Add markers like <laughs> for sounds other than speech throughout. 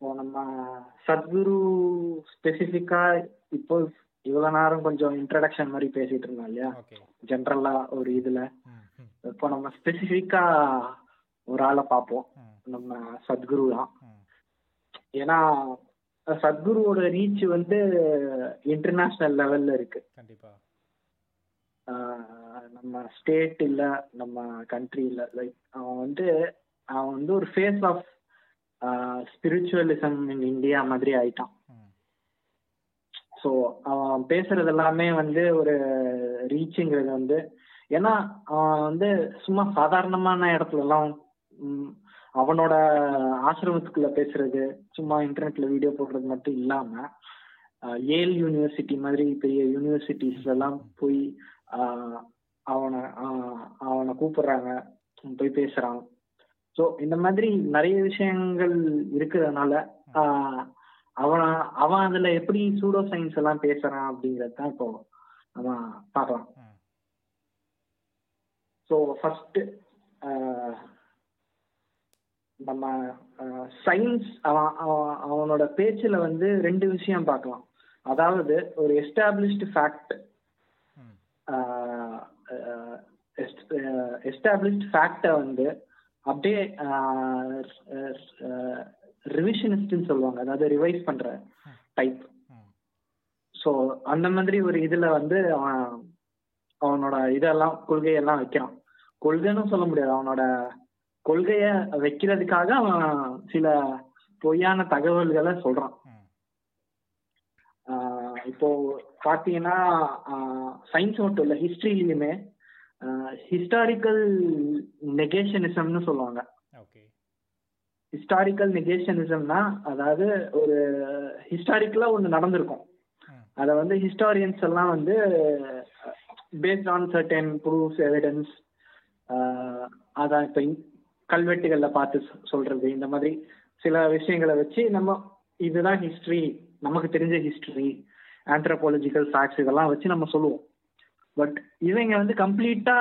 இப்போ நம்ம சத்குரு ஸ்பெசிஃபிக்கா இப்போ இவ்வளவு நேரம் கொஞ்சம் இன்ட்ரடக்ஷன் மாதிரி பேசிட்டு இருந்தோம் இல்லையா? ஜென்ரலா ஒரு இதுல. இப்போ நம்ம ஸ்பெசிஃபிக்கா ஒரு ஆளை பார்ப்போம். நம்ம சத்குரு தான். ஏன்னா சத்குருவோட ரீச் வந்து இன்டர்நேஷனல் லெவல்ல இருக்கு. நம்ம ஸ்டேட் இல்ல நம்ம கண்ட்ரி இல்ல லைக் அவன் வந்து அவன் வந்து ஒரு phase of spiritualism in India மாதிரி ஆயிட்டான். ஸோ அவன் பேசுறது எல்லாமே வந்து ஒரு ரீச்சுங்கிறது வந்து ஏன்னா அவன் வந்து சும்மா சாதாரணமான இடத்துல எல்லாம் அவனோட ஆசிரமத்துக்குள்ள பேசுறது சும்மா இன்டர்நெட்ல வீடியோ போடுறது மட்டும் இல்லாம ஏல் யூனிவர்சிட்டி மாதிரி பெரிய யூனிவர்சிட்டிஸ்ல எல்லாம் போய் அவனை அவனை கூப்பிடுறாங்க போய் பேசுறான். ஸோ இந்த மாதிரி நிறைய விஷயங்கள் இருக்கிறதுனால அவன் அவன் அதுல எப்படி சூடோ சயின்ஸ் எல்லாம் பேசுறான் அப்படிங்கறது தான் இப்போ நம்ம பார்க்கலாம். ஸோ ஃபர்ஸ்ட் நம்ம சயின்ஸ் அவன் அவன் அவனோட பேச்சுல வந்து ரெண்டு விஷயம் பார்க்கலாம். அதாவது ஒரு எஸ்டாப்ளிஷ்டு ஃபேக்ட் எஸ்டாப்ளிஷ்ட் ஃபேக்டை வந்து அப்படியே ரிவிஷனிஸ்ட்னு சொல்லுவாங்க. அதாவது ரிவைஸ் பண்ற டைப் ஸோ அந்த மாதிரி ஒரு இதுல வந்து அவன் அவனோட இதெல்லாம் கொள்கையெல்லாம் வைக்கிறான். கொள்கைன்னு சொல்ல முடியாது. அவனோட கொள்கைய வைக்கிறதுக்காக அவன் சில பொய்யான தகவல்களை சொல்றான். இப்போ பாத்தீங்கன்னா சயின்ஸ் மட்டும் இல்ல ஹிஸ்டரியிலுமே ஹிஸ்டாரிக்கல் நெகேஷனிசம்னு சொல்லுவாங்க. ஓகே. ஹிஸ்டாரிக்கல் நெகேஷனிசம்னா அதாவது ஒரு ஹிஸ்டாரிக்கலா ஒன்று நடந்திருக்கும். அதை வந்து ஹிஸ்டாரியன்ஸ் எல்லாம் வந்து based on certain proofs evidence அதான் இப்போ கல்வெட்டுகளில் பார்த்து சொல்றது இந்த மாதிரி சில விஷயங்களை வச்சு நம்ம இதுதான் ஹிஸ்டரி நமக்கு தெரிஞ்ச ஹிஸ்டரி ஆந்த்ரோபாலஜிக்கல் ஃபேக்ட்ஸ் இதெல்லாம் வச்சு நம்ம சொல்லுவோம். பட் இவங்க வந்து கம்ப்ளீட்டா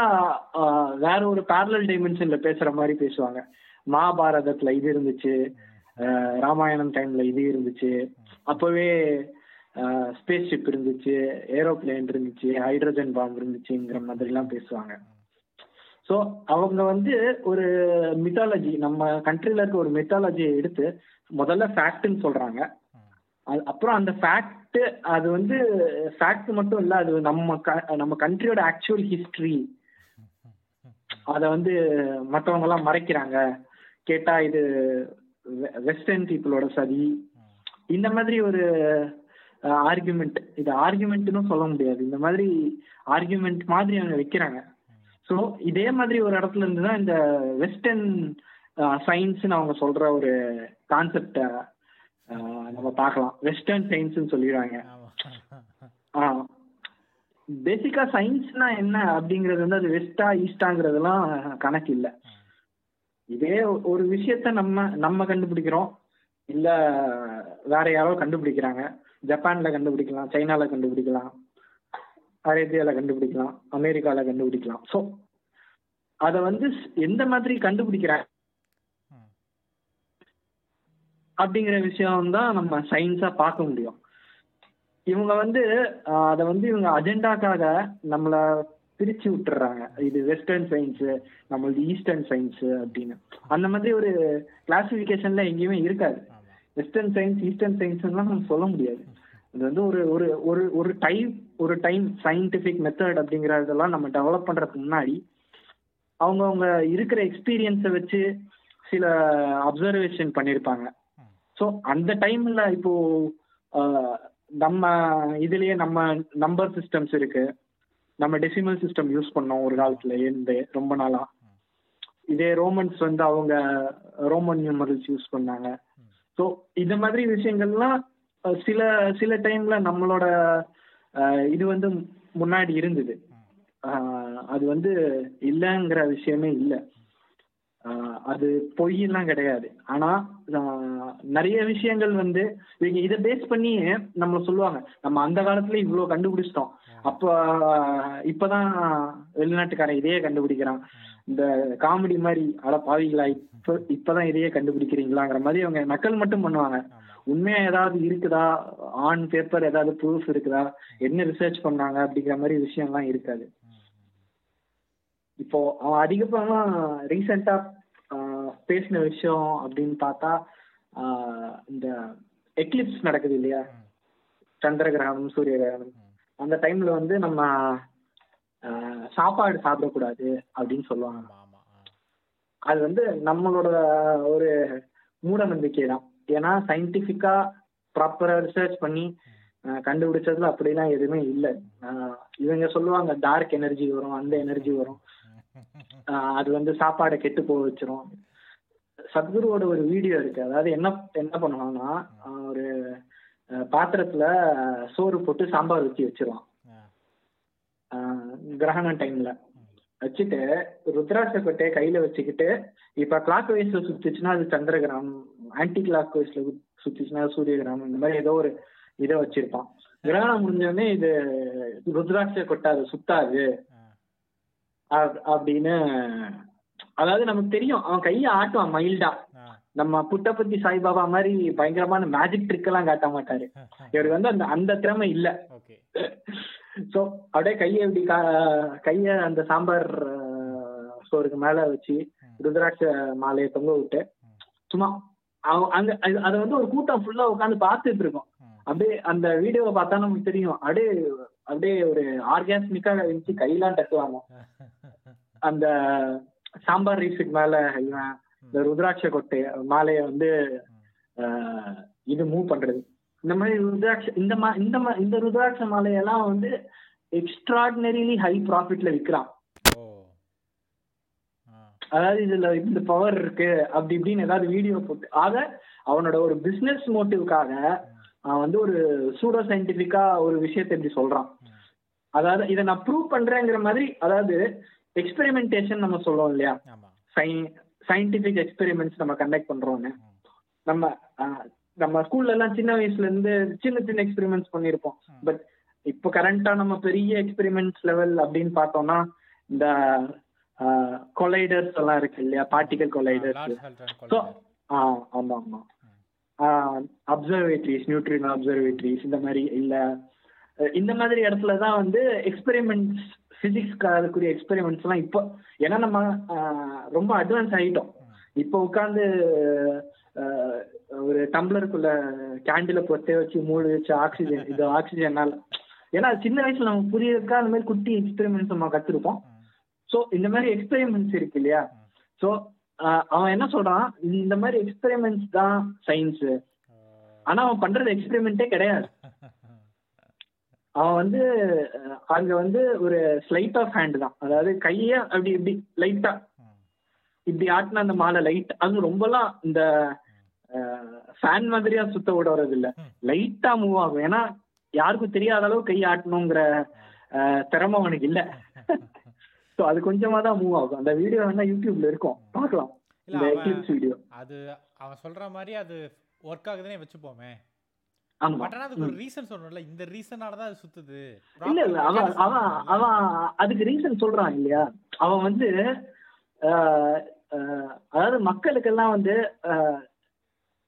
வேற ஒரு பேரலல் டைமென்ஷன்ல பேசுற மாதிரி பேசுவாங்க. மகாபாரதத்துல இது இருந்துச்சு ராமாயணம் டைம்ல இது இருந்துச்சு. அப்பவே ஸ்பேஸ் ஷிப் இருந்துச்சு ஏரோப்ளேன் இருந்துச்சு ஹைட்ரஜன் பாம்பு இருந்துச்சுங்கிற மாதிரிலாம் பேசுவாங்க. ஸோ அவங்க வந்து ஒரு மித்தாலஜி நம்ம கண்ட்ரில இருக்க ஒரு மித்தாலஜியை எடுத்து முதல்ல ஃபேக்ட்னு சொல்றாங்க. அப்புறம் அந்த ஃபேக்ட் அது வந்து ஃபேக்ட் மட்டும் இல்ல அது நம்ம க- நம்ம கண்ட்ரியோட ஆக்சுவல் ஹிஸ்டரி அதை வந்து மற்றவங்க எல்லாம் மறைக்கிறாங்க. கேட்டா இது வெஸ்டர்ன் பீப்புளோட சதி. இந்த மாதிரி ஒரு ஆர்குமெண்ட் இது ஆர்குமெண்ட்னு சொல்ல முடியாது. இந்த மாதிரி ஆர்குமெண்ட் மாதிரி அவங்க வைக்கிறாங்க. ஸோ இதே மாதிரி ஒரு இடத்துல இருந்து தான் இந்த வெஸ்டர்ன் சயின்ஸ்னு அவங்க சொல்ற ஒரு கான்செப்டை நம்ம பார்க்கலாம். வெஸ்டர்ன் சயின்ஸ்னு சொல்லிடுவாங்க ஆமா. பேசிக்கா சயின்ஸ்னா என்ன அப்படிங்கிறது வந்து அது வெஸ்டா ஈஸ்டாங்கிறதுலாம் கணக்கு இல்லை. இதே ஒரு விஷயத்த நம்ம நம்ம கண்டுபிடிக்கிறோம். இல்ல வேற யாரோ கண்டுபிடிக்கிறாங்க. ஜப்பான்ல கண்டுபிடிக்கலாம் சைனால கண்டுபிடிக்கலாம் அரேபியால கண்டுபிடிக்கலாம் அமெரிக்கால கண்டுபிடிக்கலாம். ஸோ அதை வந்து எந்த மாதிரி கண்டுபிடிக்கிறாங்க ம் அப்படிங்கிற விஷயம் தான் நம்ம சயின்ஸா பார்க்க முடியும். இவங்க வந்து அதை வந்து இவங்க அஜெண்டாக்காக நம்மள பிரிச்சு விட்டுறாங்க. இது வெஸ்டர்ன் சயின்ஸ் நம்மளது ஈஸ்டர்ன் சயின்ஸ் அப்படின்னு. அந்த மாதிரி ஒரு கிளாசிபிகேஷன்ல எங்கேயுமே இருக்காது. வெஸ்டர்ன் சயின்ஸ் ஈஸ்டர்ன் சயின்ஸ்லாம் நம்ம சொல்ல முடியாது. இது வந்து ஒரு ஒரு ஒரு ஒரு டைம் ஒரு டைம் சயின்டிஃபிக் மெத்தட் அப்படிங்கறதெல்லாம் நம்ம டெவலப் பண்றதுக்கு முன்னாடி அவங்கவுங்க இருக்கிற எக்ஸ்பீரியன்ஸை வச்சு சில அப்சர்வேஷன் பண்ணியிருப்பாங்க ஸோ அந்த டைம்ல இப்போ நம்ம இதுலயே நம்ம நம்பர் சிஸ்டம்ஸ் இருக்கு. நம்ம டெசிமல் சிஸ்டம் யூஸ் பண்ணோம் ஒரு காலத்துல இருந்து ரொம்ப நாளா. இதே ரோமன்ஸ் வந்து அவங்க ரோமன் நியூமரல்ஸ் யூஸ் பண்ணாங்க. ஸோ இந்த மாதிரி விஷயங்கள்லாம் சில சில டைம்ல நம்மளோட இது வந்து முன்னாடி இருந்தது. அது வந்து இல்லைங்கிற விஷயமே இல்லை. அது பொய்யெல்லாம் கிடையாது. ஆனா நிறைய விஷயங்கள் வந்து இவங்க இதை பேஸ் பண்ணி நம்ம சொல்லுவாங்க. நம்ம அந்த காலத்துல இவ்வளவு கண்டுபிடிச்சிட்டோம். அப்ப இப்பதான் வெளிநாட்டுக்காரன் இதையே கண்டுபிடிக்கிறான். இந்த காமெடி மாதிரி அட பாவிகளா இப்ப இப்பதான் இதையே கண்டுபிடிக்கிறீங்களாங்கிற மாதிரி அவங்க நக்கல் மட்டும் பண்ணுவாங்க. உண்மையா ஏதாவது இருக்குதா? ஆன் பேப்பர் ஏதாவது ப்ரூஃப் இருக்குதா? என்ன ரிசர்ச் பண்ணாங்க? அப்படிங்கிற மாதிரி விஷயம்லாம் இருக்காது. இப்போ அவன் அதிகமா ரீசெண்டா பேசின விஷயம் அப்படின்னு பார்த்தா இந்த எக்லிப்ஸ் நடக்குது இல்லையா? சந்திர கிரகணம் சூரிய கிரகணம். அந்த டைம்ல வந்து நம்ம சாப்பாடு சாப்பிடக்கூடாது அப்படின்னு சொல்லுவாங்க. அது வந்து நம்மளோட ஒரு மூட நம்பிக்கை தான். ஏன்னா சயின்டிபிக்கா ப்ராப்பரா ரிசர்ச் பண்ணி கண்டுபிடிச்சதுல அப்படிலாம் எதுவுமே இல்லை. இவங்க சொல்லுவாங்க டார்க் எனர்ஜி வரும் அந்த எனர்ஜி வரும். அது வந்து சாப்பாடை கெட்டு போக வச்சிரும். சத்குருவோட ஒரு வீடியோ இருக்கு. அதாவது என்ன என்ன பண்ணுவாங்கன்னா ஒரு பாத்திரத்துல சோறு போட்டு சாம்பார் ஊற்றி வச்சிருவான். கிரகணம் டைம்ல. வச்சுட்டு ருத்ராட்ச கொட்டையை கையில வச்சுக்கிட்டு இப்ப கிளாக் வைஸ்ல சுத்துச்சுன்னா அது சந்திர கிரகணம் ஆன்டி கிளாக் வைஸ்ல சுத்துச்சுன்னா சூரிய கிரகணம் இந்த மாதிரி ஏதோ ஒரு இதை வச்சிருப்பான். கிரகணம் முடிஞ்சோடனே இது ருத்ராட்ச கொட்டை அது சுத்தாது அப்படின்னு அதாவது நமக்கு தெரியும் அவன் கையை ஆட்டுவான் மைல்டா. நம்ம புட்டபத்தி சாய்பாபா மாதிரி பயங்கரமான மேஜிக் ட்ரிக் எல்லாம் காட்ட மாட்டாரு. இவருக்கு வந்து அந்த அந்த திறமை இல்ல. சோ அப்படியே கையை இப்படி கைய அந்த சாம்பார் அஹ், சோறுக்கு மேல வச்சு ருத்ராட்ச மாலையை தொங்க விட்டு. சும்மா அவ- அங்க அது- வந்து ஒரு கூட்டம் ஃபுல்லா உட்காந்து பார்த்துட்டு இருக்கோம். அப்படியே அந்த வீடியோவை பார்த்தா நமக்கு தெரியும். அப்படியே அப்படியே ஒரு ஆர்காஸ்மிக்கா இருந்துச்சு கையெல்லாம் தட்டுவாங்க. அந்த சாம்பார் ரைஸுக்கு மேல இவன் இந்த ருத்ராட்ச கொட்டை மாலையை வந்து இது மூவ் பண்றது. இந்த மாதிரி ருத்ராட்ச இந்த மா இந்த மா இந்த ருத்ராட்ச மாலையெல்லாம் வந்து எக்ஸ்ட்ராடினரிலி ஹை ப்ராஃபிட்ல விற்கிறான். அதாவது இதுல இந்த பவர் இருக்கு அப்படி இப்படின்னு ஏதாவது வீடியோ போட்டு ஆக அவனோட ஒரு பிசினஸ் மோட்டிவ்காக அவன் வந்து ஒரு சூடோ சயின்டிபிக்கா ஒரு விஷயத்தை இப்படி சொல்றான். அதாவது இதை நான் ப்ரூவ் பண்றேங்கிற மாதிரி அதாவது எக்ஸ்பெரிமெண்டேஷன் நம்ம சொல்லுவோம் இல்லையா? சயின்டிபிக் எக்ஸ்பெரிமெண்ட்ஸ் நம்ம கண்டக்ட் பண்றோம்னு. நம்ம நம்ம ஸ்கூல்ல எல்லாம் சின்ன வயசுல இருந்து சின்ன சின்ன எக்ஸ்பெரிமெண்ட்ஸ் பண்ணியிருப்போம். ம். பட் இப்போ கரண்டா நம்ம பெரிய எக்ஸ்பெரிமெண்ட்ஸ் லெவல் அப்படின்னு பார்த்தோம்னா இந்த கொலைடர்ஸ் எல்லாம் இருக்கு இல்லையா? பார்ட்டிகல் கொலைடர்ஸ் ஸோ ஆ ஆமா ஆமா. அப்சர்வேட்டரிஸ் நியூட்ரின் அப்சர்வேட்டரிஸ் இந்த மாதிரி இல்ல இந்த மாதிரி இடத்துல தான் வந்து எக்ஸ்பெரிமெண்ட்ஸ் பிசிக்ஸ்க்கு அதுக்குரிய எக்ஸ்பெரிமெண்ட்ஸ் எல்லாம் இப்போ ஏன்னா நம்ம ரொம்ப அட்வான்ஸ் ஆகிட்டோம் இப்போ உட்காந்து ஒரு டம்ளருக்குள்ள கேண்டில பொத்தே வச்சு மூடி வச்சு ஆக்சிஜன் இது ஆக்சிஜன்னால ஏன்னா சின்ன வயசுல நம்ம புரியறதுக்கா அந்த மாதிரி குட்டி எக்ஸ்பெரிமெண்ட்ஸ் நம்ம கத்துருப்போம். ஸோ இந்த மாதிரி எக்ஸ்பெரிமெண்ட்ஸ் இருக்கு இல்லையா? ஸோ அவன் என்ன சொல்றான்? இந்த மாதிரி எக்ஸ்பெரிமெண்ட்ஸ் தான் சயின்ஸ் ஆனா அவன் பண்றது எக்ஸ்பெரிமெண்ட்டே கிடையாது. அவன் வந்து அங்க வந்து ஒரு ஸ்லைட் ஆஃப் ஹேண்ட் தான். அதாவது கைய அப்படி இப்படி லைட்டா இப்படி ஆட்டின அந்த மாலை லைட் அது ரொம்பலாம் இந்த ஃபேன் மாதிரியா சுத்த விடுறது இல்ல. லைட்டா மூவ் ஆகும். ஏன்னா யாருக்கும் தெரியாத அளவு கை ஆட்டணுங்கிற திறமை அவனுக்கு இல்ல. ஸோ அது கொஞ்சமா தான் மூவ் ஆகும். அந்த வீடியோ வேணா யூடியூப்ல இருக்கும். பார்க்கலாம். இல்ல இந்த எக்லிப்ஸ் வீடியோ அது அவன் சொல்ற மாதிரி அது ஒர்க் ஆகுதுன்னே வச்சுப்போமே. இந்த ரீசனால தான் சுத்துது. இல்ல இல்ல. அவன் அவன் அவன் அதுக்கு ரீசன் சொல்றான் இல்லையா? அவன் வந்து அதாவது மக்களுக்கெல்லாம் வந்து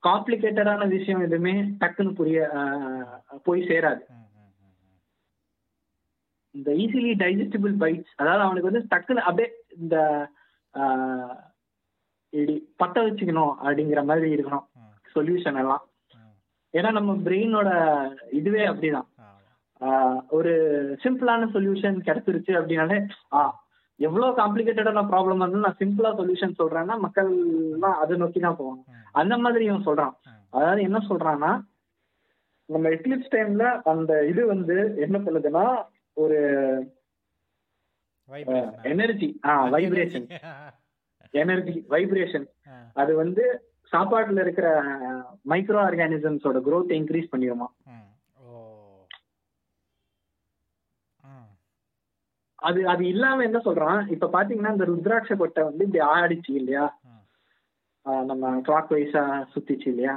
காம்ப்ளிகேட்டடான விஷயம் எதுவுமே டக்குன்னு புரிய போய் சேராது. இந்த ஈஸிலி டைஜஸ்டிபிள் பைட்ஸ் அதாவது அவனுக்கு வந்து டக்குன்னு அப்படியே இந்த பத்த வச்சுக்கணும் அப்படிங்கிற மாதிரி இருக்கணும். சொல்யூஷன் எல்லாம். ஏன்னா நம்ம பிரெயினோட இதுவே அப்படிதான். ஆஹ் ஒரு சிம்பிளான சொல்யூஷன் கிடைச்சிருச்சு அப்படின்னாலே ஆ எவ்வளவு காம்ப்ளிகேட்டடான ப்ராப்ளம் வந்து நான் சிம்பிளா சொல்யூஷன் சொல்றேன்னா மக்கள் எல்லாம் அதை நோக்கி தான் போவாங்க. அந்த மாதிரி இவன் சொல்றான் அதாவது என்ன சொல்றான்னா நம்ம எக்லிப்ஸ் டைம்ல அந்த இது வந்து என்ன பண்ணுதுன்னா ஒரு எனர்ஜி ஆ? வைப்ரேஷன் எனர்ஜி வைப்ரேஷன் அது வந்து சாப்பாட்டுல இருக்கிற மைக்ரோ ஆர்கானிசம்ஸோட growth இன்க்ரீஸ் பண்ணிடுமா அது அது இல்லாம என்ன சொல்றான்? இப்ப பாத்தீங்கன்னா இந்த ருத்ராட்ச கொட்டை வந்து இப்படி ஆடிச்சு இல்லையா? நம்ம கிளாக் வைஸா சுத்திச்சு இல்லையா.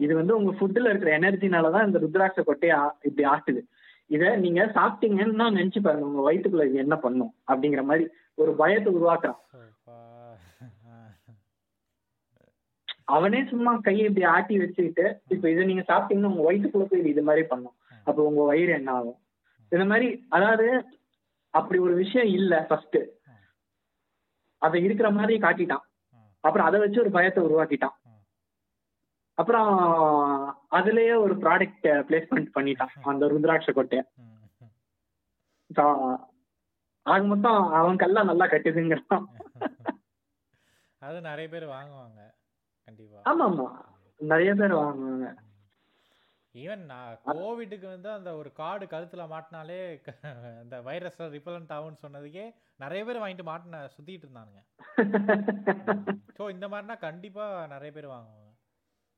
இது வந்து உங்க ஃபுட்ல இருக்கிற எனர்ஜினால தான் இந்த ருத்ராட்ச கொட்டையை இப்படி ஆட்டுது. இத நீங்க சாப்பிட்டீங்கன்னா நினைச்சு பாருங்க. உங்க வயித்துக்குள்ள இது என்ன பண்ணும்? அப்படிங்கிற மாதிரி ஒரு பயத்தை உருவாக்குறான் சோப்பா. ஆ. அவனே சும்மா கையை இப்படி ஆட்டி வச்சுக்கிட்டு இப்ப இதை நீங்க சாப்பிட்டீங்கன்னா உங்க வயிற்றுக்குள்ள போய் இது மாதிரி பண்ணும். அப்ப உங்க வயிறு என்ன ஆகும்? இந்த மாதிரி அதாவது அப்படி ஒரு விஷயம் இல்ல ஃபர்ஸ்ட் அதை இருக்கிற மாதிரி காட்டிட்டான். அப்புறம் அதை வச்சு ஒரு பயத்தை உருவாக்கிட்டான். அப்புறம் அதுலயே ஒரு ப்ராடக்ட் பிளேஸ்மெண்ட் பண்ணிட்டான். அந்த ருத்ராட்ச கொட்டைய. ஆக மொத்தம் அவன் கல்லா நல்லா கட்டுதுங்கிறான். அது நிறைய பேர் வாங்குவாங்க. ஆமா ஆமா நிறைய பேர் வாங்குவாங்க. ஈவன் நான் கோவிட்டுக்கு வந்து அந்த ஒரு கார்டு கழுத்துல மாட்டினாலே அந்த வைரஸ் ரிப்பலண்ட் ஆகும்னு சொன்னதுக்கே நிறைய பேர் வாங்கிட்டு மாட்டின சுத்திட்டு இருந்தானுங்க. <laughs> ஸோ இந்த மாதிரினா கண்டிப்பா நிறைய பேர் வாங்குவாங்க.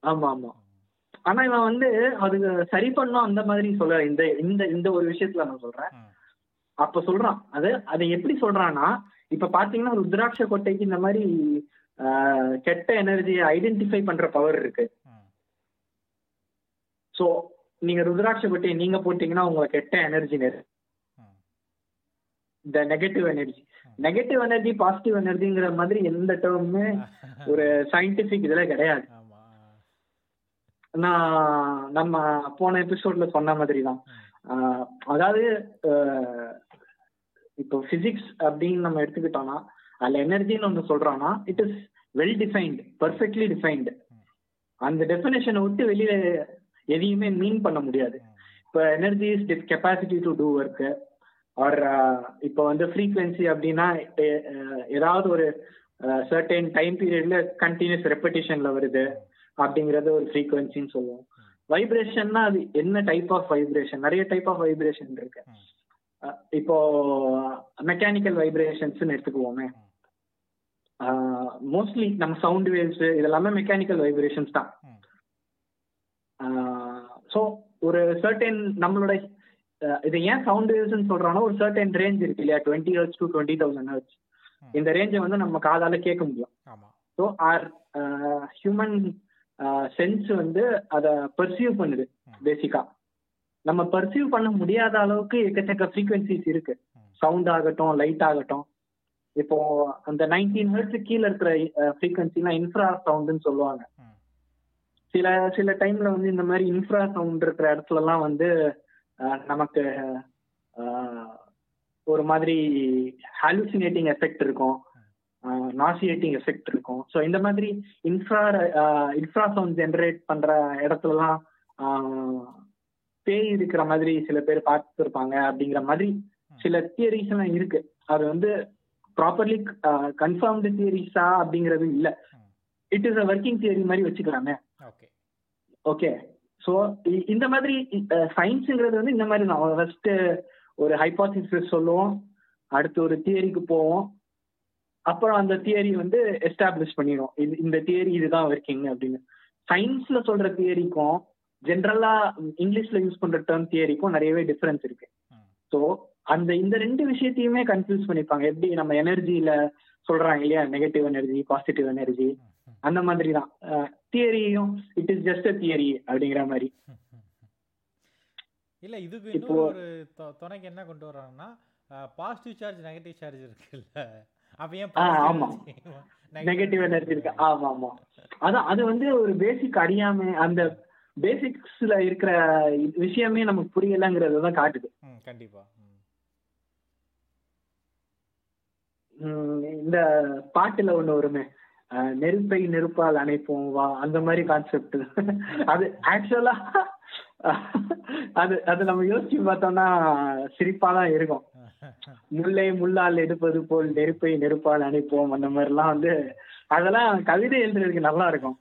ஆமா ஆமா ஆனா இவன் வந்து அதுக்கு சரி பண்ணும் அந்த மாதிரி சொல்ற இந்த இந்த இந்த ஒரு விஷயத்துல நான் சொல்றேன். அப்ப சொல்றான். அது அதை எப்படி சொல்றான்னா இப்ப பாத்தீங்கன்னா ருத்ராட்ச கொட்டைக்கு இந்த மாதிரி கெட்ட எனர்ஜியை ஐடென்டிஃபை பண்ற பவர் இருக்கு. சோ நீங்க ருத்ராட்ச கொட்டையை நீங்க போட்டீங்கன்னா உங்களுக்கு கெட்ட எனர்ஜி. இந்த negative energy negative energy positive எனர்ஜிங்கிற மாதிரி எந்த டேர்முமே ஒரு சயின்டிபிக் இதுல கிடையாது நான் நம்ம போன எபிசோட்ல சொன்ன மாதிரி தான். அதாவது இப்போ பிசிக்ஸ் அப்படின்னு நம்ம எடுத்துக்கிட்டோம்னா அதுல எனர்ஜின்னு ஒன்று சொல்றான்னா it is well defined perfectly defined அந்த டெஃபினேஷனை விட்டு வெளியில எதையுமே மீன் பண்ண முடியாது. இப்ப இப்போ energy is capacity to do work or இப்போ வந்து ஃப்ரீக்வன்சி அப்படின்னா ஏதாவது ஒரு சர்டைன் டைம் பீரியட்ல கண்டினியூஸ் ரெப்படிஷன்ல வருது. அப்படிங்கறது ஒரு ஃப்ரீக்வன்சின்னு சொல்லுவோம். வைப்ரேஷன்னா அது என்ன டைப் ஆஃப் வைப்ரேஷன் நிறைய டைப் ஆஃப் வைப்ரேஷன் இருக்கு. இப்போ மெக்கானிக்கல் வைப்ரேஷன்ஸ்னு எடுத்துக்குவோமே. மோஸ்ட்லி நம்ம சவுண்ட் வேவ்ஸ் இதெல்லாமே மெக்கானிக்கல் வைப்ரேஷன்ஸ் தான். ஸோ ஒரு சர்டன் நம்மளோட இது ஏன் சவுண்ட் வேவ்ஸ்னு சொல்றாங்கன்னா ஒரு சர்டன் ரேஞ்ச் இருக்கு இல்லையா twenty hertz to twenty thousand hertz. இந்த ரேஞ்சை வந்து நம்ம காதால கேட்க முடியும் ஸோ ஆர் ஹியூமன் சென்ஸ் வந்து அதை பர்சீவ் பண்ணுது. பேசிக்கா நம்ம பர்சீவ் பண்ண முடியாத அளவுக்கு எக்கச்சக்க ஃப்ரீக்வன்சிஸ் இருக்கு. சவுண்ட் ஆகட்டும் லைட் ஆகட்டும் இப்போ அந்த நைன்டீன் ஹெர்ட்ஸ் கீழே இருக்கிற ஃப்ரீக்வன்சிலாம் இன்ஃப்ரா சவுண்டுன்னு சொல்லுவாங்க. சில சில டைம்ல வந்து இந்த மாதிரி இன்ஃப்ரா சவுண்ட் இருக்கிற இடத்துலலாம் வந்து நமக்கு ஒரு மாதிரி ஹாலுசினேட்டிங் எஃபெக்ட் இருக்கும். நாசியேட்டிங் எஃபெக்ட் இருக்கும். ஸோ இந்த மாதிரி இன்ஃப்ரா இன்ஃப்ரா சவுண்ட் ஜென்ரேட் பண்ற இடத்துலலாம் ஆஹ், பேய் இருக்கிற மாதிரி சில பேர் பார்த்துருப்பாங்க அப்படிங்கிற மாதிரி சில தியரிஸ் எல்லாம் இருக்கு. அது வந்து ப்ராப்பர்லி கன்ஃபார்ம்டு தியரிஸா அப்படிங்கிறது இல்ல. It is a working theory மாதிரி வச்சுக்கலாமே. ஓகே ஸோ இந்த மாதிரி சயின்ஸுங்கிறது வந்து இந்த மாதிரி தான். ஃபர்ஸ்ட் ஒரு ஹைபாசிஸ் சொல்லுவோம். அடுத்து ஒரு தியரிக்கு போவோம். அப்புறம் அந்த தியரி வந்து எஸ்டாப்ளிஷ் பண்ணிடும் இது இந்த தியரி இதுதான் ஒர்க்கிங் அப்படின்னு. சயின்ஸ்ல சொல்ற தியரிக்கும் ஜென்ரலா இங்கிலீஷ்ல யூஸ் பண்ற டேர்ம் தியரிக்கும் நிறையவே டிஃபரன்ஸ் இருக்கு. ஸோ அந்த இந்த ரெண்டு விஷயத்தையுமே கன்ஃபியூஸ் பண்ணிப்பாங்க. எப்படி நம்ம எனர்ஜியில சொல்றாங்க இல்லையா? Negative energy positive energy. அந்த மாதிரி தான் தியரியும் it is just a theory அப்படிங்கிற மாதிரி. இல்ல இதுக்கு இப்போ- இன்னொரு ஒரு துணைக்கு என்ன கொண்டு வர்றாங்கன்னா பாசிட்டிவ் சார்ஜ் நெகட்டிவ் சார்ஜ் இருக்குல்ல. நெகட்டிவ் எனர்ஜி இருக்கு. ஆமா ஆமா அதான் அது வந்து ஒரு பேசிக் அறியாம அந்த பேசிக்ஸ்ல இருக்கிற விஷயமே நமக்கு புரியலங்கிறத தான் காட்டுது. கண்டிப்பா ம். உம் இந்த பாட்டுல ஒண்ணு வருமே. நெருப்பை நெருப்பால் அணைப்போம் வா அந்த மாதிரி கான்செப்ட் அது ஆக்சுவலா அது அது நம்ம யோசிச்சு பார்த்தோம்னா சிரிப்பா தான் இருக்கும். முல்லை முள்ளால் எடுப்பது போல் நெருப்பை நெருப்பால் அணைப்போம் அந்த மாதிரிலாம் வந்து அதெல்லாம் கவிதை எழுதுறதுக்கு நல்லா இருக்கும்.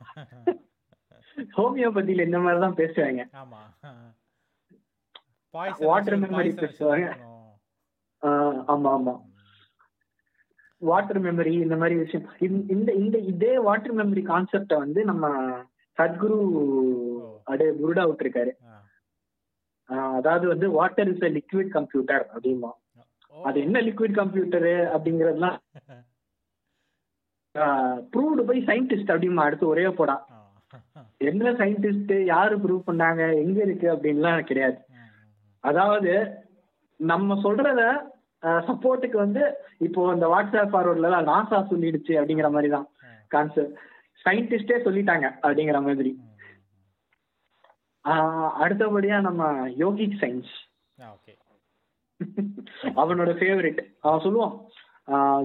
ஹோமியோபதியில இந்த மாதிரி தான் பேசுவாங்க. Water memory பேசுவாங்க. ஆமா ஆமா. வாட்டர் மெமரி இந்த மாதிரி விஷயம். இந்த- இந்த இதே வாட்டர் மெமரி கான்செப்ட வந்து நம்ம சத்குரு அப்படியே புருடா விட்டுருக்காரு. அதாவது வந்து water is a liquid computer அப்படிமா அது என்ன லிக்விட் கம்ப்யூட்டரு அப்படிங்கறதுலாம் ப்ரூவ்டு பை சயின்டிஸ்ட் அப்படிமா அடுத்து ஒரே போடா. என்ன சயின்டிஸ்ட் யாரு ப்ரூவ் பண்ணாங்க எங்க இருக்கு அப்படின்லாம் கிடையாது. அதாவது நம்ம சொல்றத சப்போர்ட்டுக்கு வந்து இப்போ இந்த வாட்ஸ்அப் ஃபார்வர்ட்ல நாசா சொல்லிடுச்சு அப்படிங்கிற மாதிரி தான் கான்செப்ட் சயின்டிஸ்டே சொல்லிட்டாங்க அப்படிங்கிற மாதிரி. அடுத்தபடியா நம்ம யோகிக் சயின்ஸ். <laughs> அவனோட ஃபேவரட் அவன் சொல்லுவான்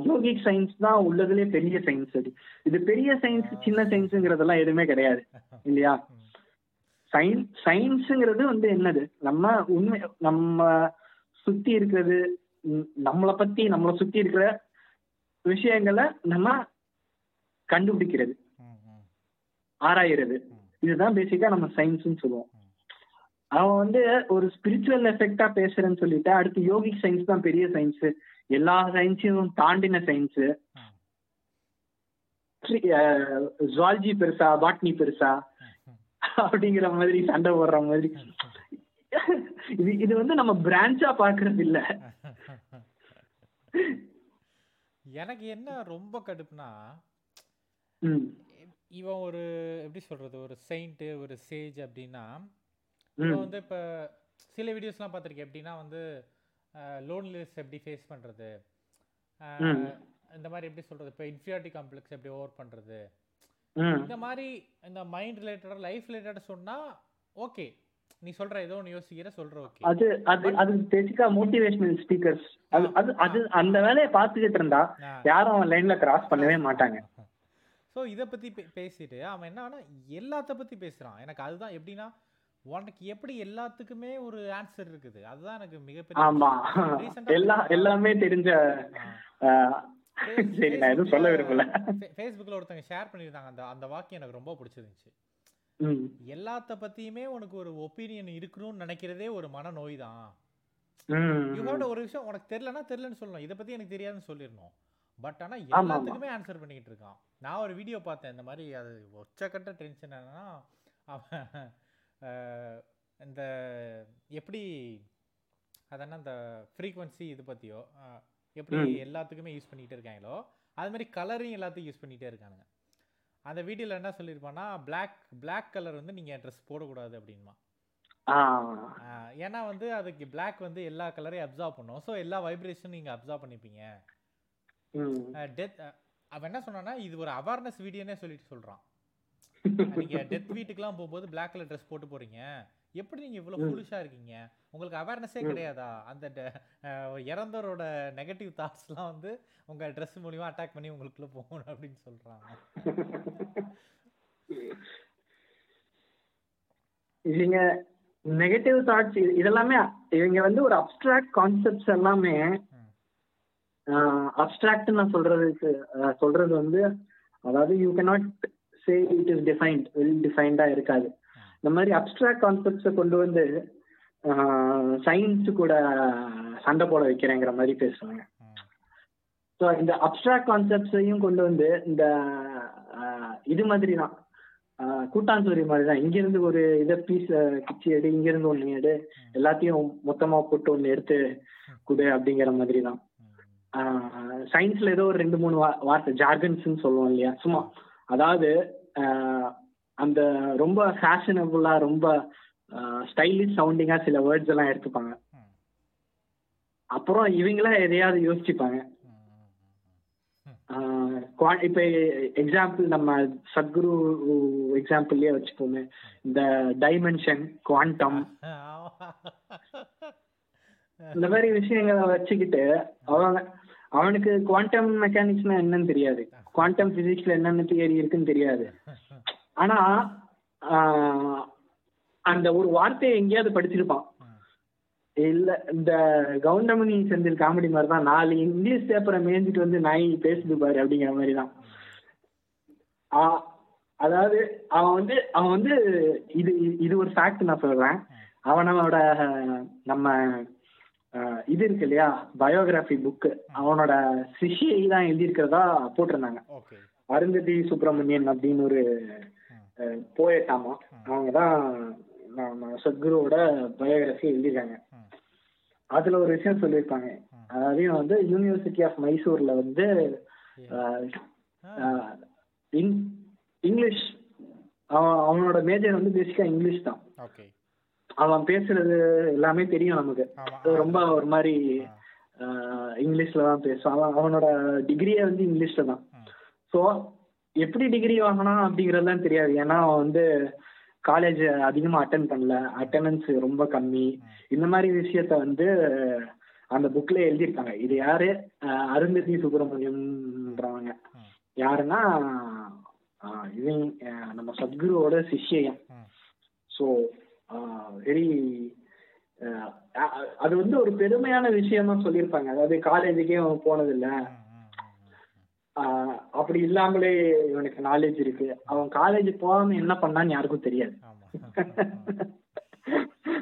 யோகிக் சயின்ஸ் தான் உள்ளதுலயே பெரிய சயின்ஸ். அது இது பெரிய சயின்ஸ் சின்ன சயின்ஸுங்கிறதெல்லாம் எதுவுமே கிடையாது இல்லையா? சயின்ஸ் சயின்ஸுங்கிறது வந்து என்னது? நம்ம உண்மை நம்ம சுத்தி இருக்கிறது நம்மளை பத்தி நம்மளை சுத்தி இருக்கிற விஷயங்களை நம்ம கண்டுபிடிக்கிறது. ஆராயிறது. இதுதான் பேசிக்கா நம்ம சயின்ஸ்னு சொல்லுவோம். அவன் வந்து ஒரு ஸ்பிரிச்சுவல் எஃபெக்டா பேசுறேன்னு சொல்லிட்டு அடுத்து யோகிக் சயின்ஸ் தான் பெரிய சயின்ஸ் எல்லா சயின்ஸையும் தாண்டின சயின்ஸ் ஜுவாலஜி பெருசா பாட்னி பெருசா அப்படிங்கிற மாதிரி சண்டை போடுற மாதிரி. இது இது வந்து நம்ம பிரான்ச்சா பாக்குறது இல்ல. எனக்கு என்ன ரொம்ப கடுப்புனா இவன் ஒரு எப்படி சொல்றது ஒரு செயின்ட் ஒரு சேஜ் அப்படின்னா இவன் வந்து இப்ப சில வீடியோஸ்லாம் பார்த்திருக்கேன். எப்படின்னா வந்து லோன்லினஸ் எப்படி ஃபேஸ் பண்றது. இந்த மாதிரி எப்படி சொல்றது இப்போ இன்ஃபியாரிட்டி காம்ப்ளெக்ஸ் எப்படி ஓவர் பண்றது இந்த மாதிரி இந்த மைண்ட் ரிலேட்டடா லைஃப் ரிலேட்டடா சொன்னா ஓகே நீ சொல்ற ஏதோ ஒன்று யோசிக்கிற சொல்ற ஓகே அது அது அது பேசிக்கா மோட்டிவேஷனல் ஸ்பீக்கர்ஸ் அது அது அது அந்த வேலையை பார்த்துக்கிட்டு இருந்தா யாரும் அவன் லைன்ல கிராஸ் பண்ணவே மாட்டாங்க. ஸோ இதை பத்தி பே- பேசிட்டு அவன் என்னன்னா எல்லாத்த பத்தி பேசுறான். எனக்கு அதுதான் எப்படின்னா உனக்கு எப்படி எல்லாத்துக்குமே ஒரு ஆன்சர் இருக்குது? அதுதான் எனக்கு மிகப்பெரிய ஆமா. எல்லா எல்லாமே தெரிஞ்ச சரி நான் எதுவும் சொல்ல விரும்பல. ஃபே- ஃபேஸ்புக்ல ஒருத்தங்க ஷேர் பண்ணியிருந்தாங்க. அந்த அந்த வாக்கியம் எனக்கு ரொம்ப பிடிச்சிருந்துச்சு. எல்லாத்த பத்தியுமே உனக்கு ஒரு ஒப்பீனியன் இருக்கணும்னு நினைக்கிறதே ஒரு மனநோய் தான் யூ ஒரு விஷயம் உனக்கு தெரியலனா தெரியலன்னு சொல்லணும். இதை பத்தி எனக்கு தெரியாதுன்னு சொல்லிடணும். பட் ஆனா. எல்லாத்துக்குமே ஆன்சர் பண்ணிக்கிட்டு இருக்கான். நான் ஒரு வீடியோ பார்த்தேன். இந்த மாதிரி அது உச்சக்கட்ட டென்ஷன் என்னன்னா அவன் இந்த எப்படி அதென்ன இந்த ஃப்ரீக்வன்சி இது பத்தியோ அஹ், எப்படி. எல்லாத்துக்குமே யூஸ் பண்ணிட்டு இருக்காங்களோ அது மாதிரி கலரையும் எல்லாத்தையும் யூஸ் பண்ணிட்டே இருக்கானுங்க. அந்த வீடியோல என்ன சொல்லியிருப்பான்னா Black Black கலர் வந்து நீங்க ட்ரெஸ் போடக்கூடாது அப்படின்மா ஏன்னா வந்து அதுக்கு Black வந்து எல்லா கலரையும் அப்சார்ப் பண்ணும். ஸோ எல்லா வைப்ரேஷனும் நீங்க அப்சார்ப் பண்ணிப்பீங்க. டெத் அவன் என்ன சொன்னான்னா இது ஒரு அவேர்னஸ் வீடியோனே சொல்லிட்டு சொல்றான். <laughs> நீங்க டெத் வீட்டுக்குலாம் போகும்போது Black கலர் ட்ரெஸ் போட்டு போறீங்க. எப்படி நீங்க இவ்வளவு ம். ஃபுலிஷா இருக்கீங்க உங்களுக்கு அவேர்னஸே. கிடையாதா அந்த இறந்தவரோட நெகட்டிவ் தாட்ஸ்லாம் வந்து உங்க ட்ரெஸ் மூலியமா அட்டாக் பண்ணி உங்களுக்குள்ள போகணும் அப்படின்னு சொல்றாங்க இவங்க நெகட்டிவ் தாட்ஸ் இதெல்லாமே இவங்க வந்து ஒரு அப்டிராக்ட் கான்செப்ட்ஸ் எல்லாமே. அப்டிராக்ட் நான் சொல்றதுக்கு சொல்றது வந்து அதாவது you cannot say it is defined well டிஃபைன்டா இருக்காது இந்த மாதிரி அப்ட்ராக்ட் கான்செப்ட்ஸை கொண்டு வந்து சயின்ஸ் கூட சண்டை போட வைக்கிறேங்கிற மாதிரி பேசுவாங்க ஸோ இந்த அப்ட்ராக்ட் கான்செப்ட்ஸையும் கொண்டு வந்து இந்த ஆஹ், இது மாதிரி தான் ஆஹ், கூட்டாஞ்சோரி மாதிரி தான் இங்கிருந்து ஒரு இதை பீஸ் கிச்சி எடு இங்கிருந்து ஒன்று எடு எல்லாத்தையும் மொத்தமா போட்டு ஒன்று எடுத்து கொடு அப்படிங்கிற மாதிரி தான் சயின்ஸ்ல ஏதோ ஒரு ரெண்டு மூணு வா- வார்த்தை ஜார்கன்ஸ்ன்னு சொல்லுவோம் இல்லையா? சும்மா. அதாவது ஆஹ், அந்த ரொம்ப ஃபேஷனபுளா ரொம்ப ஸ்டைலிஷ் சவுண்டிங்கா சில வேர்ட்ஸ் எல்லாம் எடுத்துப்பாங்க. அப்புறம் இவங்களா எதையாவது யோசிச்சுப்பாங்க. ஆஹ் இப்ப எக்ஸாம்பிள் நம்ம சத்குரு எக்ஸாம்பிள்லயே வச்சுப்போமே. இந்த டைமென்ஷன் குவாண்டம் இந்த மாதிரி விஷயங்களை வச்சுக்கிட்டு அவங்க அவனுக்கு குவாண்டம் மெக்கானிக்ஸ்னா என்னன்னு தெரியாது. குவாண்டம் பிசிக்ஸ்ல என்னென்ன தியரி இருக்குன்னு தெரியாது. ஆனா அந்த ஒரு வார்த்தையை எங்கேயாவது படிச்சிருப்பான். இல்ல இந்த கவுண்டமணி செந்தில் காமெடி மாதிரி தான் நாலு இங்கிலீஷ் பேப்பரை மேய்ஞ்சிட்டு வந்து நாய் பேசுது பாரு அப்படிங்கிற மாதிரி தான் ஆ- அதாவது அவன் வந்து அவன் வந்து இது இது ஒரு ஃபேக்ட் நான் சொல்றேன். அவனோட நம்ம இது இருக்கு இல்லையா? பயோகிராஃபி புக்கு அவனோட சிஷியை தான் எழுதியிருக்கிறதா போட்டிருந்தாங்க. அருந்ததி சுப்பிரமணியன் அப்படின்னு ஒரு போயட்டாமா. அவங்க தான் நம்ம சத்குருவோட பயோகிராஃபி எழுதியிருக்காங்க. அதுல ஒரு விஷயம் சொல்லியிருப்பாங்க. அதையும் வந்து யூனிவர்சிட்டி ஆஃப் மைசூர்ல வந்து இங்கிலீஷ் அவன் அவனோட மேஜர் வந்து பேசிக்கா இங்கிலீஷ் தான். அவன் பேசுறது எல்லாமே தெரியும் நமக்கு. ரொம்ப ஒரு மாதிரி இங்கிலீஷ்ல தான் பேசுவான். அவன் அவனோட டிகிரியே வந்து இங்கிலீஷ்ல தான். ஸோ எப்படி டிகிரி வாங்கினான் அப்படிங்கறதுலாம் தெரியாது. ஏன்னா அவன் வந்து காலேஜ் அதிகமா அட்டன் பண்ணல. அட்டண்டன்ஸ் ரொம்ப கம்மி. இந்த மாதிரி விஷயத்த வந்து அந்த புக்ல எழுதியிருக்காங்க. இது யாரு? அருந்ததி சுப்பிரமணியம்ன்றவங்க. யாருன்னா இவங்க நம்ம சத்குருவோட சிஷ்யம் ஸோ வெரி அது வந்து ஒரு பெருமையான விஷயமா சொல்லியிருப்பாங்க. அதாவது காலேஜுக்கே அவன் போனதில்லை. அப்படி இல்லாமலே இவனுக்கு நாலேஜ் இருக்கு. அவன் காலேஜ் போகாம என்ன பண்ணான்னு யாருக்கும் தெரியாது. <laughs>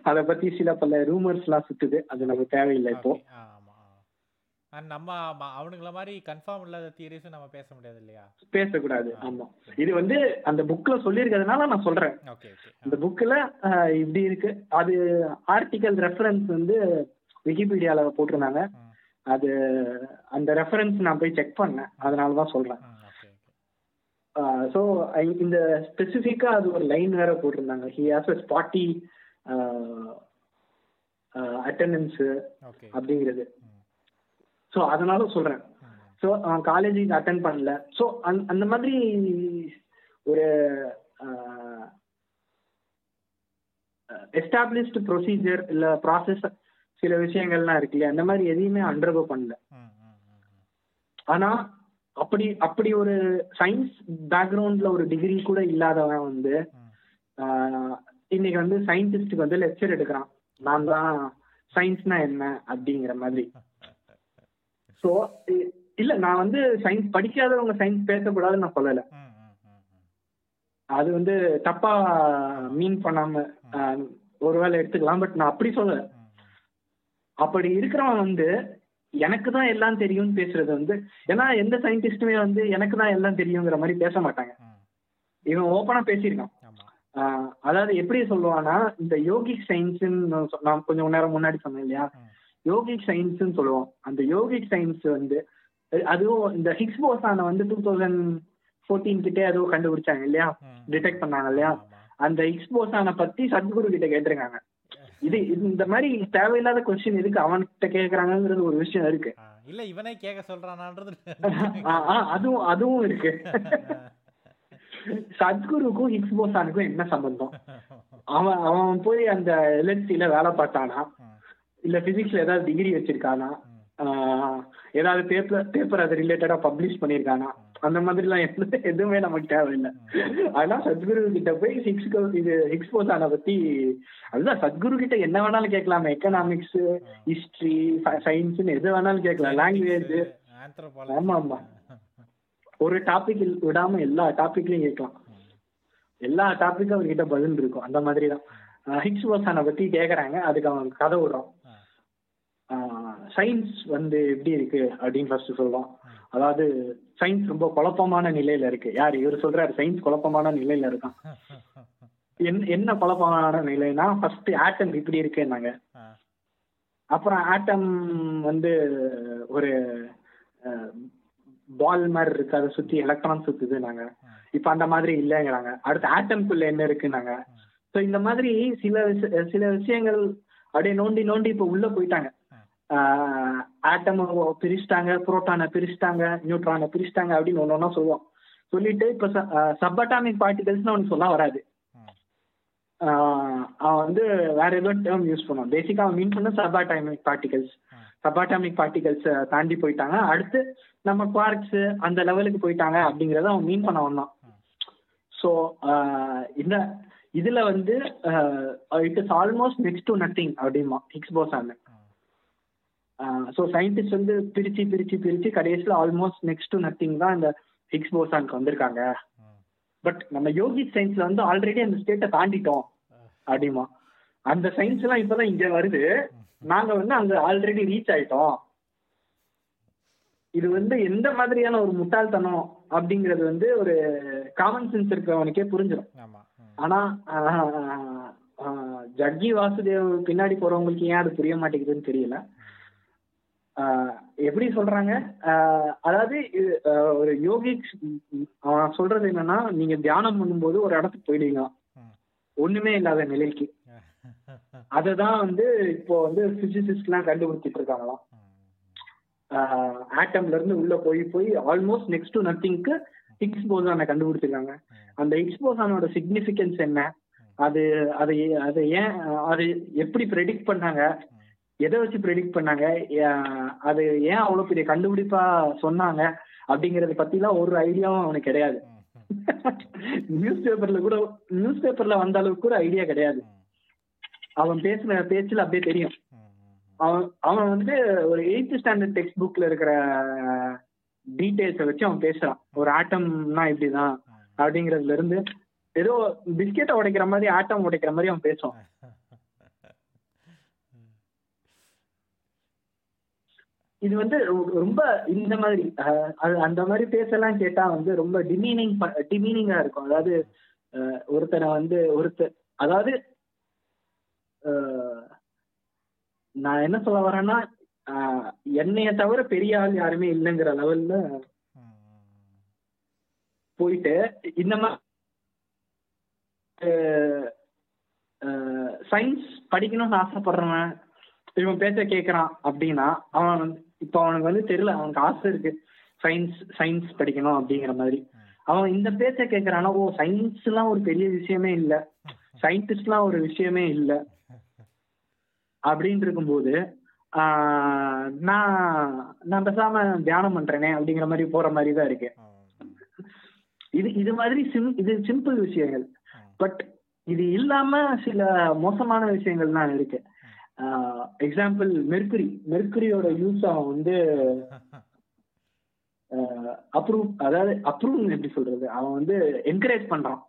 அத பத்தி சில பல ரூமர்ஸ் எல்லாம் சுத்துது. அது நமக்கு தேவையில்லை இப்போ. அண்ட் நம்ம அவனுங்கள மாதிரி கன்ஃபார்ம் இல்லாத தியரிஸும் நம்ம பேச முடியாது இல்லையா? பேசக்கூடாது. ஆமா. இது வந்து அந்த புக்ல சொல்லியிருக்கிறதுனால நான் சொல்றேன். இந்த புக்ல இப்படி இருக்கு. அது ஆர்டிகல் ரெஃபரன்ஸ் வந்து விக்கிபீடியால போட்டிருந்தாங்க. அது அந்த ரெஃபரன்ஸ் நான் போய் செக் பண்ணேன். அதனால தான் ஓகே ஸோ இந்த ஸ்பெசிஃபிக்கா அது ஒரு லைன் வேற போட்டிருந்தாங்க. He has a spotty attendance அப்படிங்கிறது. ஸோ அதனால சொல்றேன். ம். ஸோ அவன் காலேஜுக்கு அட்டன் பண்ணல. ஸோ அந் அந்த மாதிரி ஒரு எஸ்டாப்ளிஷ்டு ப்ரொசீஜர் இல்ல ப்ராசஸ் சில விஷயங்கள்லாம் இருக்கு இல்லையா அந்த மாதிரி எதையுமே அண்டர்கோ பண்ணல. ஆனா அப்படி அப்படி ஒரு சயின்ஸ் பேக்ரவுண்ட்ல ஒரு டிகிரி கூட இல்லாதவன் வந்து இன்னைக்கு வந்து சயின்டிஸ்டுக்கு வந்து லெக்சர் எடுக்கிறான் நான் தான் சயின்ஸ்னா என்ன அப்படிங்கிற மாதிரி <laughs> ஸோ இல்ல நான் வந்து சயின்ஸ் படிக்காதவங்க சயின்ஸ் பேசக்கூடாதுன்னு நான் சொல்லல. அது வந்து தப்பா மீன் பண்ணாம ஒருவேளை எடுத்துக்கலாம் பட் நான் அப்படி சொல்லல. அப்படி இருக்கிறவன் வந்து எனக்கு தான் எல்லாம் தெரியும்னு பேசுறது வந்து ஏன்னா எந்த சயின்டிஸ்டுமே வந்து எனக்கு தான் எல்லாம் தெரியுங்கிற மாதிரி பேச மாட்டாங்க. இவன் ஓப்பனா பேசியிருக்கான் அதாவது எப்படி சொல்லுவான்னா இந்த யோகிக் சயின்ஸ்ன்னு நான் கொஞ்சம் நேரம் முன்னாடி சொன்னேன் இல்லையா. யோகிக் சயின்ஸ்னு சொல்லுவோம் அந்த யோகிக் சயின்ஸ் வந்து அதுவும் இந்த ஹிக்ஸ் போசான வந்து டூ தௌசண்ட் ஃபோர்டீன் கிட்டே ஏதோ கண்டுபிடிச்சாங்க இல்லையா. டிடெக்ட் பண்ணாங்க இல்லையா. அந்த ஹிக்ஸ் போசான பத்தி சத்குரு கிட்ட கேட்டிருக்காங்க இது இந்த மாதிரி தேவையில்லாத கொஸ்டின் எதுக்கு அவன்கிட்ட கேக்குறாங்கங்கிறது ஒரு விஷயம் இருக்கு. இல்ல இவனே கேட்க சொல்றானான்றது <laughs> அதுவும் அதுவும் இருக்கு. சத்குருக்கும் ஹிக்ஸ் போசானுக்கும் என்ன சம்பந்தம்? அவன் அவன் போய் அந்த எல்என்சில வேலை பார்த்தானா? இல்ல பிசிக்ஸ்ல ஏதாவது டிகிரி வச்சிருக்கானா? ஏதாவது பேப்பர் பேப்பர் அது ரிலேட்டடா பப்ளிஷ் பண்ணிருக்கானா? அந்த மாதிரிலாம் எந்த எதுவுமே நமக்கு தேவையில்லை. அதெல்லாம் சத்குரு கிட்ட போய் சிக்ஸ் இது ஹிக்ஸ் போசான பத்தி அதுதான் சத்குரு கிட்ட என்ன வேணாலும் கேட்கலாம். எக்கனாமிக்ஸ் ஹிஸ்டரி சயின்ஸ்னு எது வேணாலும் கேட்கலாம். Language anthropology. ஆமா, ஆமா. ஒரு டாபிக் விடாம எல்லா டாபிக்லயும் கேட்கலாம். எல்லா டாபிக்கும் அவர்கிட்ட பதில் இருக்கும். அந்த மாதிரி தான் ஹிக்ஸ் போசானை பத்தி கேக்குறாங்க. அதுக்கு அவன் கதை விடுறான். சயின்ஸ் வந்து எப்படி இருக்கு அப்படின்னு ஃபர்ஸ்ட் சொல்லுவான். அதாவது சயின்ஸ் ரொம்ப குழப்பமான நிலையில இருக்கு. யார் இவர் சொல்றாரு சயின்ஸ் குழப்பமான நிலையில இருக்கான். என்ன என்ன குழப்பமான நிலைனா ஃபர்ஸ்ட் ஆட்டம் இப்படி இருக்குன்னாங்க. அப்புறம் ஆட்டம் வந்து ஒரு பால் மாதிரி இருக்கு அதை சுத்தி எலக்ட்ரான் சுத்துதுனாங்க ம், இப்ப அந்த மாதிரி இல்லைங்கிறாங்க. அடுத்து ஆட்டம்குள்ள என்ன இருக்குன்னாங்க. ம். ஸோ இந்த மாதிரி சில சில விஷயங்கள் அப்படியே நோண்டி நோண்டி இப்ப உள்ள போயிட்டாங்க. ஆட்டம் பிரிச்சுட்டாங்க புரோட்டானை பிரிச்சுட்டாங்க நியூட்ரானை பிரிச்சுட்டாங்க அப்படின்னு ஒன்று ஒன்றா சொல்லுவோம். சொல்லிட்டு இப்போ சப்பட்டாமிக் பார்ட்டிகல்ஸ்னு அவனுக்கு சொல்ல வராது. அவன் வந்து வேற ஏதோ டேர்ம் யூஸ் பண்ணுவான். பேசிக்கா அவன் மீன் பண்ண சப்பாட்டாமிக் பார்ட்டிகல்ஸ். சப்பாட்டாமிக் பார்ட்டிகல்ஸ் தாண்டி போயிட்டாங்க. அடுத்து நம்ம குவார்க்ஸ் அந்த லெவலுக்கு போயிட்டாங்க அப்படிங்கறத அவன் மீன் பண்ண வந்தான். ஸோ இந்த இதுல வந்து it is almost next to nothing அப்படிமா ஹிக்ஸ் போசான் ம். ஸோ சயின்டிஸ்ட் வந்து பிரிச்சு பிரிச்சு பிரிச்சு கடைசியில் ஆல்மோஸ்ட் நெக்ஸ்ட் டு நத்திங் தான் இந்த ஹிக்ஸ் போசானுக்கு வந்திருக்காங்க. பட் நம்ம யோகிக் சயின்ஸ்ல வந்து ஆல்ரெடி அந்த ஸ்டேட்டை தாண்டிட்டோம் அப்படிமா. அந்த சயின்ஸ் எல்லாம் இப்பதான் இங்க வருது. நாங்க வந்து அங்க ஆல்ரெடி ரீச் ஆயிட்டோம். இது வந்து எந்த மாதிரியான ஒரு முட்டாள்தனம் அப்படிங்கிறது வந்து ஒரு காமன் சென்ஸ் இருக்கிறவனுக்கே புரிஞ்சிடும். ஆனா ஜக்கி வாசுதேவ் பின்னாடி போறவங்களுக்கு ஏன் அது புரிய மாட்டேங்குதுன்னு தெரியல. எப்படி சொல்றாங்க? அதாவது ஒரு யோகி சொல்றது என்னன்னா நீங்க தியானம் பண்ணும்போது ஒரு இடத்துக்கு போயிடுவீங்க. ம். ஒண்ணுமே இல்லாத நிலைக்கு. <laughs> அததான் வந்து இப்போ வந்து பிசிசிஸ்ட் எல்லாம் கண்டுபிடிச்சிட்டு இருக்காங்களாம். ஆட்டம்ல இருந்து உள்ள போய் போய் ஆல்மோஸ்ட் நெக்ஸ்ட் டு நத்திங்க்கு ஹிக்ஸ் போசானை கண்டுபிடிச்சிருக்காங்க. அந்த ஹிக்ஸ் போசானோட சிக்னிஃபிகன்ஸ் என்ன அது அது அது ஏன் அது எப்படி ப்ரெடிக்ட் பண்ணாங்க? எதை வச்சு ப்ரெடிக்ட் பண்ணாங்க? அது ஏன் அவ்வளவு பெரிய கண்டுபிடிப்பா சொன்னாங்க? அப்படிங்கறத பத்திலாம் ஒரு ஐடியாவும் அவனுக்கு கிடையாது. நியூஸ் பேப்பர்ல கூட நியூஸ் பேப்பர்ல வந்த அளவுக்கு கூட ஐடியா கிடையாது. அவன் பேசுன பேச்சுல அப்படியே தெரியும். அவன் அவன் வந்து ஒரு எயித்து ஸ்டாண்டர்ட் டெக்ஸ்ட் புக்ல இருக்கிற டீடைல்ஸை வச்சு அவன் பேசுறான். ஒரு ஆட்டம்னா இப்படிதான். அப்படிங்கறதுல இருந்து ஏதோ பிஸ்கெட்டை உடைக்கிற மாதிரி ஆட்டம் உடைக்கிற மாதிரி அவன் பேசுவான். இது வந்து ரொம்ப இந்த மாதிரி அது அந்த மாதிரி பேசலாம் கேட்டா வந்து ரொம்ப டிமீனிங் டிமீனிங்கா இருக்கும். அதாவது ஒருத்தனை வந்து ஒருத்தர் அதாவது நான் என்ன சொல்ல வரேன்னா என்னைய தவிர பெரிய ஆள் யாருமே இல்லைங்கிற லெவல்ல போயிட்டு இந்த மாதிரி சயின்ஸ் படிக்கணும்னு ஆசைப்படுறவன் இவன் பேச்ச கேட்கறான் அப்படின்னா அவன் வந்து இப்போ அவனுக்கு வந்து தெரியல அவனுக்கு ஆசை இருக்கு. சயின்ஸ் சயின்ஸ் படிக்கணும் அப்படிங்கிற மாதிரி. அவன் இந்த பேச்ச கேட்கறானா ஓ சயின்ஸ் எல்லாம் ஒரு பெரிய விஷயமே இல்ல. சயின்டிஸ்ட்லாம் ஒரு விஷயமே இல்ல. அப்படின்னு இருக்கும்போது ஆஹ், நான் நான் பேசாம தியானம் பண்றேனே அப்படிங்கிற மாதிரி போற மாதிரி தான் இருக்கு இது இது மாதிரி சிம் இது சிம்பிள் விஷயங்கள். பட் இது இல்லாம சில மோசமான விஷயங்கள்லாம் இருக்கு. எக்ஸாம்பிள் மெர்க்குரி மெர்க்குரியோட யூஸ் அவன் வந்து <laughs> அப்ரூவ் அதாவது அப்ரூவ் எப்படி சொல்றது? அவன் வந்து என்கரேஜ் பண்றான்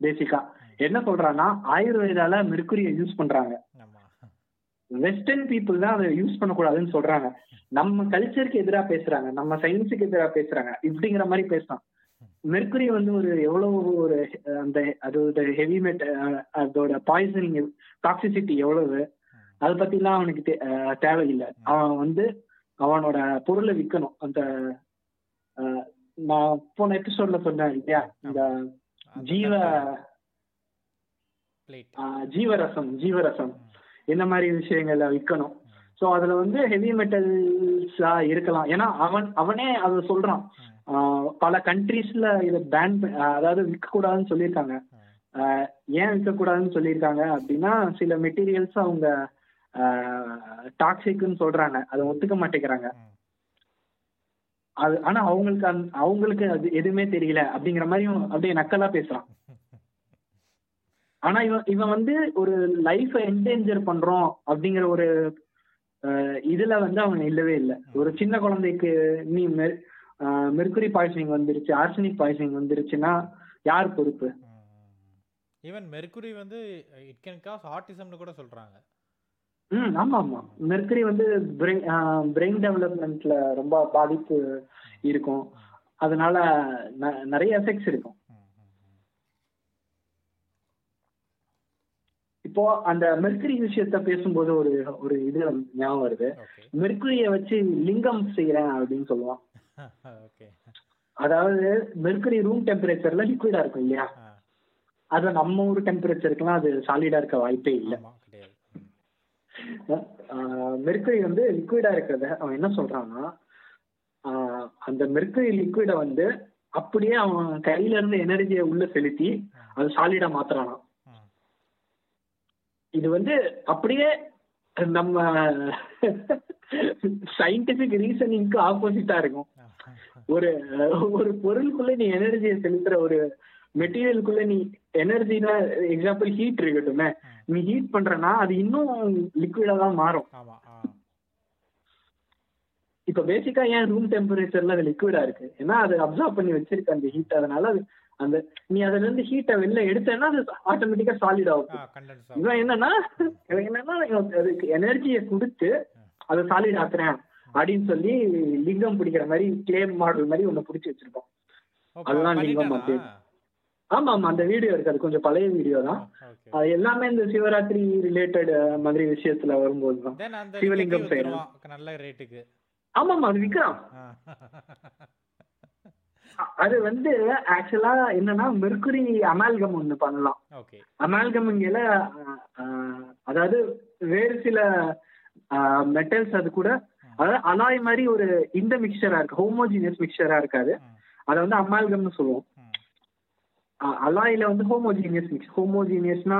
பேசிக்கா என்ன சொல்றான்னா ஆயுர்வேதால மெர்க்குரியை யூஸ் பண்றாங்க. வெஸ்டர்ன் பீப்புள் தான் அதை யூஸ் பண்ணக்கூடாதுன்னு சொல்றாங்க. நம்ம கல்ச்சருக்கு எதிரா பேசுறாங்க நம்ம சயின்ஸுக்கு எதிரா பேசுறாங்க இப்படிங்கிற மாதிரி பேசுறான். மெர்க்குரி வந்து ஒரு எவ்வளவு ஒரு அந்த அதோட ஹெவி மெட் அதோட பாய்சனிங் டாக்ஸிசிட்டி எவ்வளவு? அதை பத்திலாம் அவனுக்கு தேவையில்லை. அவன் வந்து அவனோட பொருளை விற்கணும் அந்த நான் போன எபிசோட்ல சொன்னேன் இல்லையா? இந்த ஜீவ ஜீவரசம் ஜீவரசம். இந்த மாதிரி விஷயங்களை விற்கணும் ஸோ அதுல வந்து ஹெவி மெட்டல்ஸா இருக்கலாம். ஏன்னா அவன் அவனே அதை சொல்றான். பல கண்ட்ரீஸ்ல இதை பேன் அதாவது விற்க கூடாதுன்னு சொல்லியிருக்காங்க ஆஹ் ஏன் விற்க கூடாதுன்னு சொல்லியிருக்காங்க அப்படின்னா சில மெட்டீரியல்ஸ் அவங்க டாக்ஸிக்னு சொல்றாங்க. அதை ஒத்துக்க மாட்டேங்கிறாங்க. அது ஆனா அவங்களுக்கு அந்த- அவங்களுக்கு அது எதுவுமே தெரியல அப்படிங்கிற மாதிரியும் அப்படியே நக்கலா பேசுறான். ஆனா இவன் இவன் வந்து ஒரு லைஃபை என்டேஞ்சர் பண்றோம் அப்படிங்கிற ஒரு இதுல வந்து அவன் இல்லவே இல்லை. ஒரு சின்ன குழந்தைக்கு நீ மெர்- அஹ், மெர்க்குரி பாய்சனிங் வந்துருச்சு ஆர்சனிக் பாய்சனிங் வந்துருச்சுன்னா யார் பொறுப்பு? ஈவன் மெர்க்குரி வந்து இட் கேன் காஸ் ஆட்டிசம்னு கூட சொல்றாங்க. ம் ஆமா ஆமா. மெர்க்குரி வந்து பிரெயின் டெவலப்மெண்ட்ல ரொம்ப பாதிப்பு இருக்கும். அதனால ந- நிறைய எஃபெக்ட்ஸ் இருக்கும். இப்போ அந்த மெர்க்குரி விஷயத்த பேசும்போது ஒரு ஒரு இது வந்து ஞாபகம் வருது. ஓகே மெர்க்குரிய வச்சு லிங்கம் செய்யறேன் அப்படின்னு சொல்லுவான். <laughs> ஓகே அதாவது மெர்க்குரி ரூம் டெம்பரேச்சர்ல லிக்விடா இருக்கும் இல்லையா? அது நம்ம ஊர் டெம்பரேச்சருக்குலாம் அது சாலிடா இருக்க வாய்ப்பே இல்லை. மெர்க்குரி வந்து லிக்விடா இருக்கிறத அவன் என்ன சொல்றான்னா அந்த மெர்க்குரி லிக்விட வந்து அப்படியே அவன் கையில இருந்து எனர்ஜியை உள்ள செலுத்தி அது சாலிடா மாத்துறானா. இது வந்து அப்படியே நம்ம சயின்டிபிக் ரீசனிங்க்கு ஆப்போசிட்டா இருக்கும் ஒரு ஒரு பொருளுக்குள்ள நீ எனர்ஜியை செலுத்துற ஒரு மெட்டீரியலுக்குள்ள நீ எனர்ஜினா எக்ஸாம்பிள் ஹீட் இருக்கட்டுமே நீ ஹீட் பண்றனா அது இன்னும் லிக்விடா தான் மாறும். இப்ப பேசிக்கா ஏன் ரூம் டெம்பரேச்சர்ல அது லிக்விடா இருக்கு? ஏன்னா அது அப்சர்வ் பண்ணி வச்சிருக்கு அந்த ஹீட் அதனால அது அந்த நீ அதுல இருந்து ஹீட்டை வெளில எடுத்தேன்னா அது ஆட்டோமேட்டிக்கா சாலிட் ஆகும். இவன் என்னன்னா என்னன்னா அதுக்கு எனர்ஜியை கொடுத்து அதை சாலிட் ஆக்குறேன் அப்படின்னு சொல்லி லிங்கம் பிடிக்கிற மாதிரி கிளேம் மாடல் மாதிரி ஒண்ணு பிடிச்சி வச்சிருக்கோம் அதுதான் லிங்கம் அப்படின்னு. ஆமா ஆமா அந்த வீடியோ இருக்கு. அது கொஞ்சம் பழைய வீடியோ தான். அது எல்லாமே இந்த சிவராத்திரி ரிலேட்டட் மாதிரி விஷயத்துல வரும்போது தான். சிவலிங்கம் வித்துருவான் நல்ல ரேட்டுக்கு ஆமாமா அது விக்கிறான் அ- அது வந்து ஆக்சுவலா என்னன்னா மெர்க்குரி அமால்கம் ஒண்ணு பண்ணலாம். ஓகே. அமால்கம்ங்கில அதாவது வேறு சில மெட்டல்ஸ் அது கூட அதாவது அலாய் மாதிரி ஒரு இந்த மிக்சரா இருக்கு. ஹோமோஜினியஸ் மிக்சரா இருக்காது. அதை வந்து அமால்கம்னு சொல்லுவோம். அலாயில வந்து ஹோமோஜீனியஸ் மிக்ஸ் ஹோமோஜீனியஸ்னா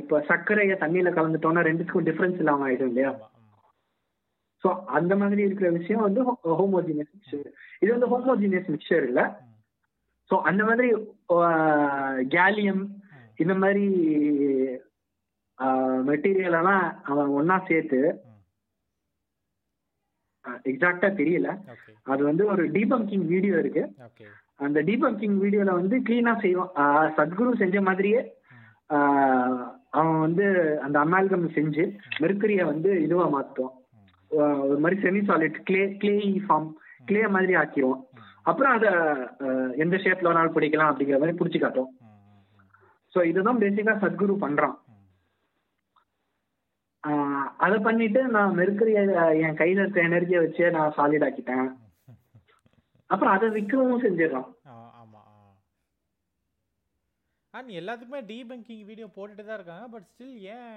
இப்ப சர்க்கரையை தண்ணியில கலந்துட்டோம்னா ரெண்டுத்துக்கும் டிஃபரன்ஸ் இல்லாம ஆயிடும் இல்லையா? ஸோ அந்த மாதிரி இருக்கிற விஷயம் வந்து ஹோமோஜீனியஸ் மிக்சர் இது வந்து ஹோமோஜீனியஸ் மிக்சர் இல்ல. ஸோ அந்த மாதிரி கேலியம் இந்த மாதிரி மெட்டீரியல் எல்லாம் அவன் ஒண்ணா சேர்த்து எக்ஸாக்டா தெரியல. அது வந்து ஒரு டீபங்கிங் வீடியோ இருக்கு. அந்த டீபங்கிங் வீடியோல வந்து கிளீனா செய்வான். சத்குரு செஞ்ச மாதிரியே அவன் வந்து அந்த அமால்கம் செஞ்சு மெர்க்குரிய வந்து இதுவா மாத்துவான். ஒரு மாதிரி semi solid clay clay form clay மாதிரி ஆக்கிடுவான் அப்புறம் அதை எந்த ஷேப்ல வேணாலும் பிடிக்கலாம் அப்படிங்கிற மாதிரி பிடிச்சி காட்டும் ஸோ இதுதான் பேசிக்கா சத்குரு பண்றான். அதை பண்ணிட்டு நான் மெருக்கரிய என் கையில இருக்க எனர்ஜியை வச்சு நான் சாலிட் ஆக்கிட்டேன். அப்புறம் அதை விற்கவும் செஞ்சிடறான் அண்ட் எல்லாத்துக்குமே டீபங்கிங் வீடியோ போட்டுட்டு தான் இருக்காங்க பட் ஸ்டில் ஏன்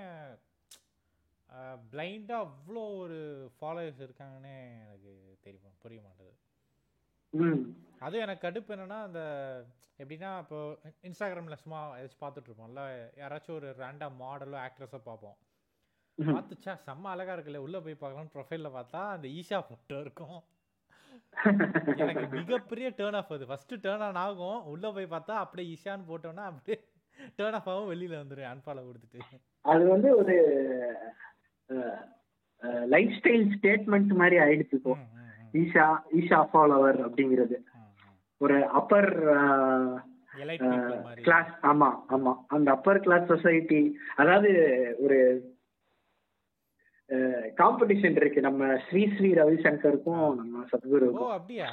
பிளைண்டாக அவ்வளோ ஒரு ஃபாலோவர்ஸ் இருக்காங்கன்னே எனக்கு தெரியும் புரிய மாட்டேது அது எனக்கு கடுப்பு என்னன்னா அந்த எப்படின்னா இப்போ இன்ஸ்டாகிராமில் சும்மா ஏதாச்சும் பார்த்துட்டு இருப்போம்ல யாராச்சும் ஒரு ரேண்டம் மாடலோ ஆக்ட்ரஸோ பார்ப்போம். பார்த்துச்சா செம்ம அழகா இருக்குல்ல உள்ள போய் பார்க்கலாம்னு ப்ரொஃபைலில் பார்த்தா அந்த ஈஷா ஃபோட்டோ இருக்கும். எனக்கு <laughs> மிகப்பெரிய டேர்ன் ஆஃப் அது ஃபர்ஸ்ட் டேர்ன் ஆன் ஆகும். உள்ள போய் பார்த்தா அப்படியே ஈஷான்னு போட்டோம்னா அப்படியே டேர்ன் ஆஃப் ஆகும் வெளியில வந்துடும் அன்ஃபாலோ கொடுத்துட்டு. அது வந்து ஒரு லைஃப் ஸ்டைல் ஸ்டேட்மெண்ட் மாதிரி ஆயிடுச்சு இப்போ. ஈஷா ஈஷா ஃபாலோவர் அப்படிங்கிறது. ஒரு அப்பர் கிளாஸ் ஆமா ஆமா. அந்த அப்பர் கிளாஸ் சொசைட்டி அதாவது ஒரு காம்படிஷன் இருக்கு. நம்ம ஸ்ரீ ஸ்ரீ ரவிசங்கருக்கும் நம்ம சத்குருக்கும் அப்படியா?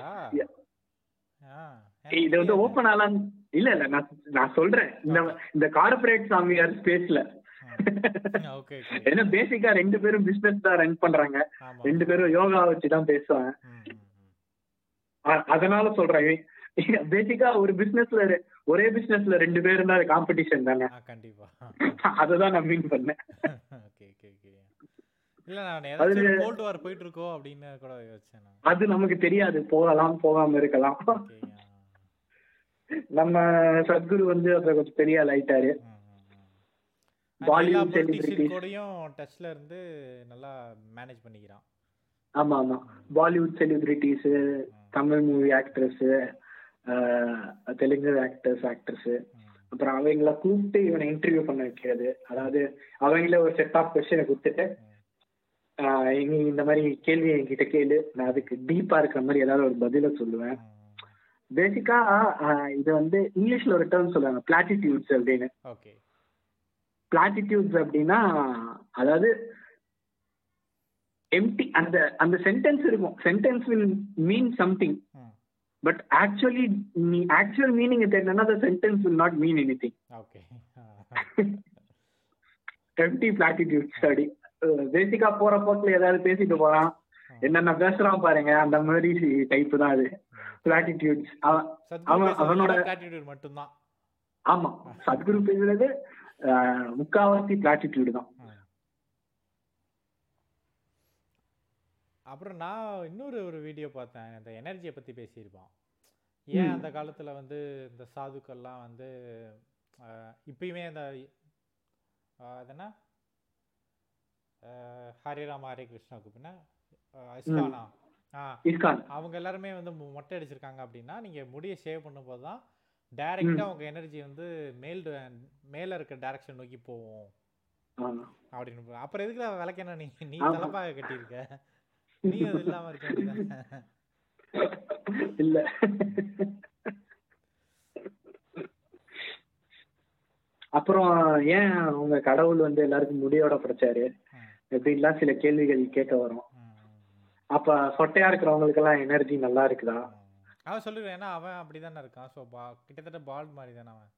இது வந்து ஓப்பன் ஆலாம் இல்ல இல்ல நான் நான் சொல்றேன். இந்த இந்த கார்பரேட் சாமியார் ஸ்பேஸ்ல ஏன்னா பேசிக்கா ரெண்டு பேரும் பிசினஸ் தான் ரன் பண்றாங்க. ரெண்டு பேரும் யோகா வச்சு தான் பேசுவாங்க அதனால சொல்றேன். பேசிக்கா ஒரு பிசினஸ்ல ஒரே பிசினஸ்ல ரெண்டு பேர் இருந்தா காம்படிஷன் தானே? கண்டிப்பா. <laughs> அததான் நான் மீன் பண்ணேன். <laughs> இல்ல நான் ஏதாச்சும் கோல்டு வார் போயிட்டு இருக்கோ அப்படின்னு கூட யோசிச்சேன் நான். அது நமக்கு தெரியாது. போகலாம் போகாம இருக்கலாம். நம்ம சத்குரு வந்து அத கொஞ்சம் பெரிய Bollywood பொலிட்டிஷியன் celebrities. கூடயும் டச்ல இருந்து நல்லா மேனேஜ் பண்ணிக்கிறான். ஆமா ஆமா. Bollywood celebrities Tamil movie actress Telugu actors actress அப்புறம் அவங்கள கூப்பிட்டு இவனை இன்டர்வியூ பண்ண வைக்கிறது. அதாவது அவங்கள ஒரு செட் ஆஃப் கொஸ்டினை கொடுத்துட்டு நீ இந்த மாதிரி கேள்வி என்கிட்ட கேளு. நான் அதுக்கு டீப்பா இருக்கிற மாதிரி ஏதாவது ஒரு பதில சொல்லுவேன். பேசிக்கா இது வந்து இங்கிலீஷ்ல ஒரு டேர்ம் சொல்லுவாங்க பிளாட்டிடியூட்ஸ் அப்படின்னு. பிளாட்டிடியூட்ஸ் அப்படின்னா அதாவது எம்டி அந்த அந்த சென்டென்ஸ் இருக்கும். Sentence will mean something. But actually நீ ஆக்சுவல் மீனிங் தெரியலன்னா அந்த sentence will not mean anything empty platitudes அப்படி பேசிக்கா போற போக்குல ஏதாவது பேசிட்டு போறான். என்னென்ன பேசுறான் பாருங்க. அந்த மாதிரி டைப் தான் அது. பிளாட்டிடியூட்ஸ் அவன் அவனோட மட்டும்தான். ஆமா. சத்குரு பேசுறது முக்காவாசி பிளாட்டிடியூடு தான். அப்புறம் நான் இன்னொரு ஒரு வீடியோ பார்த்தேன். இந்த எனர்ஜியை பத்தி பேசியிருப்பான். ஏன். அந்த காலத்துல வந்து இந்த சாதுக்கள்லாம் வந்து இப்பயுமே அந்த ஆஹ், என்ன ஆஹ், ஹரே பின்ன ஆஹ், இஸ்கானா ஆ அவங்க எல்லாருமே வந்து மொட்டை அடிச்சிருக்காங்க அப்படின்னா நீங்க முடியை ஷேவ் பண்ணும்போது தான் டைரக்டா உங்க எனர்ஜி வந்து மேல் மேல இருக்க டைரக்ஷன் நோக்கி ஆமா. அப்படின்னு அப்புறம் எதுக்கு விளக்கேனா நீ நீ ஆமா. தலப்பாக கட்டியிருக்க? நீ அது இல்லாம இருக்க இல்ல. அப்புறம் ஏன் உங்க கடவுள் வந்து எல்லாருக்கும் முடியோட படைச்சாரு? எப்படின்லாம் சில கேள்விகள் கேட்க வரும். அப்ப சொட்டையா இருக்கிறவங்களுக்கு எல்லாம் எனர்ஜி நல்லா இருக்குதா. அவன் சொல்லுவேன் ஏன்னா அவன் அப்படிதானே இருக்கான். ஸோ பா கிட்டத்தட்ட பால் மாதிரி தானே அவன்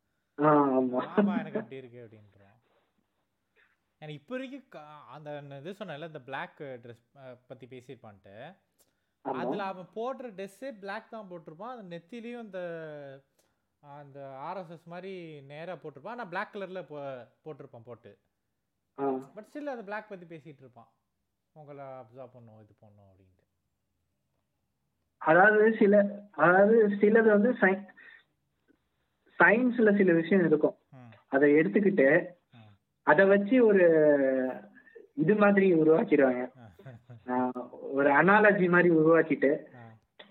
ஆமா. எனக்கு அப்படி இருக்கு அப்படின்றான். எனக்கு இப்போ வரைக்கும் அந்த இது சொன்னேன்ல இந்த பிளாக் ட்ரெஸ் பத்தி பேசியிருப்பான்ட்டு. அதுல அவன் போடுற ட்ரெஸ்ஸே பிளாக் தான் போட்டிருப்பான். அந்த நெத்திலையும் இந்த அந்த ஆர்எஸ்எஸ் மாதிரி நேரா போட்டிருப்பான். ஆனா பிளாக் கலர்ல போ போட்டிருப்பான் போட்டு. பட் ஸ்டில் அது பிளாக் பத்தி பேசிட்டு இருப்பான் உங்களை அப்சர்வ் பண்ணும் இது பண்ணும் அப்படின்ட்டு. அதாவது சில அதாவது சிலது வந்து சயின்ஸ்ல சில விஷயம் இருக்கும். அதை எடுத்துக்கிட்டு அதை வச்சு ஒரு இது மாதிரி உருவாக்கிடுவாங்க. ஒரு அனாலஜி மாதிரி உருவாக்கிட்டு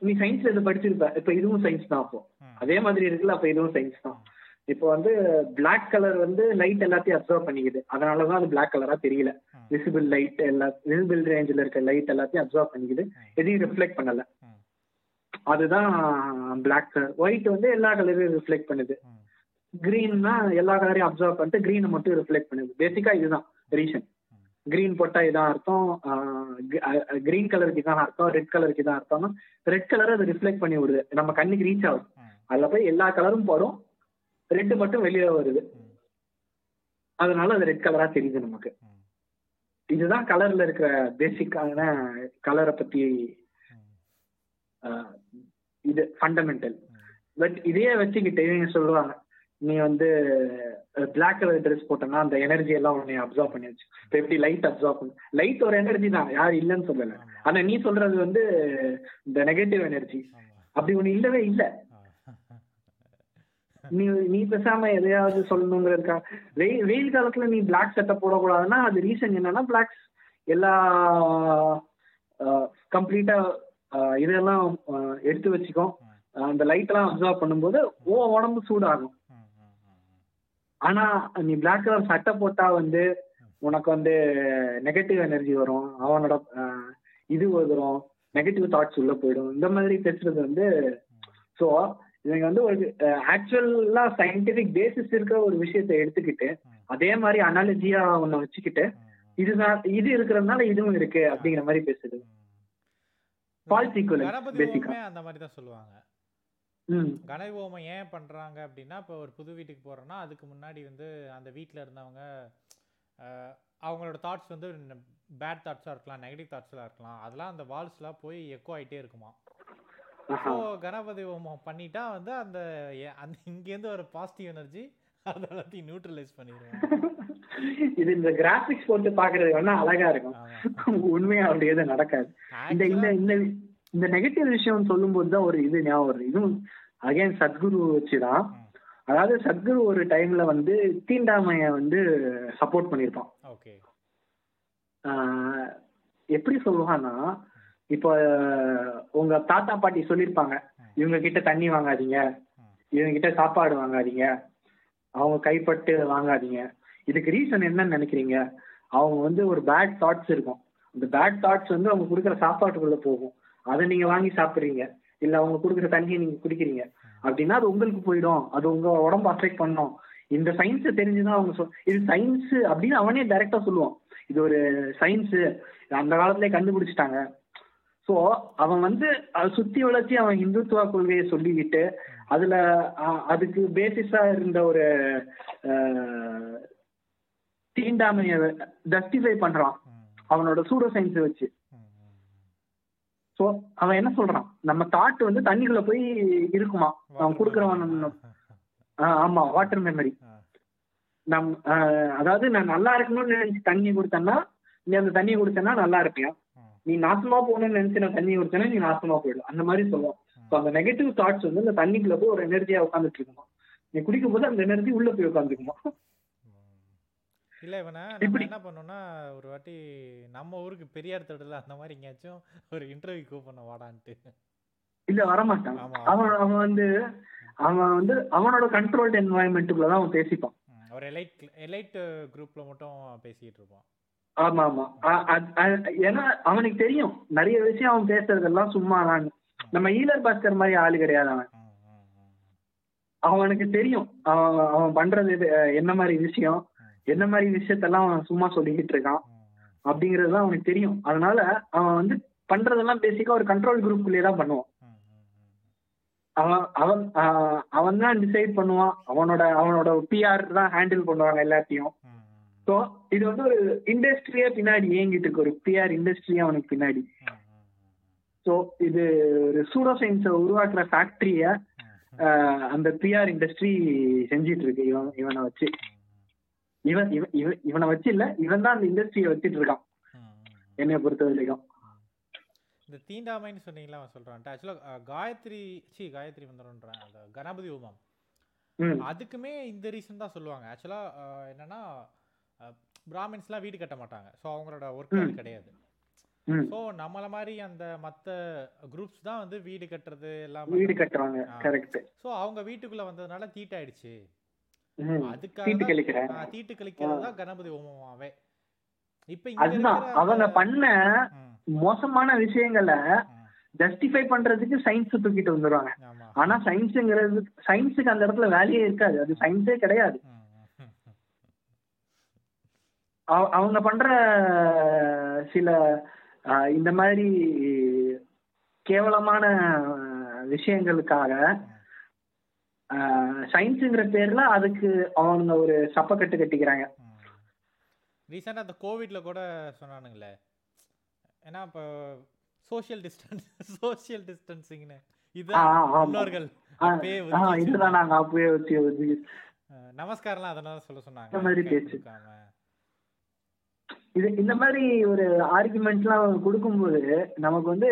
நீ சயின்ஸ்ல இது படிச்சிருப்ப இப்ப இதுவும் சயின்ஸ் தான் அப்போ. அதே மாதிரி இருக்குல்ல அப்ப இதுவும் சயின்ஸ் தான். இப்போ வந்து Black கலர் வந்து லைட் எல்லாத்தையும் அப்சர்வ் பண்ணிக்குது. அதனாலதான் அது Black கலரா தெரியல. விசிபிள் லைட் எல்லா விசிபிள் ரேஞ்சில் இருக்க லைட் எல்லாத்தையும் அப்சர்வ் பண்ணிக்குது. எதையும் ரிஃப்ளெக்ட் பண்ணல. அதுதான் Black கலர் ஒயிட் வந்து எல்லா கலரையும் ரிஃப்ளெக்ட் பண்ணுது. கிரீன்னா எல்லா கலரையும் அப்சர்வ் பண்ணிட்டு கிரீனை மட்டும் ரிஃப்ளெக்ட் பண்ணுது. பேசிக்கா இதுதான் ரீசன் கிரீன் போட்டா இதான் அர்த்தம். கிரீன் கலருக்கு இதான் அர்த்தம். ரெட் கலருக்கு இதான் அர்த்தம்னா ரெட் கலர் அது ரிஃப்ளெக்ட் பண்ணி விடுது. நம்ம கண்ணுக்கு ரீச் ஆகுது. ம், அதுல போய் எல்லா கலரும் படும். ரெட் மட்டும் வெளியே வருது. அதனால அது ரெட் கலரா தெரியுது நமக்கு. இதுதான் கலர்ல இருக்கிற பேசிக்கான கலரை பத்தி இது ஃபண்டமெண்டல். பட் இதையே வச்சுக்கிட்டு இவங்க சொல்லுவாங்க நீ வந்து பிளாக் கலர் ட்ரெஸ் போட்டனா அந்த எனர்ஜி எல்லாம் உன்னை அப்சர்வ் பண்ணி வச்சு இப்போ எப்படி லைட் அப்சர்வ் பண்ணு லைட் ஒரு எனர்ஜி தான் யாரும் இல்லைன்னு சொல்லல. ஆனா நீ சொல்றது வந்து இந்த நெகட்டிவ் எனர்ஜி. அப்படி ஒண்ணு இல்லவே இல்ல. நீ நீ பேசாம எதையாவது சொல்லணுங்கிறதுக்கா வெயில் வெயில் காலத்துல நீ பிளாக் சட்டை போடக்கூடாதுன்னா அது ரீசன் என்னன்னா பிளாக் எல்லா கம்ப்ளீட்டா இதெல்லாம் எடுத்து வச்சுக்கோ. ம், அந்த லைட் எல்லாம் அப்சர்வ் பண்ணும்போது ஓ உடம்பு சூடாகும். ஆனா நீ பிளாக் கலர் சட்டை போட்டா வந்து உனக்கு வந்து நெகட்டிவ் எனர்ஜி வரும். அவனோட இது வரும். நெகட்டிவ் தாட்ஸ் உள்ள போயிடும். இந்த மாதிரி பேசுறது வந்து ஸோ இவங்க வந்து ஒரு ஆக்சுவலா சயின்டிபிக் பேசிஸ் இருக்கிற ஒரு விஷயத்தை எடுத்துக்கிட்டு அதே மாதிரி அனாலஜியா ஒன்ன வச்சுக்கிட்டு. இதுதான் இது இருக்கிறதுனால இதுவும் இருக்கு அப்படிங்கிற மாதிரி பேசுது. basic ஆ. ஹோமமே அந்த மாதிரி தான் சொல்லுவாங்க. ம். கணபதி ஹோமம் ஏன் பண்றாங்க அப்படின்னா இப்போ ஒரு புது வீட்டுக்கு போறோம்னா அதுக்கு முன்னாடி வந்து அந்த வீட்டில் இருந்தவங்க அவங்களோட தாட்ஸ் வந்து பேட் தாட்ஸாக இருக்கலாம் நெகட்டிவ் தாட்ஸ்லாம் இருக்கலாம். அதெல்லாம் அந்த வால்ஸ்லாம் போய் எக்கோ ஆயிட்டே இருக்குமா ஸோ கணபதி ஹோமம் பண்ணிட்டா வந்து அந்த அந்த இங்கேருந்து ஒரு பாசிட்டிவ் எனர்ஜி அதை எல்லாத்தையும் நியூட்ரலைஸ் பண்ணிடுவாங்க இது இந்த கிராபிக்ஸ் போட்டு பாக்குறது வேணா அழகா இருக்கும். உண்மையா அப்படி எதுவும் நடக்காது. இந்த இந்த இந்த இந்த நெகட்டிவ் விஷயம் சொல்லும்போது தான் ஒரு இது ஞாபகம் வருது. இதுவும் அகைன் சத்குரு வச்சுதான். அதாவது சத்குரு ஒரு டைம்ல வந்து தீண்டாமைய வந்து சப்போர்ட் ஆஹ் எப்படி சொல்லுவான்னா இப்போ உங்க தாத்தா பாட்டி சொல்லியிருப்பாங்க இவங்க கிட்ட தண்ணி வாங்காதீங்க. இவங்க கிட்ட சாப்பாடு வாங்காதீங்க. அவங்க கைப்பட்டு வாங்காதீங்க. இதுக்கு ரீசன் என்னன்னு நினைக்கிறீங்க? அவங்க வந்து ஒரு பேட் தாட்ஸ் இருக்கும். அந்த பேட் தாட்ஸ் வந்து அவங்க கொடுக்குற சாப்பாட்டுக்குள்ள போகும். அதை நீங்க வாங்கி சாப்பிடுறீங்க. இல்ல அவங்க கொடுக்குற தண்ணியை நீங்க குடிக்கிறீங்க. அப்படின்னா அது உங்களுக்கு போயிடும். அது உங்க உடம்பு அஃபெக்ட் பண்ணும். இந்த சயின்ஸ் தெரிஞ்சுதான் அவங்க சொல் இது சயின்ஸ் அப்படின்னு அவனே டைரக்டா சொல்லுவான். இது ஒரு சயின்ஸ் அந்த காலத்திலே கண்டுபிடிச்சிட்டாங்க. சோ அவன் வந்து அதை சுத்தி வளர்ச்சி அவன் இந்துத்துவ கொள்கையை சொல்லிக்கிட்டு அதுல அதுக்கு பேசிஸா இருந்த ஒரு தீண்டாமைய ஜஸ்டிஃபை பண்றான். அவனோட சூடோ சயின்ஸ் வச்சு. சோ அவன் என்ன சொல்றான்? நம்ம தாட் வந்து தண்ணிக்குள்ள போய் இருக்குமா? அவன் கொடுக்குறவன் ஆஹ், ஆமா வாட்டர் மெமரி நம் ஆஹ், அதாவது நான் நல்லா இருக்கணும்னு நினைச்சு தண்ணி கொடுத்தேன்னா நீ அந்த தண்ணியை கொடுத்தேன்னா நல்லா இருப்பியா? நீ நாசமா போகணும்னு நினைச்சு நான் தண்ணி குடிச்சேன்னா நீ நாசமா போயிடும் அந்த மாதிரி சொல்லுவோம் ஸோ அந்த நெகட்டிவ் தாட்ஸ் வந்து இந்த தண்ணிக்குள்ள போய் ஒரு எனர்ஜியா உட்காந்துட்டு இருக்குமா நீ குடிக்கும் போது அந்த எனர்ஜி உள்ள போய் உட்காந்துக்குமா. <laughs> இல்ல இவனை நம்ம என்ன பண்ணோம்னா ஒரு வாட்டி நம்ம ஊருக்கு பெரியார் திடல அந்த மாதிரி எங்கேயாச்சும் ஒரு இன்டர்வியூ கூப்பிடணும் வாடான்ட்டு. இல்ல வரமாட்டான். அவன் அவன் வந்து அவன் வந்து அவனோட கண்ட்ரோல்டு என்வாயன்மெண்ட்டுக்குள்ள தான் அவன் பேசிப்பான். ஒரு எலைட் எலைட் குரூப்ல மட்டும் பேசிக்கிட்டு இருப்போம் ஆமா ஆமா ஏன்னா அவனுக்கு தெரியும். நிறைய விஷயம் அவன் பேசுறதெல்லாம் சும்மா தான் நம்ம ஈலர் பாஸ்கர் மாதிரி ஆளு கிடையாது அவன். அவனுக்கு தெரியும். அவன் அவன் பண்றது என்ன மாதிரி விஷயம் என்ன மாதிரி விஷயத்தெல்லாம் அவன் சும்மா சொல்லிக்கிட்டு இருக்கான். ம், ம், அப்படிங்கிறது தான் அவனுக்கு தெரியும். அதனால அவன் வந்து பண்றதெல்லாம் பேசிக்கா ஒரு கண்ட்ரோல் குரூப்புக்குள்ளேயே தான் பண்ணுவான். அவன் அவன் அவன் தான் டிசைட் பண்ணுவான். அவனோட அவனோட பிஆர் தான் ஹேண்டில் பண்ணுவாங்க எல்லாத்தையும். ஸோ இது வந்து ஒரு இண்டஸ்ட்ரியே பின்னாடி இயங்கிட்டு இருக்கு ஒரு பிஆர் இண்டஸ்ட்ரியே அவனுக்கு பின்னாடி. ஸோ இது ஒரு சூடோ சயின்ஸை உருவாக்குற ஃபேக்டரிய அந்த பிஆர் இண்டஸ்ட்ரி செஞ்சிட்டு இருக்கு இவன் இவனை வச்சு. இவன் இவன் இவன் இவனை வச்சு இல்ல இவன் தான் அந்த இண்டஸ்ட்ரியை வச்சுட்டு இருக்கான் என்னைய பொறுத்த வரைக்கும். இந்த தீண்டாமைன்னு சொன்னீங்களா அவன் சொல்றான் ஆக்சுவலா காயத்ரி சி காயத்ரி வந்துடும்ன்றான் அந்த கணபதி ஹோமம் ம். அதுக்குமே இந்த ரீசன் தான் சொல்லுவாங்க. ஆக்சுவலா என்னன்னா பிராமின்ஸ்லாம் வீடு கட்ட மாட்டாங்க. ஸோ அவங்களோட ஒர்க் அது கிடையாது. ஸோ நம்மள மாதிரி அந்த மத்த குரூப்ஸ் தான் வந்து வீடு கட்டுறது எல்லாம் வீடு கட்டுறாங்க. கரெக்ட் ஸோ அவங்க வீட்டுக்குள்ள வந்ததுனால தீட்டாயிடுச்சு அதுக்காக தீட்டு கழிக்கிறது தான் கணபதி ஹோமமாவே இப்ப அதுதான். அவங்க பண்ண மோசமான விஷயங்களை ஜஸ்டிஃபை பண்றதுக்கு சயின்ஸ் தூக்கிட்டு வந்துருவாங்க. ஆனா சயின்ஸுங்கிறது சயின்ஸுக்கு அந்த இடத்துல வேலையே இருக்காது. அது சயின்ஸே கிடையாது. அவங்க பண்ற சில இந்த மாதிரி கேவலமான விஷயங்களுக்காக சயின்ஸுங்கிற பேர்ல அதுக்கு அவங்க ஒரு சப்பக்கட்டு கட்டிக்கிறாங்க. ரீசெண்டாக அந்த கோவிட்ல கூட சொன்னானுங்களே. ஏன்னா இப்போ சோஷியல் டிஸ்டன்ஸ் சோஷியல் டிஸ்டன்சிங்னு இதுதான் நாங்க அப்பவே வச்சு நமஸ்காரம்லாம் அதனால சொல்ல சொன்னாங்க இந்த மாதிரி கை பேச்சு. கொடுக்காம. இது இந்த மாதிரி ஒரு ஆர்குமெண்ட்ஸ்லாம் கொடுக்கும்போது நமக்கு வந்து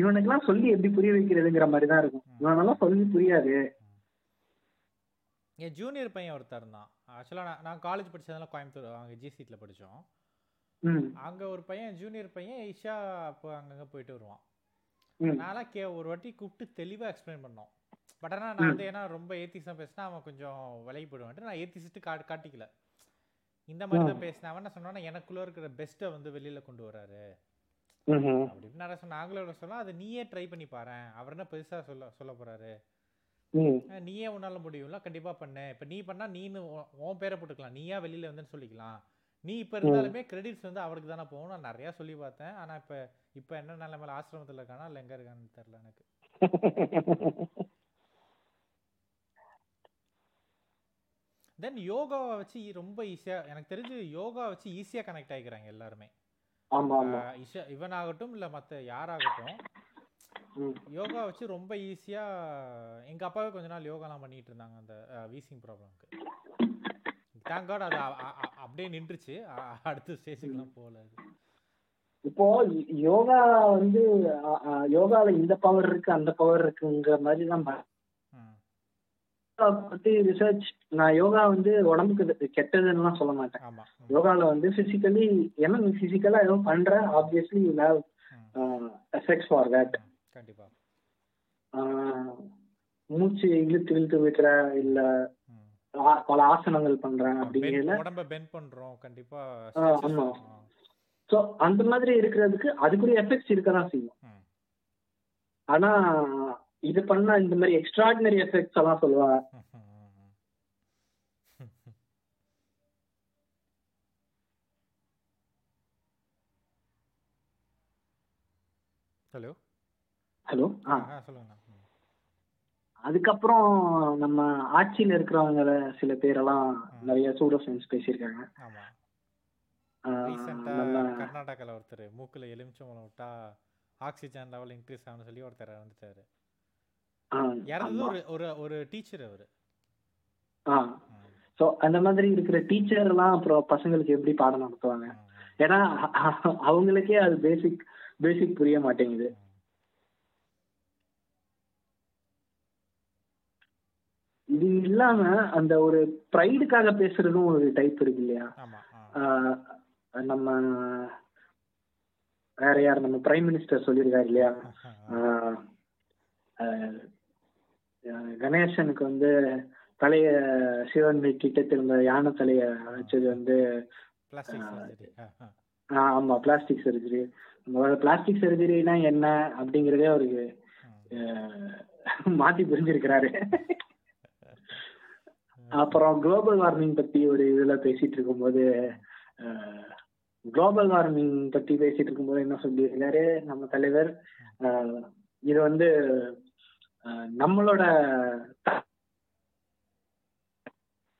இவனுக்கெல்லாம் சொல்லி எப்படி புரிய வைக்கிறதுங்கிற மாதிரி தான் இருக்கும் இவனெல்லாம் சொல்லி புரியாது. என் ஜூனியர் பையன் ஒருத்தர் இருந்தான். ஆக்சுவலாக நான் நான் காலேஜ் படிச்சதெல்லாம் கோயம்புத்தூர் அங்கே ஜிசிட்டில் படித்தோம் அங்கே ஒரு பையன் ஜூனியர் பையன் இஷா அப்போ அங்கங்கே போயிட்டு வருவான். நான்லாம் கே ஒரு வாட்டி கூப்பிட்டு தெளிவாக எக்ஸ்பிளைன் பண்ணோம். பட் ஆனால் நான் வந்து ஏன்னா ரொம்ப ஏத்திசம் பேசினா அவன் கொஞ்சம் விலகி போயிடுவான்ட்டு நான் ஏத்திசிட்டு கா காட்டிக்கல. இந்த மாதிரி தான் பேசினேன் அவன் சொன்னான்னா எனக்குள்ள இருக்கிற பெஸ்ட்டை வந்து வெளியில கொண்டு வராரு. அப்படின்னு நிறைய சொன்ன நாங்களோட சொல்லலாம் அதை நீயே ட்ரை பண்ணி பாரேன் அவர் என்ன பெருசா சொல்ல சொல்ல போறாரு? நீயே உன்னால முடியும்ல கண்டிப்பா பண்ணு. இப்ப நீ பண்ணா நீனு உன் உன் பேரை போட்டுக்கலாம். நீயா வெளியில வந்துன்னு சொல்லிக்கலாம். நீ இப்ப இருந்தாலுமே கிரெடிட்ஸ் வந்து அவருக்கு தானே போகும் நான் நிறைய சொல்லி பார்த்தேன். ஆனா இப்ப இப்ப என்ன நிலைமையில ஆசிரமத்துல இருக்கானா? இல்ல எங்க இருக்கான்னு தெரியல எனக்கு. <laughs> தென் யோகாவை வச்சு ரொம்ப ஈஸியா எனக்கு தெரிஞ்சு யோகா வச்சு ஈஸியா கனெக்ட் ஆகிக்கிறாங்க எல்லாருமே. இஷ- இவன் ஆகட்டும் இல்ல மத்த யாராகட்டும் யோகா வச்சு ரொம்ப ஈஸியா எங்க அப்பாவே கொஞ்ச நாள் யோகாலாம் பண்ணிட்டு இருந்தாங்க அந்த வீசிங் ப்ராப்ளம்க்கு. தேங்க் காட் அது அப்படியே நின்றுச்சு. அடுத்த ஸ்டேஜுக்குலாம் போகல அது. இப்போ யோகா வந்து யோகால இந்த பவர் இருக்கு அந்த பவர் இருக்குங்கிற மாதிரி தான் பத்தி ரிசர்ச் நான் யோகா வந்து உடம்புக்கு கெட்டதுன்னுலாம் சொல்ல மாட்டேன். யோகால வந்து பிசிக்கலி ஏன்னா நீ பிசிக்கலா எதுவும் பண்ற obviously you have effects for that கண்டிப்பா. மூச்சு இழுத்து இழுத்து விடுற இல்ல பல ஆசனங்கள் பண்றேன் அப்படிங்கிறதுல உடம்ப பெண்ட் பண்றோம் கண்டிப்பா ஆ, ஆமா. ஸோ அந்த மாதிரி இருக்கிறதுக்கு அதுக்குரிய எஃபெக்ட்ஸ் இருக்க தான் செய்யும். ஆனா இது பண்ணா இந்த மாதிரி எக்ஸ்ட்ராடினரி எஃபெக்ட்ஸ் எல்லாம் சொல்லுவாங்க. ஹலோ ஹலோ ஆ. சொல்லுங்க அதுக்கப்புறம் நம்ம ஆட்சியில இருக்கிறவங்க சில பேரெல்லாம் நிறைய சூடோ சயின்ஸ் பேசியிருக்காங்க. கர்நாடகால ஒருத்தர் மூக்குல எலுமிச்சம்பழம் விட்டா ஆக்சிஜன் லெவல் இன்க்ரீஸ் ஆகும்னு சொல்லி ஒருத்தர் இறந்துட்டாரு. ஆமா. ஒரு ஒரு ஒரு டீச்சர் அவரு. ஆ. ஸோ அந்த மாதிரி இருக்கிற டீச்சர் எல்லாம் அப்புறம் பசங்களுக்கு எப்படி பாடம் நடத்துவாங்க? ஏன்னா அவங்களுக்கே அது பேசிக் பேசிக் புரிய மாட்டேங்குது. இது இல்லாம அந்த ஒரு ப்ரைடுக்காக பேசுறதும் ஒரு டைப் இருக்கு இல்லையா? நம்ம வேற யார் நம்ம பிரைம் மினிஸ்டர் சொல்லியிருக்காரு இல்லையா? கணேசனுக்கு வந்து தலைய சிவன் வெட்டிட்டு திரும்ப யானை தலைய வச்சது வந்து ஆமா பிளாஸ்டிக் சர்ஜரி நம்மளோட பிளாஸ்டிக் சர்ஜரினா என்ன அப்படிங்கறதே அவருக்கு மாத்தி புரிஞ்சிருக்கிறாரு. அப்புறம் குளோபல் வார்மிங் பத்தி ஒரு இதுல பேசிட்டு இருக்கும்போது குளோபல் வார்மிங் பத்தி பேசிட்டு இருக்கும்போது என்ன சொல்லியிருக்காரு? நம்ம தலைவர் இது வந்து நம்மளோட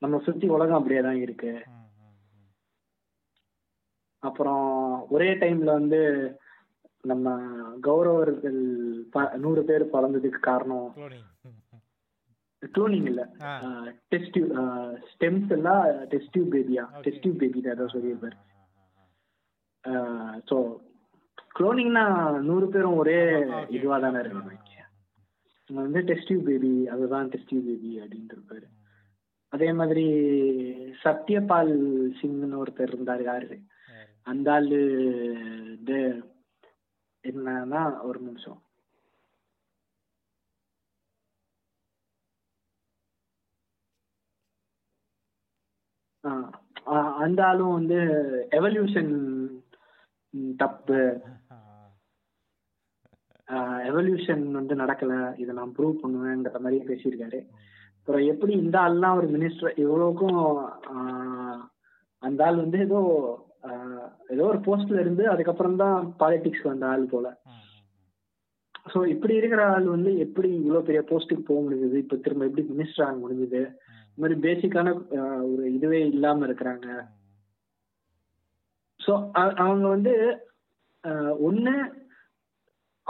நம்ம சுத்தி உலகம் அப்படியே தான் இருக்கு. அப்புறம் ஒரே டைம்ல வந்து நம்ம கௌரவர்கள் நூறு பேர் பிறந்ததுக்கு காரணம் குளோனிங் இல்ல. டெஸ்ட் ஸ்டெம்ஸ் எல்லாம் டெஸ்ட் டியூப் பேபியா. டெஸ்ட் டியூப் பேபி தான் ஏதோ சொல்லியிருப்பாரு. ஸோ க்ளோனிங்னா நூறு பேரும் ஒரே இதுவா தானே இருக்கணும். வந்து டெஸ்ட் யூ பேபி அதுதான் டெஸ்ட் யூ பேபி அப்படின்ட்டு இருப்பாரு அதே மாதிரி சத்யபால் சிங்னு ஒருத்தர் இருந்தாரு யாரு? அந்த ஆளு இது என்னன்னா ஒரு நிமிஷம். அந்த ஆளும் வந்து எவல்யூஷன் தப்பு. எவல்யூஷன் வந்து நடக்கல இதை நான் ப்ரூவ் பண்ணுவேங்கிற மாதிரி பேசியிருக்காரு. அப்புறம் எப்படி இந்த ஆள்லாம் ஒரு மினிஸ்டர் இவ்வளோக்கும் அந்த ஆள் வந்து ஏதோ ஏதோ ஒரு போஸ்ட்ல இருந்து அதுக்கப்புறம் தான் பாலிடிக்ஸ் வந்த ஆள் போல. ஸோ இப்படி இருக்கிற ஆள் வந்து எப்படி இவ்வளோ பெரிய போஸ்ட்டுக்கு போக முடியுது இப்போ திரும்ப எப்படி மினிஸ்டர் ஆக முடிஞ்சுது? இந்த மாதிரி பேசிக்கான ஒரு இதுவே இல்லாம இருக்கிறாங்க. ஸோ அவங்க வந்து ஒன்று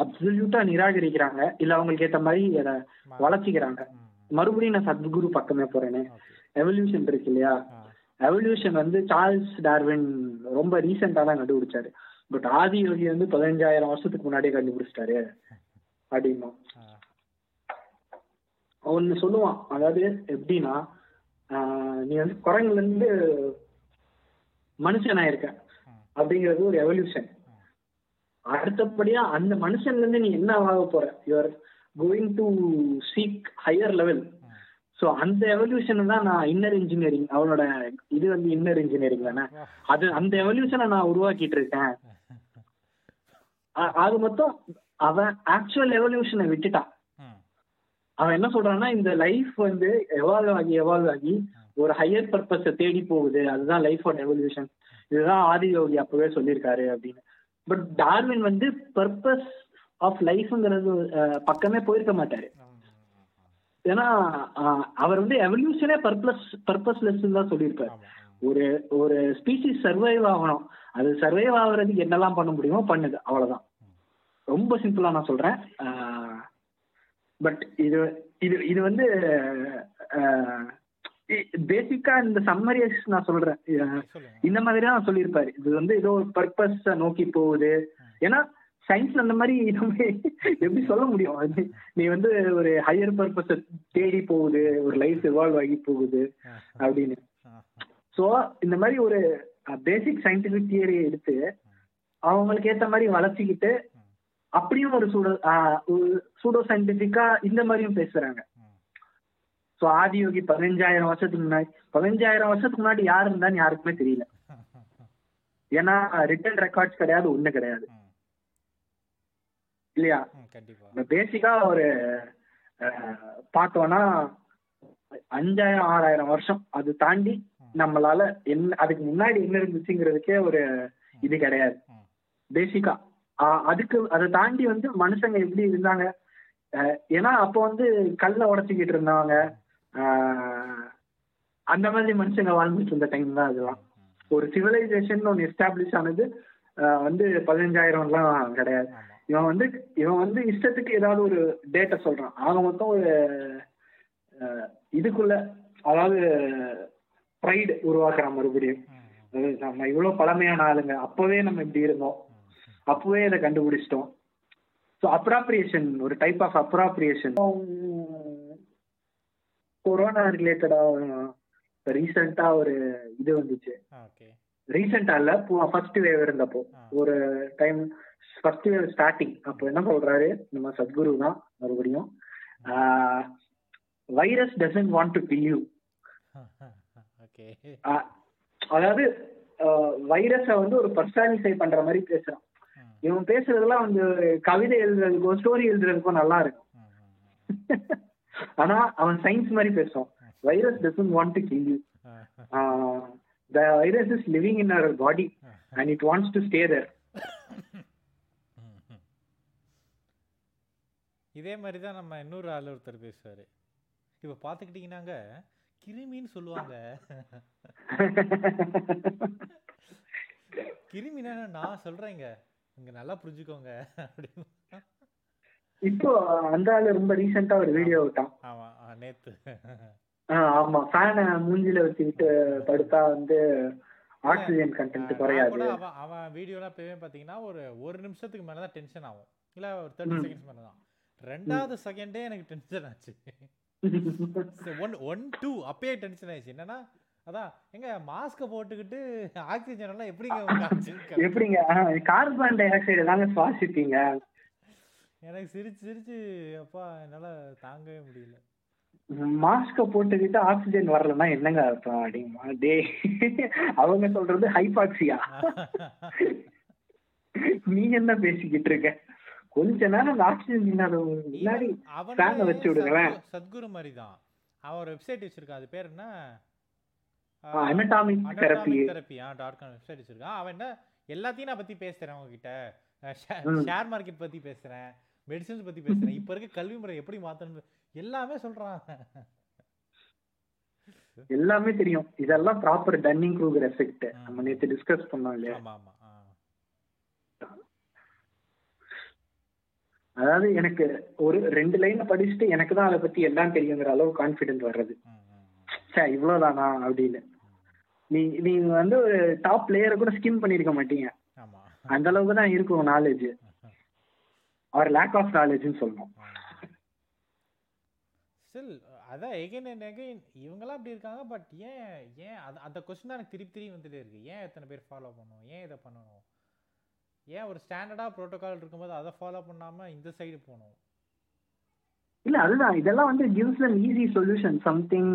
அப்சல்யூட்டா நிராகரிக்கிறாங்க. இல்லை அவங்களுக்கு ஏற்ற மாதிரி அதை வளர்ச்சிக்கிறாங்க. மறுபடியும் நான் சத்குரு பக்கமே போறேனே. எவல்யூஷன் இருக்கு இல்லையா? எவல்யூஷன் வந்து சார்ல்ஸ் டார்வின் ரொம்ப ரீசெண்டா தான் கண்டுபிடிச்சாரு. பட் ஆதி யோகி வந்து பதினஞ்சாயிரம் வருஷத்துக்கு முன்னாடியே கண்டுபிடிச்சிட்டாரு. அப்படின்னா ஒன்னு சொல்லுவான். அதாவது எப்படின்னா நீ வந்து குரங்குல இருந்து மனுஷன் ஆயிருக்க அப்படிங்கிறது ஒரு எவல்யூஷன் அடுத்தபடியா அந்த மனுஷன்ல இருந்து நீ என்ன ஆக போற? You are going to seek higher level so அந்த எவல்யூஷனை தான் நான் இன்னர் இன்ஜினியரிங் அவனோட இது வந்து இன்னர் இன்ஜினியரிங் தானே? அது அந்த எவல்யூஷனை நான் உருவாக்கிட்டு இருக்கேன் அது மொத்தம் அவன் ஆக்சுவல் எவல்யூஷனை விட்டுட்டான். அவன் என்ன சொல்றான்னா இந்த லைஃப் வந்து எவால்வ் ஆகி எவால்வ் ஆகி ஒரு ஹையர் பர்பஸை தேடி போகுது. அதுதான் லைஃபோட எவல்யூஷன் இதுதான் ஆதி யோகி அப்பவே சொல்லியிருக்காரு அப்படின்னு. பட் டார்வின் வந்து பர்பஸ் ஆஃப் லைஃப்ங்கிறது பக்கமே போயிருக்க மாட்டாரு. ஏன்னா அவர் வந்து எவல்யூஷனே பர்பஸ் பர்பஸ்லெஸ் தான் சொல்லியிருப்பாரு. ஒரு ஒரு ஸ்பீசிஸ் சர்வைவ் ஆகணும். அது சர்வைவ் ஆகுறதுக்கு என்னெல்லாம் பண்ண முடியுமோ பண்ணுது. அவ்வளவுதான். ரொம்ப சிம்பிளா நான் சொல்றேன். பட் இது இது இது வந்து பேசிக்கா இந்த சம்மரியஸ் நான் சொல்றேன். இந்த மாதிரி தான் சொல்லியிருப்பாரு. இது வந்து ஏதோ ஒரு பர்பஸ் நோக்கி போகுது. ஏன்னா சயின்ஸ்ல அந்த மாதிரி நம்ம எப்படி சொல்ல முடியும்? அது நீ வந்து ஒரு ஹையர் பர்பஸ தேடி போகுது ஒரு லைஃப் எவால்வ் ஆகி போகுது அப்படின்னு. ஸோ இந்த மாதிரி ஒரு பேசிக் சயின்டிபிக் தியரியை எடுத்து அவங்களுக்கு ஏத்த மாதிரி வளர்ச்சிக்கிட்டு அப்படியும் ஒரு சூடோ சூடோ சயின்டிபிக்கா இந்த மாதிரியும் பேசுறாங்க. ஸோ ஆதியோகி பதினஞ்சாயிரம் வருஷத்துக்கு முன்னாடி பதினஞ்சாயிரம் வருஷத்துக்கு முன்னாடி யார் இருந்தான்னு யாருக்குமே தெரியல. ஏன்னா ரிட்டன் ரெக்கார்ட்ஸ் கிடையாது ஒண்ணு கிடையாது. இல்லையா? பேசிக்கா ஒரு பார்த்தோம்னா அஞ்சாயிரம் ஆறாயிரம் வருஷம். அது தாண்டி நம்மளால என்ன அதுக்கு முன்னாடி என்ன இருந்துச்சுங்கிறதுக்கே ஒரு இது கிடையாது. பேசிக்கா அதுக்கு அதை தாண்டி வந்து மனுஷங்க எப்படி இருந்தாங்க? ஏன்னா அப்போ வந்து கல்லை உடைச்சிக்கிட்டு இருந்தவங்க அஹ், அந்த மாதிரி மனுஷங்க வாழ்ந்துட்டு இருந்த டைம் தான் அதெல்லாம் ஒரு சிவிலைசேஷன் ஒன்று எஸ்டாப்ளிஷ் ஆனது வந்து பதினஞ்சாயிரம்லாம் கிடையாது. இவன் வந்து இவன் வந்து இஷ்டத்துக்கு ஏதாவது ஒரு டேட்டை சொல்றான். ஆக மொத்தம் ஒரு இதுக்குள்ள அதாவது ப்ரைடு உருவாக்குறான் மறுபடியும். நம்ம இவ்வளவு பழமையான ஆளுங்க. அப்பவே நம்ம இப்படி இருந்தோம். அப்பவே இதை கண்டுபிடிச்சிட்டோம். ஸோ அப்ராப்ரியேஷன் ஒரு டைப் ஆஃப் அப்ராப்ரியேஷன் கொரோனா ரிலேட்டடா ரீசெண்டா ஒரு இது வந்துச்சு. ரீசெண்டா இல்ல ஃபர்ஸ்ட் வேவ் இருந்தப்போ. ஒரு டைம் ஃபர்ஸ்ட் வேவ் ஸ்டார்டிங் அப்போ என்ன சொல்றாரு? நம்ம சத்குரு தான் மறுபடியும். Virus doesn't want to kill you அதாவது வைரஸை வந்து ஒரு பர்சனாலிஃபை பண்ற மாதிரி பேசுறான். இவன் பேசுறதெல்லாம் வந்து கவிதை எழுதுறதுக்கோ ஸ்டோரி எழுதுறதுக்கோ நல்லா இருக்கும். <laughs> ஆனா அவன் சயின்ஸ் மாதிரி பேசுவான். Virus doesn't want to kill you the virus is living in our body and it wants to stay there இதே மாதிரி தான் நம்ம இன்னொரு ஆள் ஒருத்தர் பேசுவாரு. இப்போ பார்த்துக்கிட்டிங்கன்னாங்க கிருமின்னு சொல்லுவாங்க. <laughs> கிருமினா நான் சொல்றேங்க. இங்க நல்லா புரிஞ்சுக்கோங்க. அப்படின்னு. இப்போ அந்த ஆளு ரொம்ப ரீசெண்டா ஒரு வீடியோ விட்டான். ஆமா நேத்து. ஆமா. ஃபேனை மூஞ்சில வச்சுக்கிட்டு படுத்தா வந்து ஆக்சிஜன் கண்டென்ட் குறையாது. அவன் அவன் வீடியோலாம் எப்பயுமே பார்த்தீங்கன்னா ஒரு ஒரு நிமிஷத்துக்கு மேலே தான் டென்ஷன் ஆகும். இல்லை ஒரு தேர்ட்டி. செகண்ட்ஸ் மேலே தான். ரெண்டாவது செகண்டே எனக்கு டென்ஷன் ஆச்சு. ஒன் ஒன் டூ அப்பயே டென்ஷன் ஆயிடுச்சு. என்னன்னா அதான் எங்க மாஸ்க போட்டுக்கிட்டு ஆக்சிஜன் எல்லாம் எப்படிங்க. <laughs> எப்படிங்க? கார்பன் டை ஆக்சைடு தாங்க சுவாசிப்பீங்க. எனக்கு சிரிச்சு சிரிச்சு அப்பா என்னால தாங்கவே முடியல. மாஸ்க போட்டுக்கிட்டு ஆக்சிஜன் வரலன்னா என்னங்க அர்த்தம்? அப்படிமா டே அவங்க சொல்றது ஹைபாக்சியா நீ என்ன பேசிக்கிட்டு இருக்க? கொஞ்ச நேரம் அந்த ஆக்சிஜன் இல்லாத முன்னாடி அ வச்சு விடுங்களேன். சத்கு- சத்குரு மாதிரி தான் அவன் ஒரு வெப்சைட் வச்சிருக்கான். அது பேர் என்ன? Anatomic therapy therapy ah dot com website வச்சிருக்கான். அவன் என்ன எல்லாத்தையும் நான் பத்தி பேசுறேன் உங்ககிட்ட. ஷேர் மார்க்கெட் பத்தி பேசுறேன். மெடிசன்ஸ் பத்தி பேசுறேன். இப்ப இருக்க கல்வி முறை எப்படி மாத்தணும் எல்லாமே சொல்றான். எல்லாமே தெரியும். இதெல்லாம் ப்ராப்பர் டன்னிங் க்ரூகர் எஃபெக்ட் நம்ம நேத்து டிஸ்கஸ் பண்ணோம் இல்லையா? ஆமா ஆமா ஆ. அதாவது எனக்கு ஒரு ரெண்டு லைன் படிச்சுட்டு எனக்கு தான் அதை பத்தி எல்லாம் தெரியுங்கிற அளவு கான்பிடென்ட் வர்றது. சே இவ்வளவுதானா அப்படின்னு. நீ நீங்க வந்து ஒரு டாப் பிளேயரை கூட ஸ்கிம் பண்ணிருக்க மாட்டீங்க. அந்த அளவுக்கு தான் இருக்கும் நாலேஜ் அவர் லேக் ஆஃப் நாலேஜ்னு சொல்லணும் ஸ்டில் அதான் எகைன் அண்ட் எகைன் இவங்கெல்லாம் அப்படி இருக்காங்க பட் ஏன் ஏன் அது அந்த கொஸ்டின் தான் எனக்கு திருப்பி திருப்பி வந்துட்டே இருக்கு. ஏன் எத்தனை பேர் ஃபாலோ பண்ணணும்? ஏன் இதை பண்ணணும்? ஏன் ஒரு ஸ்டாண்டர்டாக ப்ரோட்டோகால் இருக்கும்போது அதை ஃபாலோ பண்ணாம இந்த சைடு போகணும்? இல்ல அதுதான். இதெல்லாம் வந்து gives an easy solution something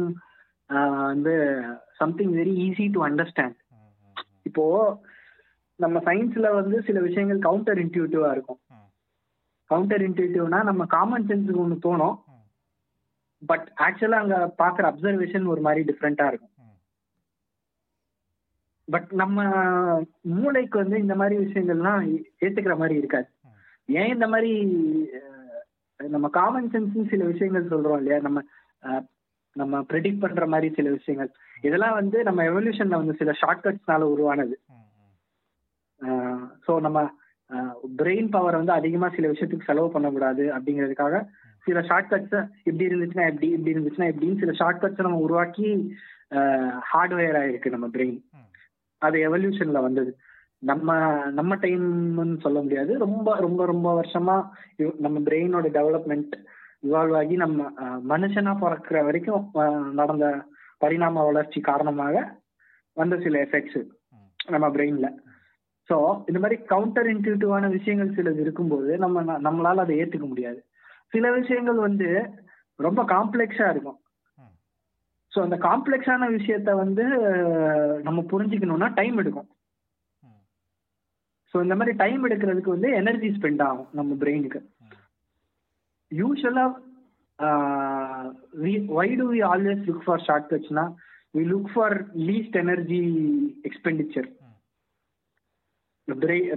வந்து something very easy to understand. இப்போ நம்ம சயின்ஸ்ல வந்து சில விஷயங்கள் கவுண்டர் இன்ட்யூட்டிவா இருக்கும். கவுண்டர் இன்ட்யூட்டிவ்னா நம்ம காமன் சென்ஸுக்கு ஒன்று தோணும். பட் ஆக்சுவலா அங்க பாக்குற அப்சர்வேஷன் ஒரு மாதிரி டிஃப்ரெண்டா இருக்கும். பட் நம்ம மூளைக்கு வந்து இந்த மாதிரி விஷயங்கள்லாம் ஏ- ஏத்துக்கிற மாதிரி இருக்காது. ஏன் இந்த மாதிரி நம்ம காமன் சென்ஸ் சில விஷயங்கள் சொல்றோம் இல்லையா நம்ம நம்ம ப்ரெடிக்ட் பண்ற மாதிரி சில விஷயங்கள் இதெல்லாம் வந்து நம்ம எவல்யூஷன்ல வந்து சில ஷார்ட்கட்ஸ்னால உருவானது. ஸோ நம்ம பிரெயின் பவர் வந்து அதிகமா சில விஷயத்துக்கு செலவு பண்ணக்கூடாது அப்படிங்கிறதுக்காக சில ஷார்ட் ஷார்ட்கட்ஸ் இப்படி இருந்துச்சுன்னா எப்படி இப்படி இருந்துச்சுன்னா எப்படின்னு சில ஷார்ட் ஷார்ட்கட்ஸ் நம்ம உருவாக்கி ஹார்ட்வேர் ஆயிருக்கு நம்ம பிரெயின் அது எவல்யூஷன்ல வந்தது. நம்ம நம்ம டைம்னு சொல்ல முடியாது. ரொம்ப ரொம்ப ரொம்ப வருஷமா நம்ம பிரெயினோட டெவலப்மெண்ட் இவால்வ் ஆகி நம்ம மனுஷனா பிறக்கிற வரைக்கும் நடந்த பரிணாம வளர்ச்சி காரணமாக வந்த சில எஃபெக்ட்ஸ் நம்ம பிரெயின்ல ஸோ இந்த மாதிரி கவுண்டர் இன்ட்யூட்டிவான விஷயங்கள் சிலது இருக்கும்போது நம்ம நம்மளால அதை ஏத்துக்க முடியாது சில விஷயங்கள் வந்து ரொம்ப காம்ப்ளெக்ஸா இருக்கும். ஸோ அந்த காம்ப்ளெக்ஸான விஷயத்த வந்து நம்ம புரிஞ்சுக்கணும்னா டைம் எடுக்கும். ஸோ இந்த மாதிரி டைம் எடுக்கிறதுக்கு வந்து எனர்ஜி ஸ்பெண்ட் ஆகும் நம்ம பிரெயினுக்கு. யூஸ்வலா why do we always look for short கட்ஸ்னா we look for least energy expenditure.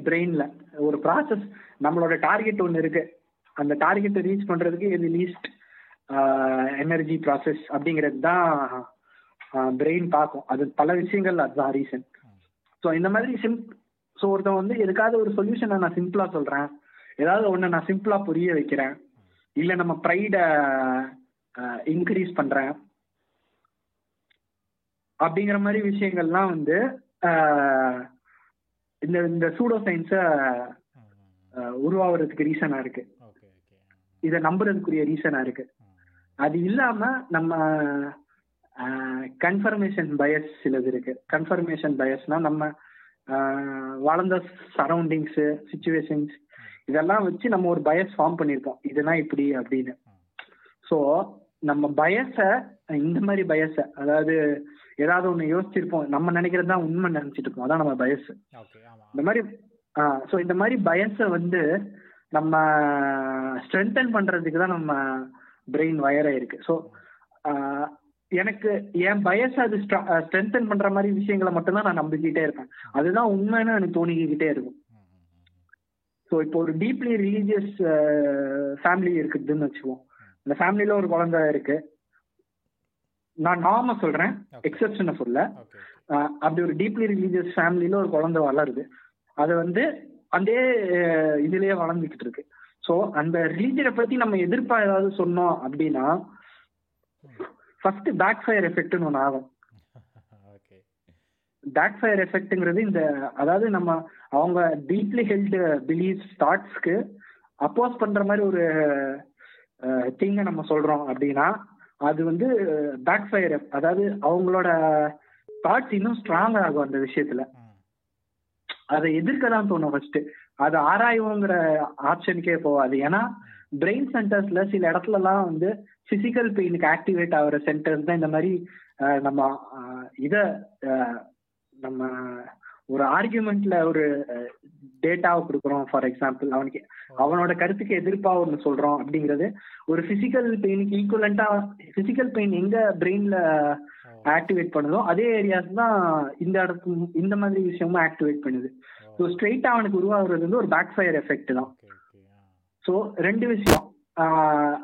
பிரெயின்ல ஒரு ப்ராசஸ் நம்மளோட டார்கெட் ஒன்று இருக்கு. அந்த டார்கெட்டை ரீச் பண்றதுக்கு இது லீஸ்ட் எனர்ஜி ப்ராசஸ் அப்படிங்கிறது தான் பிரெயின் பார்க்கும். அது பல விஷயங்கள் அதுதான் ரீசன் ஸோ இந்த மாதிரி சிம் ஸோ ஒருத்தன் வந்து எதுக்காவது ஒரு சொல்யூஷனை நான் சிம்பிளா சொல்றேன். ஏதாவது ஒன்று நான் சிம்பிளா புரிய வைக்கிறேன். இல்லை நம்ம ப்ரைடை இன்க்ரீஸ் பண்றேன். அப்படிங்கிற மாதிரி விஷயங்கள்லாம் வந்து இந்த இந்த சூடோ சயின்ஸை. உருவாகிறதுக்கு ரீசனா இருக்கு. இதை நம்புறதுக்குரிய ரீசனா இருக்கு. அது இல்லாம நம்ம கன்ஃபர்மேஷன் பயஸ் சிலது இருக்கு. கன்ஃபர்மேஷன் பயஸ்னா நம்ம ஆஹ், வளர்ந்த சரௌண்டிங்ஸ் சுச்சுவேஷன்ஸ் இதெல்லாம் வச்சு நம்ம ஒரு பயஸ் ஃபார்ம் பண்ணியிருப்போம் இதுதான் இப்படி அப்படின்னு. ஸோ நம்ம பயஸை இந்த மாதிரி பயஸை அதாவது ஏதாவது ஒன்று யோசிச்சிருப்போம். நம்ம நினைக்கிறது தான் உண்மை நினைச்சிட்டு இருப்போம் அதான் நம்ம ஆமா. இந்த மாதிரி ஸோ இந்த மாதிரி பயஸை வந்து நம்ம ஸ்ட்ரென்தன் பண்றதுக்கு தான் நம்ம பிரெயின் வயர் ஆயிருக்கு ஸோ எனக்கு என் பயஸ் அது ஸ்ட்ரென்தன் பண்ற மாதிரி விஷயங்களை மட்டும்தான் நான் நம்பிக்கிட்டே இருப்பேன். அதுதான் உண்மைன்னு எனக்கு தோணிக்கிட்டே இருக்கும். ஸோ இப்போ ஒரு டீப்லி ரிலீஜியஸ் ஃபேமிலி இருக்குதுன்னு வச்சுக்குவோம். இந்த ஃபேமிலியில ஒரு குழந்தை இருக்கு. நான் நாம சொல்றேன். எக்ஸப்ஷனை சொல்ல அப்படி ஒரு டீப்லி ரிலீஜியஸ் ஃபேமிலியில ஒரு குழந்தை வளருது. அது வந்து அந்த இதுலயே வளர்ந்துகிட்டு இருக்கு. ஸோ அந்த ரிலீஜனை பத்தி நம்ம எதிர்ப்பா ஏதாவது சொன்னோம் அப்படின்னா ஃபர்ஸ்ட் பேக் ஃபயர் எஃபெக்ட்னு ஒன்று ஆகும். பேக் ஃபயர் எஃபெக்ட்ங்கிறது இந்த அதாவது நம்ம அவங்க டீப்லி ஹெல்டு பிலீஃப் தாட்ஸ்க்கு அப்போஸ் பண்ற மாதிரி ஒரு திங்கை நம்ம சொல்றோம் அப்படின்னா அது வந்து பேக் ஃபயர் அதாவது அவங்களோட தாட்ஸ் இன்னும் ஸ்ட்ராங் ஆகும் அந்த விஷயத்துல. அதை எதிர்க்க தான் தோணும் ஃபர்ஸ்ட் அதை ஆராய்வோங்கிற ஆப்ஷனுக்கே போகாது. ஏன்னா பிரெயின் சென்டர்ஸ்ல சில இடத்துலலாம் வந்து பிசிக்கல் பெயினுக்கு ஆக்டிவேட் ஆகிற சென்டர்ஸ் தான் இந்த மாதிரி நம்ம இத நம்ம ஒரு ஆர்கியூமெண்ட்ல ஒரு டேட்டாவை கொடுக்குறோம். ஃபார் எக்ஸாம்பிள் அவனுக்கு அவனோட கருத்துக்கு எதிர்ப்பா ஒன்று சொல்றோம் அப்படிங்கிறது ஒரு பிசிக்கல் பெயினுக்கு ஈக்குவலண்டா பிசிக்கல் பெயின் எங்க பிரெயின்ல ஆக்டிவேட் பண்ணுதோ அதே ஏரியாஸ் தான் இந்த இடத்து இந்த மாதிரி விஷயமும் ஆக்டிவேட் பண்ணுது. ஸோ ஸ்ட்ரெயிட்டா அவனுக்கு உருவாகுறது வந்து ஒரு பேக் ஃபயர் எஃபெக்ட் தான் ஸோ ரெண்டு விஷயம்.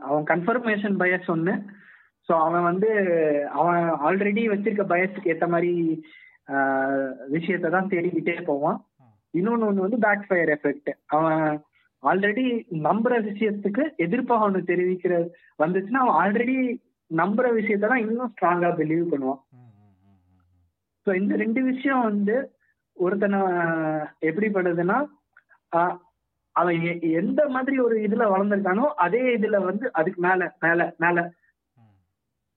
அவன் கன்ஃபர்மேஷன் பயஸ் ஒன்று ஸோ அவன் வந்து அவன் ஆல்ரெடி வச்சிருக்க பயஸ்க்கு ஏற்ற மாதிரி விஷயத்தை தான் தேடிக்கிட்டே போவான். இன்னொன்று ஒன்று வந்து பேக் ஃபயர் எஃபெக்ட் அவன் ஆல்ரெடி நம்புற விஷயத்துக்கு எதிர்ப்பாக அவனு தெரிவிக்கிற வந்துச்சுன்னா அவன் ஆல்ரெடி நம்புற விஷயத்தை தான் இன்னும் ஸ்ட்ராங்கா பிலீவ் பண்ணுவான். ஸோ இந்த ரெண்டு விஷயம் வந்து ஒருத்தனை எப்படிப்படுதுன்னா ஆஹ் அவன் எந்த மாதிரி ஒரு இதுல வளர்ந்துருக்கானோ அதே இதுல வந்து அதுக்கு மேல மேல மேல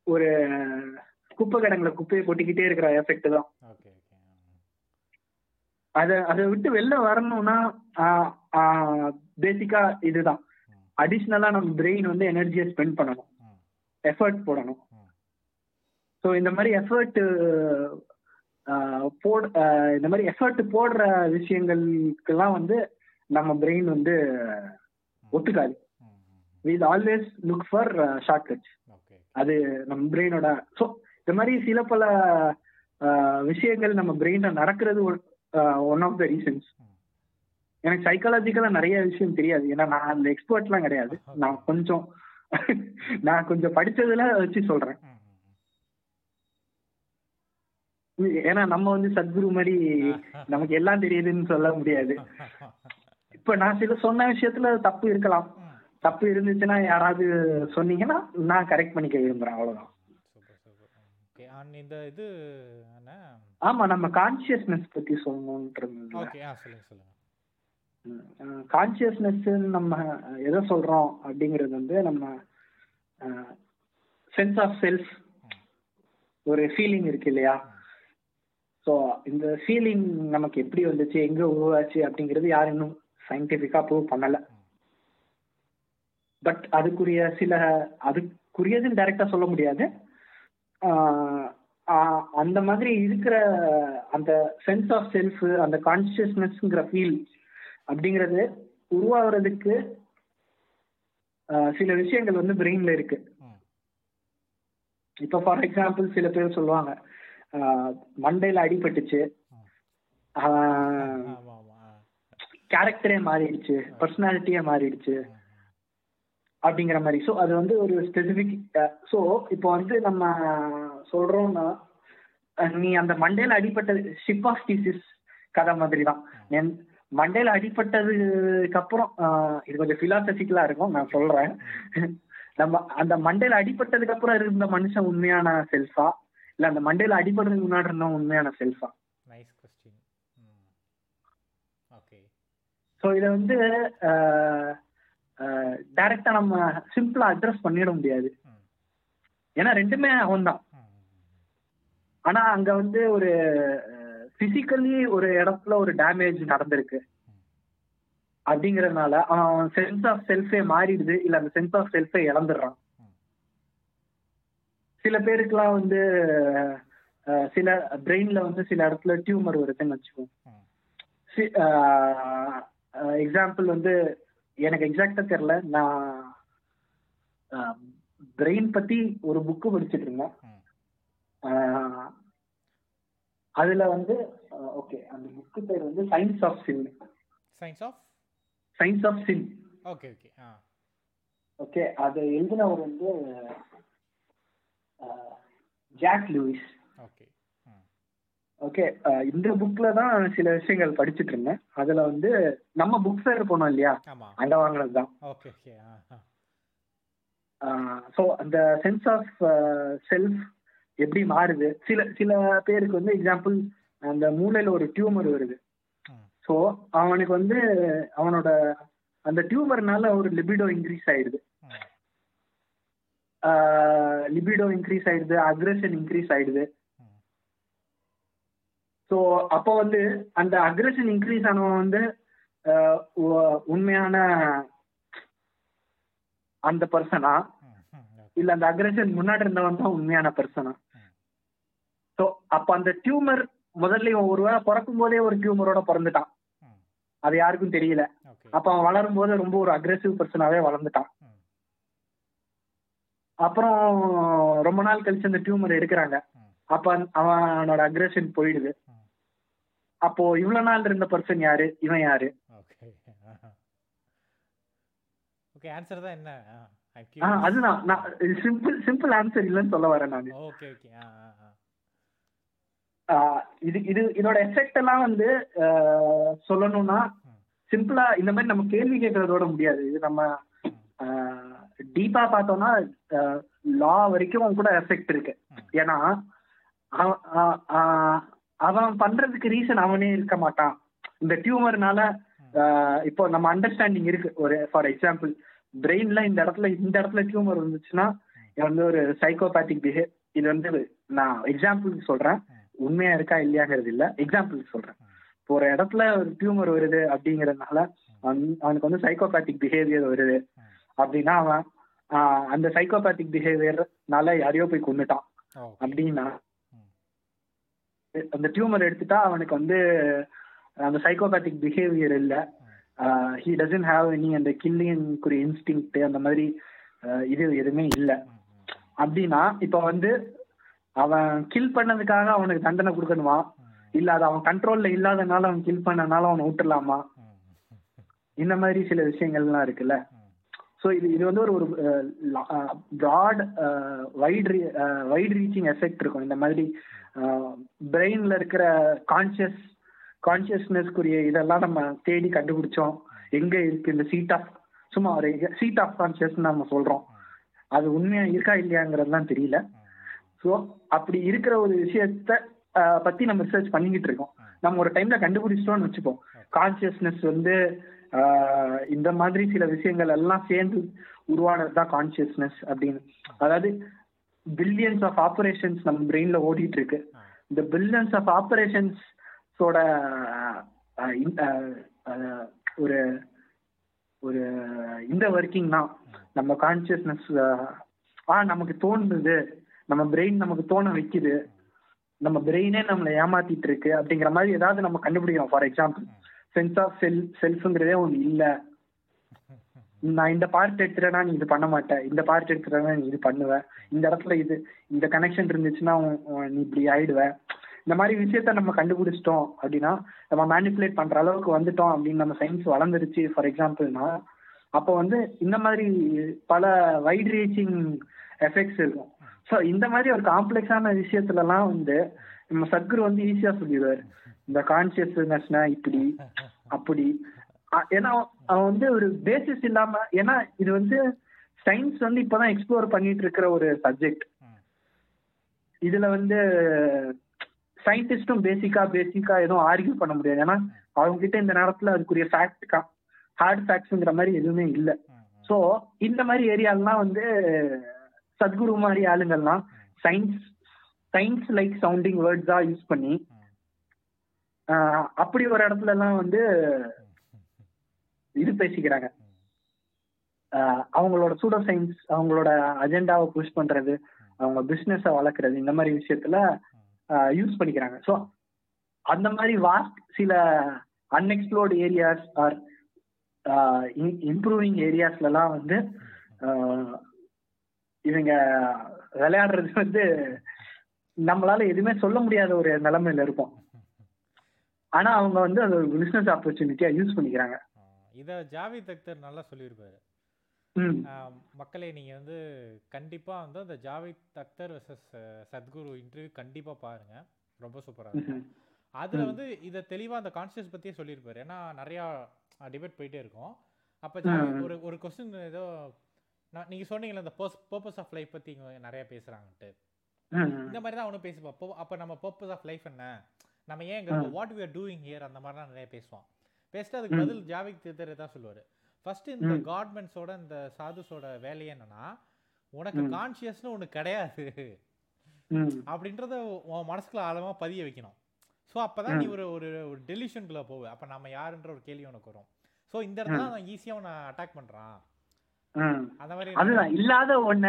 ஒரு குப்பை கிடங்குல குப்பையை கொட்டிக்கிட்டே இருக்கிற எஃபெக்ட் தான். அதை அதை விட்டு வெளில வரணும்னா பேசிக்கா இதுதான். அடிஷ்னலா நம்ம பிரெயின் வந்து எனர்ஜியை ஸ்பெண்ட் பண்ணணும். எஃபர்ட் போடணும். ஸோ இந்த மாதிரி எஃபர்ட் போட இந்த மாதிரி எஃபர்ட் போடுற விஷயங்களுக்கெல்லாம் வந்து நம்ம பிரெயின் வந்து ஒத்துக்காது. With always look for short cuts okay. அது நம்ம பிரெயினோட ஸோ இந்த மாதிரி சில பல விஷயங்கள் நம்ம பிரெயின்ல நடக்கிறது ஒன் ஆஃப் த ரீசன்ஸ். எனக்கு சைக்காலஜிக்கலா நிறைய விஷயம் தெரியாது. ஏன்னா நான் அந்த எக்ஸ்பர்ட்லாம் கிடையாது. நான் கொஞ்சம் நான் கொஞ்சம் படிச்சதுல வச்சு சொல்றேன். ஏன்னா நம்ம வந்து சத்குரு மாதிரி நமக்கு எல்லாம் தெரியுதுன்னு சொல்ல முடியாது. இப்ப நான் சில சொன்ன விஷயத்துல தப்பு இருக்கலாம். தப்பு இருந்துச்சுன்னா யாராவது சொன்னீங்கன்னா நான் கரெக்ட் பண்ணிக்க விரும்புறேன். அவ்வளவுதான். இந்த இது ஆமா நம்ம கான்சியஸ்னஸ் பத்தி சொல்லணும்ன்றது ஓகே ஆ சொல்லுங்க சொல்லுங்க. கான்சியஸ்னஸ் நம்ம எதை சொல்றோம் அப்படிங்கிறது வந்து நம்ம சென்ஸ் ஆஃப் செல்ஃப் ஒரு ஃபீலிங் இருக்கு இல்லையா? ஸோ இந்த ஃபீலிங் நமக்கு எப்படி வந்துச்சு எங்க உருவாச்சு அப்படிங்கிறது யாரும் இன்னும் சயின்டிஃபிக்கா ப்ரூவ் பண்ணல. பட் அதுக்குரிய சில அதுக்குரியதுன்னு டைரக்டா சொல்ல முடியாது. அந்த மாதிரி இருக்கிற அந்த சென்ஸ் ஆஃப் செல்ஃப் அந்த கான்சியஸ்னஸ்ங்கிற ஃபீல் அப்படிங்கிறது உருவாகிறதுக்கு சில விஷயங்கள் வந்து பிரெயின்ல இருக்கு. இப்போ ஃபார் எக்ஸாம்பிள் சில பேர் சொல்லுவாங்க மண்டையில அடிபட்டுச்சு. கேரக்டரே மாறிடுச்சு பர்சனாலிட்டியே மாறிடுச்சு. அப்படிங்கிற மாதிரி. ஸோ அது வந்து ஒரு ஸ்பெசிபிக் ஸோ இப்போ வந்து நம்ம சொல்றோம்னா நீ அந்த மண்டையில அடிப்பட்டது ஷிப் ஆஃப் பீசிஸ் கதை மாதிரி தான் மண்டையில அடிப்பட்டதுக்கு அப்புறம் இது கொஞ்சம் பிலாசபிக்கலா இருக்கும் நான் சொல்றேன். நம்ம அந்த மண்டையில அடிப்பட்டதுக்கு அப்புறம் இருந்த மனுஷன் உண்மையான செல்ஃபா இல்ல அந்த மண்டையில அடிபடுறதுக்கு முன்னாடி இருந்த உண்மையான செல்ஃபா நைஸ் கொஸ்டின் ஓகே ஸோ இதை வந்து டைரக்டா நம்ம சிம்பிளா அட்ரஸ் பண்ணிட முடியாது. ம் ஏன்னா ரெண்டுமே அவன் தான் ம் ஆனா அங்க வந்து ஒரு பிசிக்கலி ஒரு இடத்துல ஒரு டேமேஜ் நடந்திருக்கு. அப்படிங்கறதுனால அவன் சென்ஸ் ஆஃப் செல்ஃபே மாறிடுது. இல்ல அந்த சென்ஸ் ஆஃப் செல்ஃபே இழந்துடுறான். சில பேருக்குலாம் வந்து சில பிரெயின்ல வந்து சில இடத்துல டியூமர் வருதுன்னு வச்சுக்கோங்க. எக்ஸாம்பிள் வந்து எனக்கு எக்ஸாக்டா தெரியல. நான் பிரெயின் பத்தி ஒரு புக்கு படிச்சிட்டு இருந்தேன். அதுல வந்து ஓகே அந்த புக்கு பேர் வந்து science of sin science of science of sin okay okay ah. Okay அதை எழுதினவர் வந்து ஜாக் லூயிஸ் ஓகே ஓகே இந்த புக்ல தான் சில விஷயங்கள் படிச்சுட்டு இருந்தேன். அதுல வந்து நம்ம புக் ஃபேர் போனோம் இல்லையா? அங்க வாங்கினது தான். ஓகே ஓகே ஸோ அந்த சென்ஸ் ஆஃப் செல்ஃப் எப்படி மாறுது? சில சில பேருக்கு வந்து எக்ஸாம்பிள் அந்த மூளையில ஒரு டியூமர் வருது. ஸோ அவனுக்கு வந்து அவனோட அந்த டியூமர்னால ஒரு லிபிடோ இன்க்ரீஸ் ஆயிடுது. லிபிடோ இன்க்ரீஸ் ஆயிடுது அக்ரெஷன் இன்க்ரீஸ் ஆயிடுது. ஸோ அப்போ வந்து அந்த அக்ரெஷன் இன்க்ரீஸ் ஆனவன் வந்து உண்மையான அந்த பர்சனா இல்ல அந்த அக்ரெஷன் முன்னாடி இருந்தவன் தான் உண்மையான பர்சனா ஸோ அப்ப அந்த டியூமர் முதல்ல இவன் ஒருவேளை பிறக்கும் போதே ஒரு டியூமரோட பிறந்துட்டான். அது யாருக்கும் தெரியல. அப்ப அவன் வளரும் போது ரொம்ப ஒரு அக்ரெசிவ் பர்சனாவே வளர்ந்துட்டான். அப்புறம் ரொம்ப நாள் கழிச்சு அந்த டியூமர் எடுக்கிறாங்க. அப்ப அவனோட அக்ரெஷன் போயிடுது. அப்போ இவ்வளவு நாள் இருந்த பர்சன் யாரு? இவன் யாரு? ஓகே. ஆன்சர் தான் என்ன? அதுதான். நான் சிம்பிள் சிம்பிள் ஆன்சர் இல்லைன்னு சொல்ல வரேன் நான். Okay okay. இது இது இதோட எஃபெக்ட் எல்லாம் வந்து சொல்லணும்னா சிம்பிளா இந்த மாதிரி நம்ம கேள்வி கேட்கறதோட முடியாது. இது நம்ம டீப்பா பார்த்தோம்னா லா வரைக்கும் கூட எஃபெக்ட் இருக்கு. ஏன்னா அவ- அவன் பண்றதுக்கு ரீசன் அவனே இருக்க மாட்டான். இந்த டியூமர்னால இப்போ நம்ம அண்டர்ஸ்டாண்டிங் இருக்கு. ஒரு ஃபார் எக்ஸாம்பிள் பிரெயின்ல இந்த இடத்துல இந்த இடத்துல டியூமர் வந்துச்சுன்னா இது வந்து ஒரு சைக்கோபேத்திக் பிஹேவ் இது வந்து நான் எக்ஸாம்பிள் சொல்றேன். உண்மையா இருக்கா இல்லையாங்கிறது இல்ல. எக்ஸாம்பிளுக்கு சொல்றேன். இப்போ ஒரு இடத்துல ஒரு டியூமர் வருது அப்படிங்கறதுனால அவன்- அவனுக்கு வந்து சைக்கோபேத்திக் பிஹேவியர் வருது. அப்படின்னா அவன் அந்த சைக்கோபேத்திக் பிஹேவியர்னால யாரையோ போய் கொண்டுட்டான் அப்படின்னா அந்த டியூமர் எடுத்துட்டா அவனுக்கு வந்து அந்த சைக்கோபேத்திக் பிஹேவியர் இல்ல. ஹி டசன்ட் ஹாவ் எனி அந்த கில்லிங்குரிய இன்ஸ்டிங் அந்த மாதிரி இது எதுவுமே இல்ல. அப்படின்னா இப்ப வந்து அவன் கில் பண்ணதுக்காக அவனுக்கு தண்டனை கொடுக்கணுமா? இல்ல அது அவன் கண்ட்ரோல்ல இல்லாதனால அவன் கில் பண்ணனால அவனை விட்டுலாமா இந்த மாதிரி சில விஷயங்கள்லாம் இருக்குல்ல. ஸோ இது இது வந்து ஒரு ஒரு broad wide wide reaching effect இருக்கும். இந்த மாதிரி பிரெயின்ல இருக்கிற கான்சியஸ் கான்சியஸ்னஸ்க்குரிய இதெல்லாம் நம்ம தேடி கண்டுபிடிச்சோம். எங்க இருக்கு இந்த சீட் ஆஃப் சும்மா ஒரு சீட் ஆஃப் கான்சியஸ் நம்ம சொல்றோம். அது உண்மையா இருக்கா இல்லையாங்கிறதுலாம் தெரியல. ஸோ அப்படி இருக்கிற ஒரு விஷயத்த பத்தி நம்ம ரிசர்ச் பண்ணிக்கிட்டு இருக்கோம். நம்ம ஒரு டைம்ல கண்டுபிடிச்சிட்டோம்னு வச்சுப்போம். கான்சியஸ்னஸ் வந்து இந்த மாதிரி சில விஷயங்கள் எல்லாம் சேர்ந்து உருவானது தான் கான்சியஸ்னஸ் அப்படின்னு. அதாவது பில்லியன்ஸ் ஆஃப் ஆபரேஷன்ஸ் நம்ம பிரெயின்ல ஓடிட்டு இருக்கு. இந்த பில்லியன்ஸ் ஆஃப் ஆபரேஷன்ஸோட ஒரு ஒரு இந்த ஒர்க்கிங் தான். நம்ம கான்சியஸ்னஸ் ஆ நமக்கு தோணுது. நம்ம பிரெயின் நமக்கு தோண வைக்குது. நம்ம பிரெயினே நம்மளை ஏமாத்திட்டு இருக்கு அப்படிங்கிற மாதிரி ஏதாவது நம்ம கண்டுபிடிக்கிறோம் for example sense of self செல்ஃப்ங்கிறதே ஒன்று இல்லை. நான் இந்த பார்ட் எடுத்துட்டேன்னா நீ இது பண்ண மாட்டேன் இந்த பார்ட் எடுத்துட்டேன்னா நீ இது பண்ணுவ. இந்த இடத்துல இது இந்த கனெக்ஷன் இருந்துச்சுன்னா நீ இப்படி ஆயிடுவ. இந்த மாதிரி விஷயத்த நம்ம கண்டுபிடிச்சிட்டோம் அப்படின்னா நம்ம மேனிப்புலேட் பண்ற அளவுக்கு வந்துட்டோம் அப்படின்னு நம்ம சயின்ஸ் வளர்ந்துருச்சு. ஃபார் எக்ஸாம்பிள்னா அப்போ வந்து இந்த மாதிரி பல வைட் ரீச்சிங் எஃபெக்ட்ஸ் இருக்கும். ஸோ இந்த மாதிரி ஒரு காம்ப்ளெக்ஸான விஷயத்துலலாம் வந்து நம்ம சத்குரு வந்து ஈஸியா சொல்லிடுவார் இந்த கான்சியஸ்னஸ்னா இப்படி அப்படி. ஏன்னா அவன் வந்து ஒரு பேசிஸ் இல்லாம ஏன்னா இது வந்து சயின்ஸ் வந்து இப்பதான் எக்ஸ்ப்ளோர் பண்ணிட்டு இருக்கிற ஒரு சப்ஜெக்ட் இதுல வந்து சயின்டிஸ்டும் பேசிக்கா பேசிக்கா எதுவும் ஆர்கியூ பண்ண முடியாது. ஏன்னா அவங்க கிட்ட இந்த நேரத்துல அதுக்குரிய ஃபேக்ட் ஹார்ட் ஃபேக்ட்ஸ்ங்கிற மாதிரி எதுவுமே இல்லை. ஸோ இந்த மாதிரி ஏரியாலாம் வந்து சத்குரு மாதிரி ஆளுங்கள்லாம் சயின்ஸ் சயின்ஸ் லைக் சவுண்டிங் வேர்ட்ஸா யூஸ் பண்ணி அப்படி ஒரு இடத்துல எல்லாம் வந்து இது பேசிக்கிறாங்க. அவங்களோட சூடோ சயின்ஸ் அவங்களோட அஜெண்டாவை புஷ் பண்றது அவங்க பிசினஸ வளர்க்கறது இந்த மாதிரி விஷயத்துல யூஸ் பண்ணிக்கிறாங்க. ஸோ அந்த மாதிரி வாஸ்ட் சில அன்எக்ஸ்ப்ளோர்டு ஏரியாஸ் ஆர் இம்ப்ரூவிங் ஏரியாஸ்லலாம் வந்து இவங்க விளையாடுறது வந்து நம்மளால எதுவுமே சொல்ல முடியாத ஒரு நிலைமையில இருப்போம். ஆனா அவங்க வந்து அது ஒரு பிசினஸ் ஆப்பர்ச்சுனிட்டியா யூஸ் பண்ணிக்கிறாங்க. இதை ஜாவித் அக்தர் நல்லா சொல்லியிருப்பாரு. மக்களே நீங்கள் வந்து கண்டிப்பாக வந்து அந்த ஜாவித் அக்தர் வர்சஸ் சத்குரு இன்டர்வியூ கண்டிப்பாக பாருங்கள் ரொம்ப சூப்பரா இருக்கும் அதுல வந்து இத தெளிவா அந்த கான்சியஸ் பத்தியே சொல்லியிருப்பாரு. ஏன்னா நிறைய டிபேட் போயிட்டே இருக்கும். அப்ப ஜாவி ஒரு ஒரு கொஸ்டின் ஏதோ நான் நீங்க சொன்னீங்கல்ல இந்த பர்பஸ் ஆஃப் லைஃப் பத்தி இங்க நிறைய பேசுறாங்கன்ட்டு. இந்த மாதிரி தான் அவனும் பேசிப்பா அப்போ நம்ம பர்பஸ் ஆஃப் லைஃப் என்ன? நம்ம ஏன் இங்க இருக்கோம்? What we are doing here அந்த மாதிரிலாம் நிறைய பேசுவான். பேசிட்டு அதுக்கு பதில் ஜாவிக் திதர் தான் சொல்லுவாரு. ஃபர்ஸ்ட் இந்த காட்மெண்ட்ஸோட இந்த சாதுஸோட வேலையே என்னன்னா உனக்கு கான்சியஸ்னு ஒண்ணு கிடையாது. அப்படின்றத உன் மனசுக்குள்ள ஆழமா பதிய வைக்கணும். ஸோ அப்பதான் நீ ஒரு ஒரு டெலிஷனுக்குள்ள போவ. அப்ப நம்ம யாருன்ற ஒரு கேள்வி உனக்கு வரும். ஸோ இந்த இடத்துல அவன் ஈஸியா உன்னை அட்டாக் பண்றான். அதுதான் இல்லாத ஒண்ண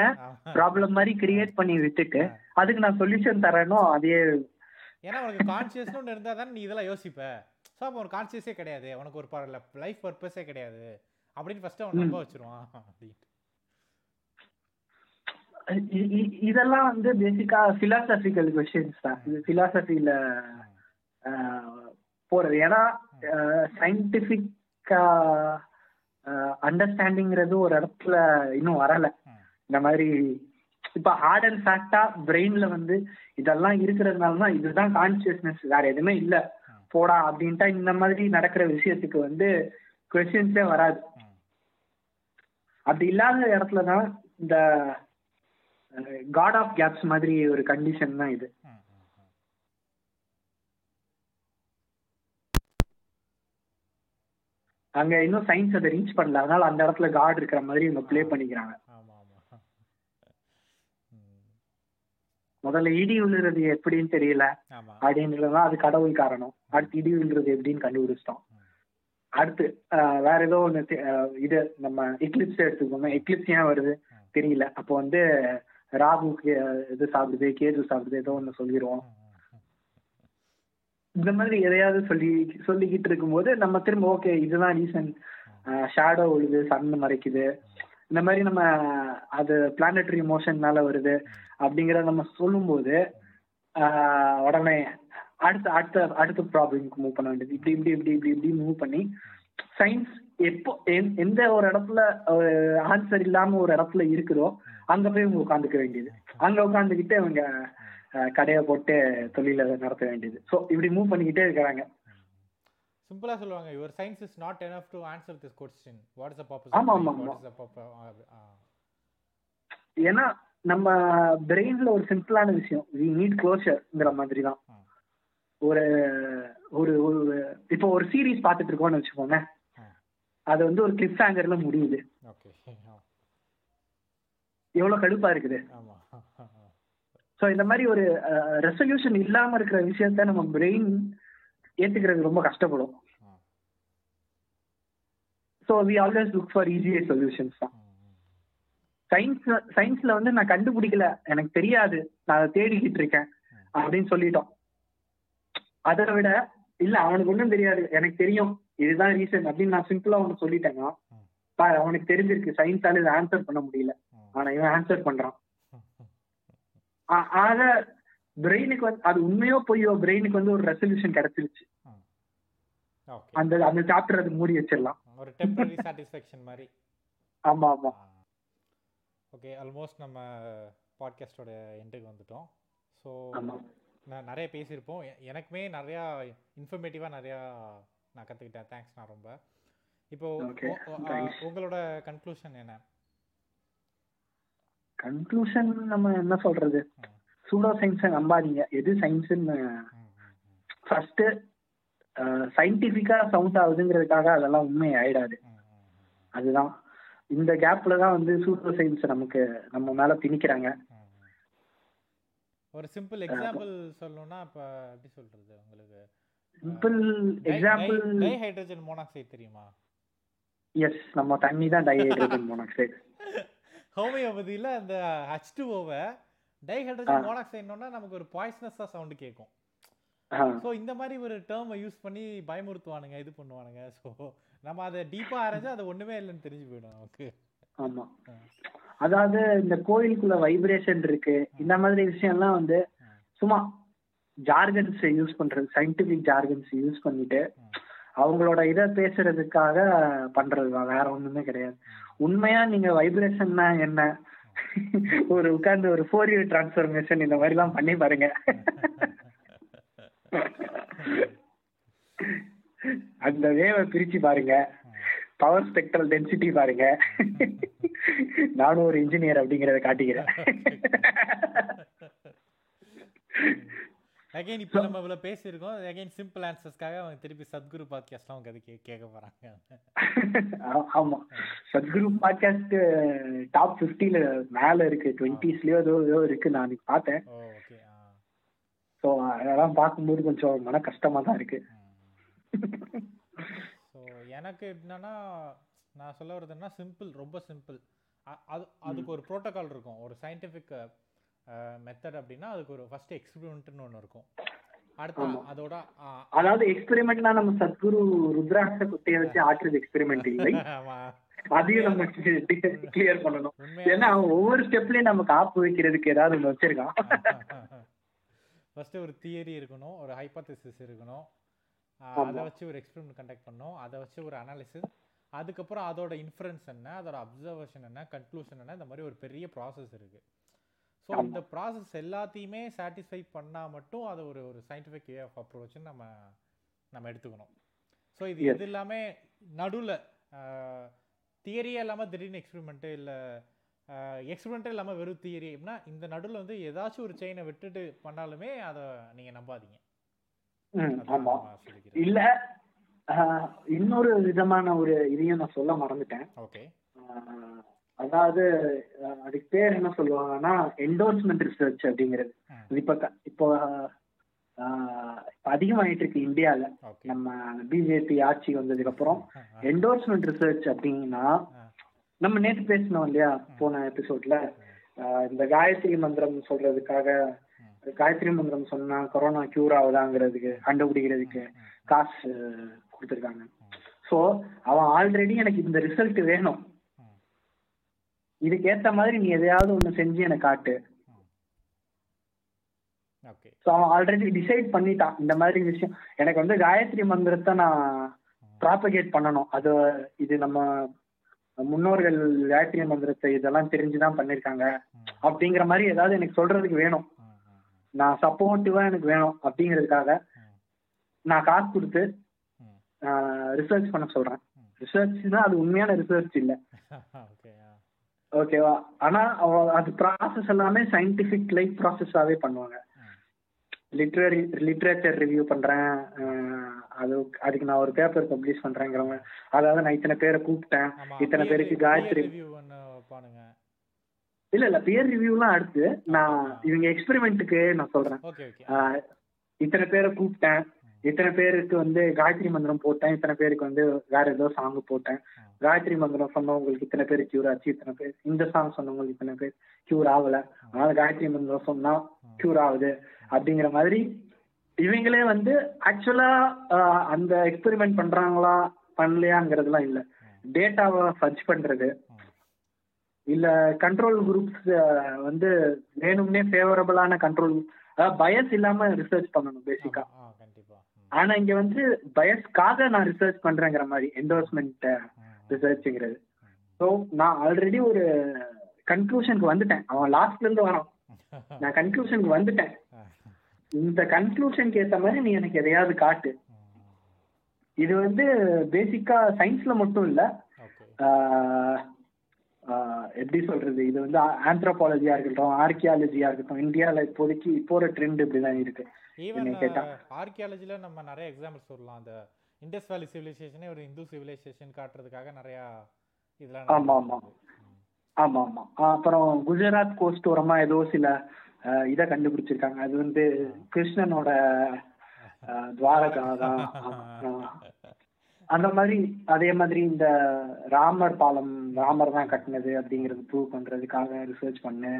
ப்ராப்ளம் மாதிரி கிரியேட் பண்ணி விட்டுட்டு அதுக்கு நான் சொல்யூஷன் தரேனோ அதே ஏன்னா உனக்கு கான்சியஸ்னு ஒன்று இருந்தால் தானே நீ இதெல்லாம் யோசிப்ப. ஸோ அப்போ ஒரு கான்சியஸே கிடையாது. உனக்கு ஒரு லைஃப் பர்பஸே கிடையாது. அப்படின்னு ஃபர்ஸ்ட் அவன் நம்ப வச்சிருவான் அப்படின்ட்டு. இதெல்லாம் வந்து பேசிக்கா பிலாசபிக்கல் கொஸ்டின்ஸ் தான். இது பிலாசபில போறது. ஏன்னா சயின்டிபிக்கா அண்டர்ஸ்டாண்டிங்கிறது ஒரு இடத்துல இன்னும் வரல. இந்த மாதிரி இப்ப ஹார்ட் அண்ட் ஃபேக்டா பிரெயின்ல வந்து இதெல்லாம் இருக்கிறதுனால தான் இதுதான் கான்சியஸ்னஸ் வேற எதுவுமே இல்ல. போடா அப்படின்ட்டா இந்த மாதிரி நடக்கிற விஷயத்துக்கு வந்து கொஸ்டின்ஸே வராது. அப்படி இல்லாத இடத்துல தான் இந்த காட் ஆஃப் கேப்ஸ் மாதிரி ஒரு கண்டிஷன் தான் இது. அங்க இன்னும் சயின்ஸ் அதை ரீச் பண்ணல. அதனால அந்த இடத்துல காட் இருக்கிற மாதிரி இவங்க ப்ளே பண்ணிக்கிறாங்க. முதல்ல இடி விழுறது எப்படின்னு தெரியல. அப்படின்றதுதான் அது கடவுள் காரணம். அடுத்து இடி விழுறது எப்படின்னு கண்டுபிடிச்சிட்டோம். அடுத்து வேற ஏதோ ஒண்ணு இது நம்ம எக்லிப்ஸ் எடுத்துக்கோங்க எக்லிப்ஸ் ஏன் வருது? தெரியல. அப்போ வந்து ராகுக்கு இது சாப்பிடுது கேது சாப்பிடுது ஏதோ ஒண்ணு சொல்லிடுவோம் இந்த மாதிரி எதையாவது சொல்லி சொல்லிக்கிட்டு இருக்கும்போது நம்ம திரும்ப ஓகே இதுதான் ரீசன் ஷேடோ உழுது சன் மறைக்குது. இந்த மாதிரி நம்ம அது பிளானட்டரி மோஷன்னால வருது. அப்படிங்கிறத நம்ம சொல்லும்போது உடனே அடுத்த அடுத்த அடுத்த ப்ராப்ளம்க்கு மூவ் பண்ண வேண்டியது. இப்படி இப்படி இப்படி இப்படி இப்படி மூவ் பண்ணி சயின்ஸ் எப்போ எந்த ஒரு இடத்துல ஆன்சர் இல்லாம ஒரு இடத்துல இருக்குதோ அங்க போய் உட்காந்துக்க வேண்டியது. அங்க உட்காந்துக்கிட்டு அவங்க கடையை போட்டு தொழில நடத்த வேண்டியது. ஸோ இப்படி மூவ் பண்ணிக்கிட்டே இருக்கிறாங்க. சிம்பிளா சொல்லுவாங்க. Your science is not enough to answer this question what is the purpose ஆமா ஆமா வாட் இஸ் தி பர்பஸ் ஏன்னா நம்ம பிரெயின்ல ஒரு சிம்பிளான விஷயம். வி நீட் க்ளோஷர்ங்கிற மாதிரி தான் ஒரு ஒரு ஒரு இப்போ ஒரு சீரிஸ் பார்த்துட்டு இருக்கோம்னு வச்சுக்கோங்க அது வந்து ஒரு கிளிப் ஹேங்கர்ல முடியுது <laughs> எவ்வளவு கடுப்பா இருக்குது? ஆமா. <laughs> ஸோ இந்த மாதிரி ஒரு ரெசல்யூஷன் இல்லாம இருக்கிற விஷயத்த நம்ம பிரெயின் ஏத்துக்கிறது ரொம்ப கஷ்டப்படும். So we always look for easier solutions தான். சயின்ஸ் சயின்ஸ்ல வந்து நான் கண்டுபிடிக்கல. எனக்கு தெரியாது. நான் அதை தேடிக்கிட்டு இருக்கேன். அப்படின்னு சொல்லிட்டோம். அதை விட இல்ல அவனுக்கு ஒன்றும் தெரியாது. எனக்கு தெரியும். இதுதான் ரீசன் அப்படின்னு நான் சிம்பிளா அவனுக்கு சொல்லிட்டேன்னா அவனுக்கு தெரிஞ்சிருக்கு. சயின்ஸால இதை ஆன்சர் பண்ண முடியல. ஆனா இவன் ஆன்சர் பண்றான். ஆக பிரெயினுக்கு வந்து அது உண்மையோ பொய்யோ பிரெயினுக்கு வந்து ஒரு ரெசல்யூஷன் கிடைச்சிருச்சு. அந்த அந்த சாப்டர் அது மூடி வச்சிடலாம். ஒரு டெம்பரரி சாட்டிஸ்ஃபேக்ஷன் மாதிரி. ஆமா ஆமா. ஓகே ஆல்மோஸ்ட் நம்ம பாட்காஸ்டோட எண்டுக்கு வந்துட்டோம். ஸோ நான் நிறைய பேசியிருப்போம். எனக்குமே நிறையா இன்ஃபர்மேட்டிவாக நிறையா நான் கற்றுக்கிட்டேன் தேங்க்ஸ் நான் ரொம்ப. இப்போ உங்களோட கன்க்ளூஷன் என்ன? கன்க்ளூஷன் நம்ம என்ன சொல்றது? சூடோ சயின்ஸை நம்பாதீங்க. எது சயின்ஸ்னு ஃபர்ஸ்ட் சயின்டிஃபிக்கா சவுண்ட் ஆகுதுங்கிறதுக்காக அதெல்லாம் உண்மை ஆயிடாது. அதுதான். இந்த கேப்ல தான் வந்து சூடோ சயின்ஸ் நமக்கு நம்ம மேல திணிக்கிறாங்க. ஒரு சிம்பிள் எக்ஸாம்பிள் சொல்லணும்னா இப்ப எப்படி சொல்றது உங்களுக்கு? Simple example di hydrogen monoxide தெரியுமா? எஸ் நம்ம தண்ணி தான் டை ஹைட்ரஜன் மோனாக்சைடு ஹோமியோபதியில அந்த ஹச் டூ ஓவை டைஹைட்ரஜன் மோனாக்சைடுனா நமக்கு ஒரு பாய்ஸ்னஸா சவுண்ட் கேட்கும் ஸோ இந்த மாதிரி ஒரு டேர்மை யூஸ் பண்ணி பயமுறுத்துவானுங்க இது பண்ணுவானுங்க. ஸோ நம்ம அதை டீப்பா ஆரஞ்சா அது ஒண்ணுமே இல்லைன்னு தெரிஞ்சு போயிடும் நமக்கு. ஆமா. அதாவது இந்த கோயிலுக்குள்ள வைப்ரேஷன் இருக்கு. இந்த மாதிரி விஷயம்லாம் வந்து சும்மா ஜார்கன்ஸ் யூஸ் பண்றது சயின்டிபிக் ஜார்கன்ஸ் யூஸ் பண்ணிட்டு அவங்களோட இதை பேசுறதுக்காக பண்றதுதான் வேற ஒண்ணுமே கிடையாது. உண்மையா நீங்க வைப்ரேஷன்னா என்ன? ஒரு உட்கார்ந்து ஒரு ஃபோர் இயர் டிரான்ஸ்ஃபர்மேஷன் இந்த மாதிரி எல்லாம் பண்ணி பாருங்க. அந்த வேவை பிரிச்சு பாருங்க. பவர் ஸ்பெக்ட்ரல் டென்சிட்டி பாருங்க. நானும் ஒரு இன்ஜினியர் அப்படிங்கறத காட்டிக்கிறேன். அகைன் இப்போ நம்ம இவ்வளோ பேசியிருக்கோம். அகைன் சிம்பிள் ஆன்சர்ஸ்க்காக அவங்க திருப்பி சத்குரு பாட்காஸ்ட்லாம் அவங்க அது கேட்க போறாங்க. ஆ- ஆமா. சத்குரு பாட்காஸ்ட் டாப் 50ல மேல இருக்கு. டுவெண்ட்டிஸ்லயோ ஏதோ ஏதோ இருக்கு. நான் அன்னைக்கு பார்த்தேன். ஓகே ஸோ அதெல்லாம் பார்க்கும்போது கொஞ்சம் மன கஷ்டமா தான் இருக்கு. <laughs> ஸோ எனக்கு என்னன்னா நான் சொல்ல வர்றதுன்னா சிம்பிள் ரொம்ப சிம்பிள் அது அதுக்கு ஒரு ப்ரோட்டோகால் இருக்கும். ஒரு சயின்டிஃபிக் மெத்தட் அப்படின்னா அதுக்கு ஒரு ஃபர்ஸ்ட் எக்ஸ்பெரிமெண்ட்னு ஒன்று இருக்கும். அடுத்து. அதோட அதாவது எக்ஸ்பெரிமெண்ட்னா நம்ம சத்குரு ருத்ராட்ச குட்டையை வச்சு ஆற்றுறது எக்ஸ்பெரிமெண்ட் இல்லை. <laughs> அதையும் நம்ம கிளியர் பண்ணணும். ஏன்னா ஒவ்வொரு ஸ்டெப்லயும் நம்ம காப்பு வைக்கிறதுக்கு ஏதாவது ஒண்ணு வச்சிருக்கான். ஃபர்ஸ்ட் ஒரு தியரி இருக்கணும் ஒரு ஹைப்போதசிஸ் இருக்கணும். அதை வச்சு ஒரு எக்ஸ்பெரிமெண்ட் கண்டக்ட் பண்ணணும். அதை வச்சு ஒரு அனாலிசிஸ் அதுக்கப்புறம் அதோட இன்ஃபரன்ஸ் என்ன அதோட அப்சர்வேஷன் என்ன கன்க்ளூஷன் என்ன இந்த மாதிரி ஒரு பெரிய ப்ராசஸ் இருக்கு. ஸோ. இந்த ப்ராசஸ் எல்லாத்தையுமே சாட்டிஸ்ஃபை பண்ணா மட்டும் அது ஒரு ஒரு சயின்டிஃபிக் வே ஆஃப் அப்ரோச்னு நம்ம நம்ம எடுத்துக்கணும். ஸோ இது. எது எல்லாமே நடுவில் தியரியே இல்லாமல் திடீர்னு எக்ஸ்பெரிமெண்ட்டு இல்லை எக்ஸ்பெரிமெண்ட்டே இல்லாமல் வெறும் தியரி அப்படின்னா இந்த நடுவில் வந்து ஏதாச்சும் ஒரு செயினை விட்டுட்டு பண்ணாலுமே அதை நீங்கள் நம்பாதீங்க. இல்ல இன்னொரு விதமான ஒரு இதையும் நான் சொல்ல மறந்துட்டேன். ஓகே அதாவது அதுக்கு பேர் என்ன சொல்லுவாங்கன்னா என்டோர்ஸ்மெண்ட் ரிசர்ச் அப்படிங்கிறது. இப்ப இப்போ அதிகமாயிட்டு இருக்கு இந்தியால. நம்ம பிஜேபி ஆட்சி வந்ததுக்கு அப்புறம் என்டோர்ஸ்மெண்ட் ரிசர்ச் அப்படின்னா நம்ம நேத்து பேசினோம் இல்லையா போன எபிசோட்ல இந்த காயத்ரி மந்திரம் சொல்றதுக்காக காயத்ரி மந்திரம் சொன்னா கொரோனா கியூர் ஆகுதாங்கிறதுக்கு கண்டுபிடிக்கிறதுக்கு காசு கொடுத்துருக்காங்க. ஸோ அவன் ஆல்ரெடி எனக்கு இந்த ரிசல்ட் வேணும். இதுக்கு ஏத்த மாதிரி நீ எதையாவது ஒண்ணு செஞ்சு எனக்கு காட்டு. ஓகே. ஸோ அவன் ஆல்ரெடி டிசைட் பண்ணிட்டான் இந்த மாதிரி விஷயம். எனக்கு வந்து காயத்ரி மந்திரத்தை நான் ப்ராபகேட் பண்ணணும். அது இது நம்ம முன்னோர்கள் காயத்ரி மந்திரத்தை இதெல்லாம் தெரிஞ்சுதான் பண்ணிருக்காங்க. அப்படிங்கிற மாதிரி ஏதாவது எனக்கு சொல்றதுக்கு வேணும். நான் சப்போர்ட்டிவா எனக்கு வேணும் அப்படிங்கிறதுக்காக நான் காசு கொடுத்து ரிசர்ச் பண்ண சொல்றேன். ரிசர்ச்னா அது உண்மையான ரிசர்ச் இல்ல. <laughs> ஓகேவா? ஆனா அது ப்ராசஸ் எல்லாமே சயின்டிபிக் லைஃப் ப்ராசஸாவே பண்ணுவாங்க. லிட்ரரி லிட்ரேச்சர் ரிவ்யூ பண்றேன். அது அதுக்கு நான் ஒரு பேப்பர் பப்ளிஷ் பண்றேங்கிறவங்க அதாவது நான் இத்தனை பேரை கூப்பிட்டேன். இத்தனை பேருக்கு காயத்ரி இல்ல இல்ல பியர் ரிவ்யூலாம் அடுத்து நான் இவங்க எக்ஸ்பெரிமெண்ட்டுக்கு நான் சொல்றேன். இத்தனை பேரை கூப்பிட்டேன். இத்தனை பேருக்கு வந்து காயத்ரி மந்திரம் போட்டேன். இத்தனை பேருக்கு வந்து வேற ஏதோ சாங் போட்டேன். காயத்ரி மந்திரம் சொன்னவங்களுக்கு இத்தனை பேர் கியூர் ஆச்சு இத்தனை பேர். இந்த சாங் சொன்னவங்களுக்கு இத்தனை பேர் கியூர் ஆகல. அதனால காயத்ரி மந்திரம் சொன்னா கியூர் ஆகுது அப்படிங்கிற மாதிரி இவங்களே வந்து ஆக்சுவலா அந்த எக்ஸ்பெரிமெண்ட் பண்றாங்களா பண்ணலையாங்கிறதுலாம் இல்ல. டேட்டாவை ஃபர்ச் பண்றது. இல்ல கண்ட்ரோல் குரூப்ஸ் வந்து வேணும்னே ஃபேவரபிளான கண்ட்ரோல் பயஸ் இல்லாம ரிசர்ச் பண்ணணும் பேசிக்கா ஆனா இங்க வந்து பயஸ்க்காக நான் ரிசர்ச் பண்றேங்கிற மாதிரி என்டோர்ஸ்மெண்ட் ரிசர்ச்ங்கிறது. ஸோ நான் ஆல்ரெடி ஒரு கன்க்ளூஷனுக்கு வந்துட்டேன். அவன் லாஸ்ட்ல இருந்து வரான். <laughs> நான் கன்க்ளூஷனுக்கு வந்துட்டேன். இந்த கன்க்ளூஷனுக்கு ஏத்த மாதிரி நீ எனக்கு எதையாவது காட்டு. இது வந்து பேசிக்கா சயின்ஸ்ல மட்டும் இல்ல. எப்படி சொல்றது? இது வந்து ஆந்த்ரோபாலஜியா இருக்கட்டும் ஆர்கியாலஜியா இருக்கட்டும் இந்தியால இப்போதைக்கு இப்போ ஒரு ட்ரெண்ட் இப்படிதான் இருக்கு. ஈவன். ஆர்கியாலஜில நம்ம நிறைய எக்ஸாம்பிள்ஸ் சொல்லலாம். அந்த இண்டஸ் வேலி சிவிலைசேஷனே ஒரு இந்து சிவிலைசேஷன் காட்டுறதுக்காக நிறைய இதெல்லாம் ஆமா, ஆமா. ஆமா ஆமா. அப்புறம் குஜராத் கோஸ்ட் ஓரமா ஏதோ சில இதை கண்டுபிடிச்சிருக்காங்க. அது வந்து கிருஷ்ணனோட துவாரகா தான். அந்த மாதிரி அதே மாதிரி இந்த ராமர் பாலம் ராமர் தான் கட்டினது அப்படிங்கறது ப்ரூவ் பண்றதுக்காக ரிசர்ச் பண்ணு.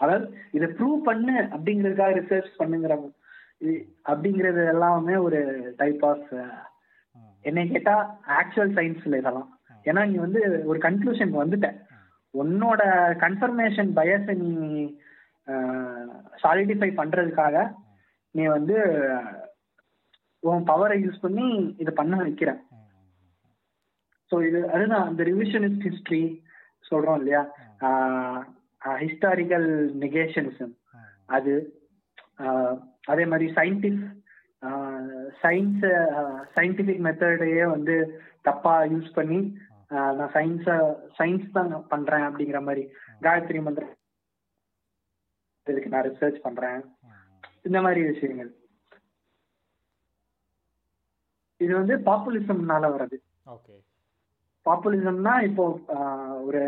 அதாவது இதை ப்ரூவ் பண்ணு அப்படிங்கறதுக்காக ரிசர்ச் பண்ணுங்கிற அப்படிங்கிறது அப்படிங்கறது எல்லாமே ஒரு டைப் ஆஃப் என்னை கேட்டா ஆக்சுவல் சயின்ஸ்ல இதெல்லாம். ஏன்னா நீ வந்து ஒரு கன்க்ளூஷனுக்கு வந்துட்ட. உன்னோட கன்ஃபர்மேஷன் பயஸை நீ சாலிடிஃபை பண்றதுக்காக நீ வந்து உன் பவரை யூஸ் பண்ணி இதை பண்ண வைக்கிறேன் ஸோ இது அதுதான் அந்த ரிவிஷனிஸ்ட் ஹிஸ்டரி சொல்றோம் இல்லையா? ஹிஸ்டாரிக்கல் நெகேஷனிசம் அது அதே மாதிரி சயின்டிஃப் சயின்ஸ் சயின்டிபிக் மெத்தடையே வந்து தப்பா யூஸ் பண்ணி நான் சயின்ஸ சயின்ஸ் தான் பண்றேன் அப்படிங்கிற மாதிரி காயத்ரி மந்திரம் இதுக்கு நான் ரிசர்ச் பண்றேன். இந்த மாதிரி விஷயங்கள். இது வந்து பாப்புலிசம்னால வர்றது. ஓகே. பாப்புலிசம்னா இப்போ ஒரு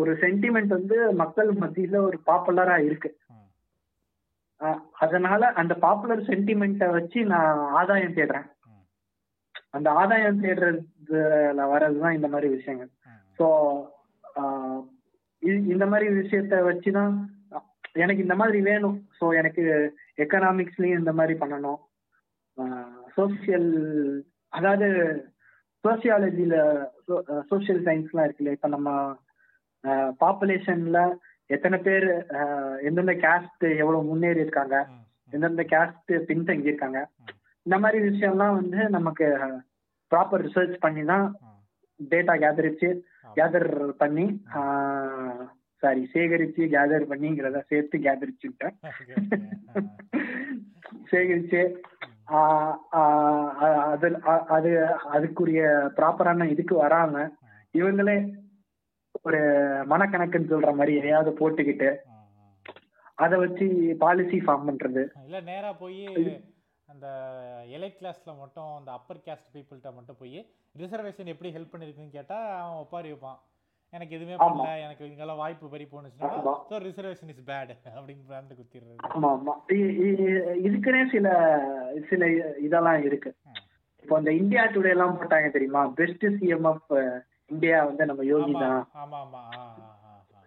ஒரு சென்டிமெண்ட் வந்து மக்கள் மத்தியில ஒரு பாப்புலரா இருக்கு. அதனால அந்த பாப்புலர் சென்டிமெண்ட்டை வச்சு நான் ஆதாயம் தேடுறேன். அந்த ஆதாயம் தேடுறதுல வர்றதுதான் இந்த மாதிரி விஷயங்கள். ஸோ இந்த மாதிரி விஷயத்த வச்சுதான் எனக்கு இந்த மாதிரி வேணும். ஸோ எனக்கு எக்கனாமிக்ஸ்லயும் இந்த மாதிரி பண்ணணும். சோசியல் அதாவது சோசியாலஜில சோசியல் சயின்ஸ்லாம் இருக்குல்ல இப்போ நம்ம பாப்புலேஷன்ல எத்தனை பேர் எந்தெந்த கேஸ்ட் எவ்வளவு முன்னேறி இருக்காங்க எந்தெந்த கேஸ்ட் பின்தங்கி இருக்காங்க இந்த மாதிரி விஷயம்லாம் வந்து நமக்கு ப்ராப்பர் ரிசர்ச் பண்ணி தான் டேட்டா கேதரிச்சு கேதர் பண்ணி சாரி சேகரிச்சு கேதர் பண்ணிங்கிறத சேர்த்து கேதரிச்சுட்டேன் <laughs> சேகரிச்சு அது அது அதுக்குரிய ப்ராப்பரான இதுக்கு வராம இவங்களே ஒரு மனக்கணக்குன்னு சொல்ற மாதிரி எதையாவது போட்டுக்கிட்டு அதை வச்சு பாலிசி ஃபார்ம் பண்றது. இல்ல நேரா போய் அந்த எலைட் கிளாஸ்ல மட்டும் அந்த அப்பர் கேஸ்ட் பீப்புள்கிட்ட மட்டும் போய் ரிசர்வேஷன் எப்படி ஹெல்ப் பண்ணிருக்குன்னு கேட்டா அவன் ஒப்பாரி வைப்பான். எனக்கு எதுவுமே. பண்ணல எனக்கு இங்கெல்லாம் வாய்ப்பு பறி போனுச்சுன்னா. ஸோ ரிசர்வேஷன் இஸ் பேட் அப்படின்னு பிராண்ட் குத்திடுறது. ஆமா ஆமா. இதுக்குன்னே சில சில இதெல்லாம் இருக்கு. இப்போ இந்த இந்தியா டுடே எல்லாம் போட்டாங்க தெரியுமா? பெஸ்ட் சிஎம்எஃப் இந்தியா வந்து நம்ம யோகி தான். ஆமா ஆமா.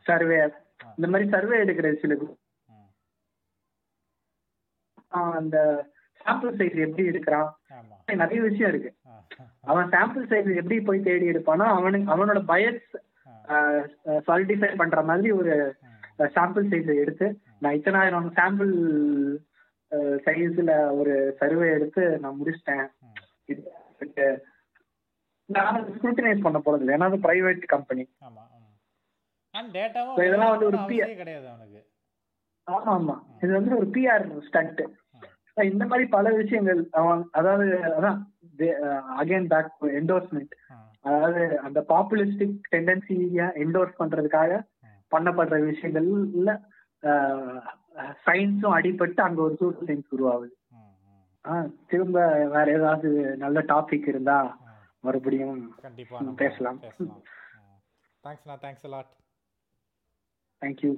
சர்வே. இந்த மாதிரி சர்வே எடுக்கிற சில அந்த சாம்பிள் சைஸ் எப்படி எடுக்கிறான்? ஆமா. நிறைய விஷயம் இருக்கு. அவன் சாம்பிள் சைஸ் எப்படி போய் தேடி எடுப்பானோ அவனுக்கு அவனோட பயஸ் சாலிடிஃபை பண்ற மாதிரி ஒரு. சாம்பிள் சைஸை எடுத்து நான் இத்தனாயிரம் சாம்பிள் சைஸ்ல ஒரு சர்வே எடுத்து நான் முடிச்சிட்டேன். நான் ஸ்க்ரூட்டினைஸ் பண்ண போறது இல்லை. ஏன்னா அது பிரைவேட் கம்பெனி இதெல்லாம் வந்து ஒரு அவசியம் கிடையாது அவனுக்கு. ஆமா ஆமா. இது வந்து ஒரு பிஆர் ஸ்டண்ட் இந்த மாதிரி பல விஷயங்கள் அதாவது அதான் அகைன் பேக் என்டோர்ஸ்மெண்ட் அதாவது அந்த பாப்புலிஸ்டிக் டெண்டன்சிய என்டோர்ஸ் பண்றதுக்காக பண்ணப்படுற விஷயங்கள்ல சயின்ஸும் அடிபட்டு அங்க ஒரு சூப்பர் சயின்ஸ் உருவாகுது. திரும்ப வேற ஏதாவது நல்ல டாபிக் இருந்தா. மறுபடியும் கண்டிப்பா பேசலாம். தேங்க்ஸ்ண்ணா தேங்க்ஸ் லாட் தேங்க்யூ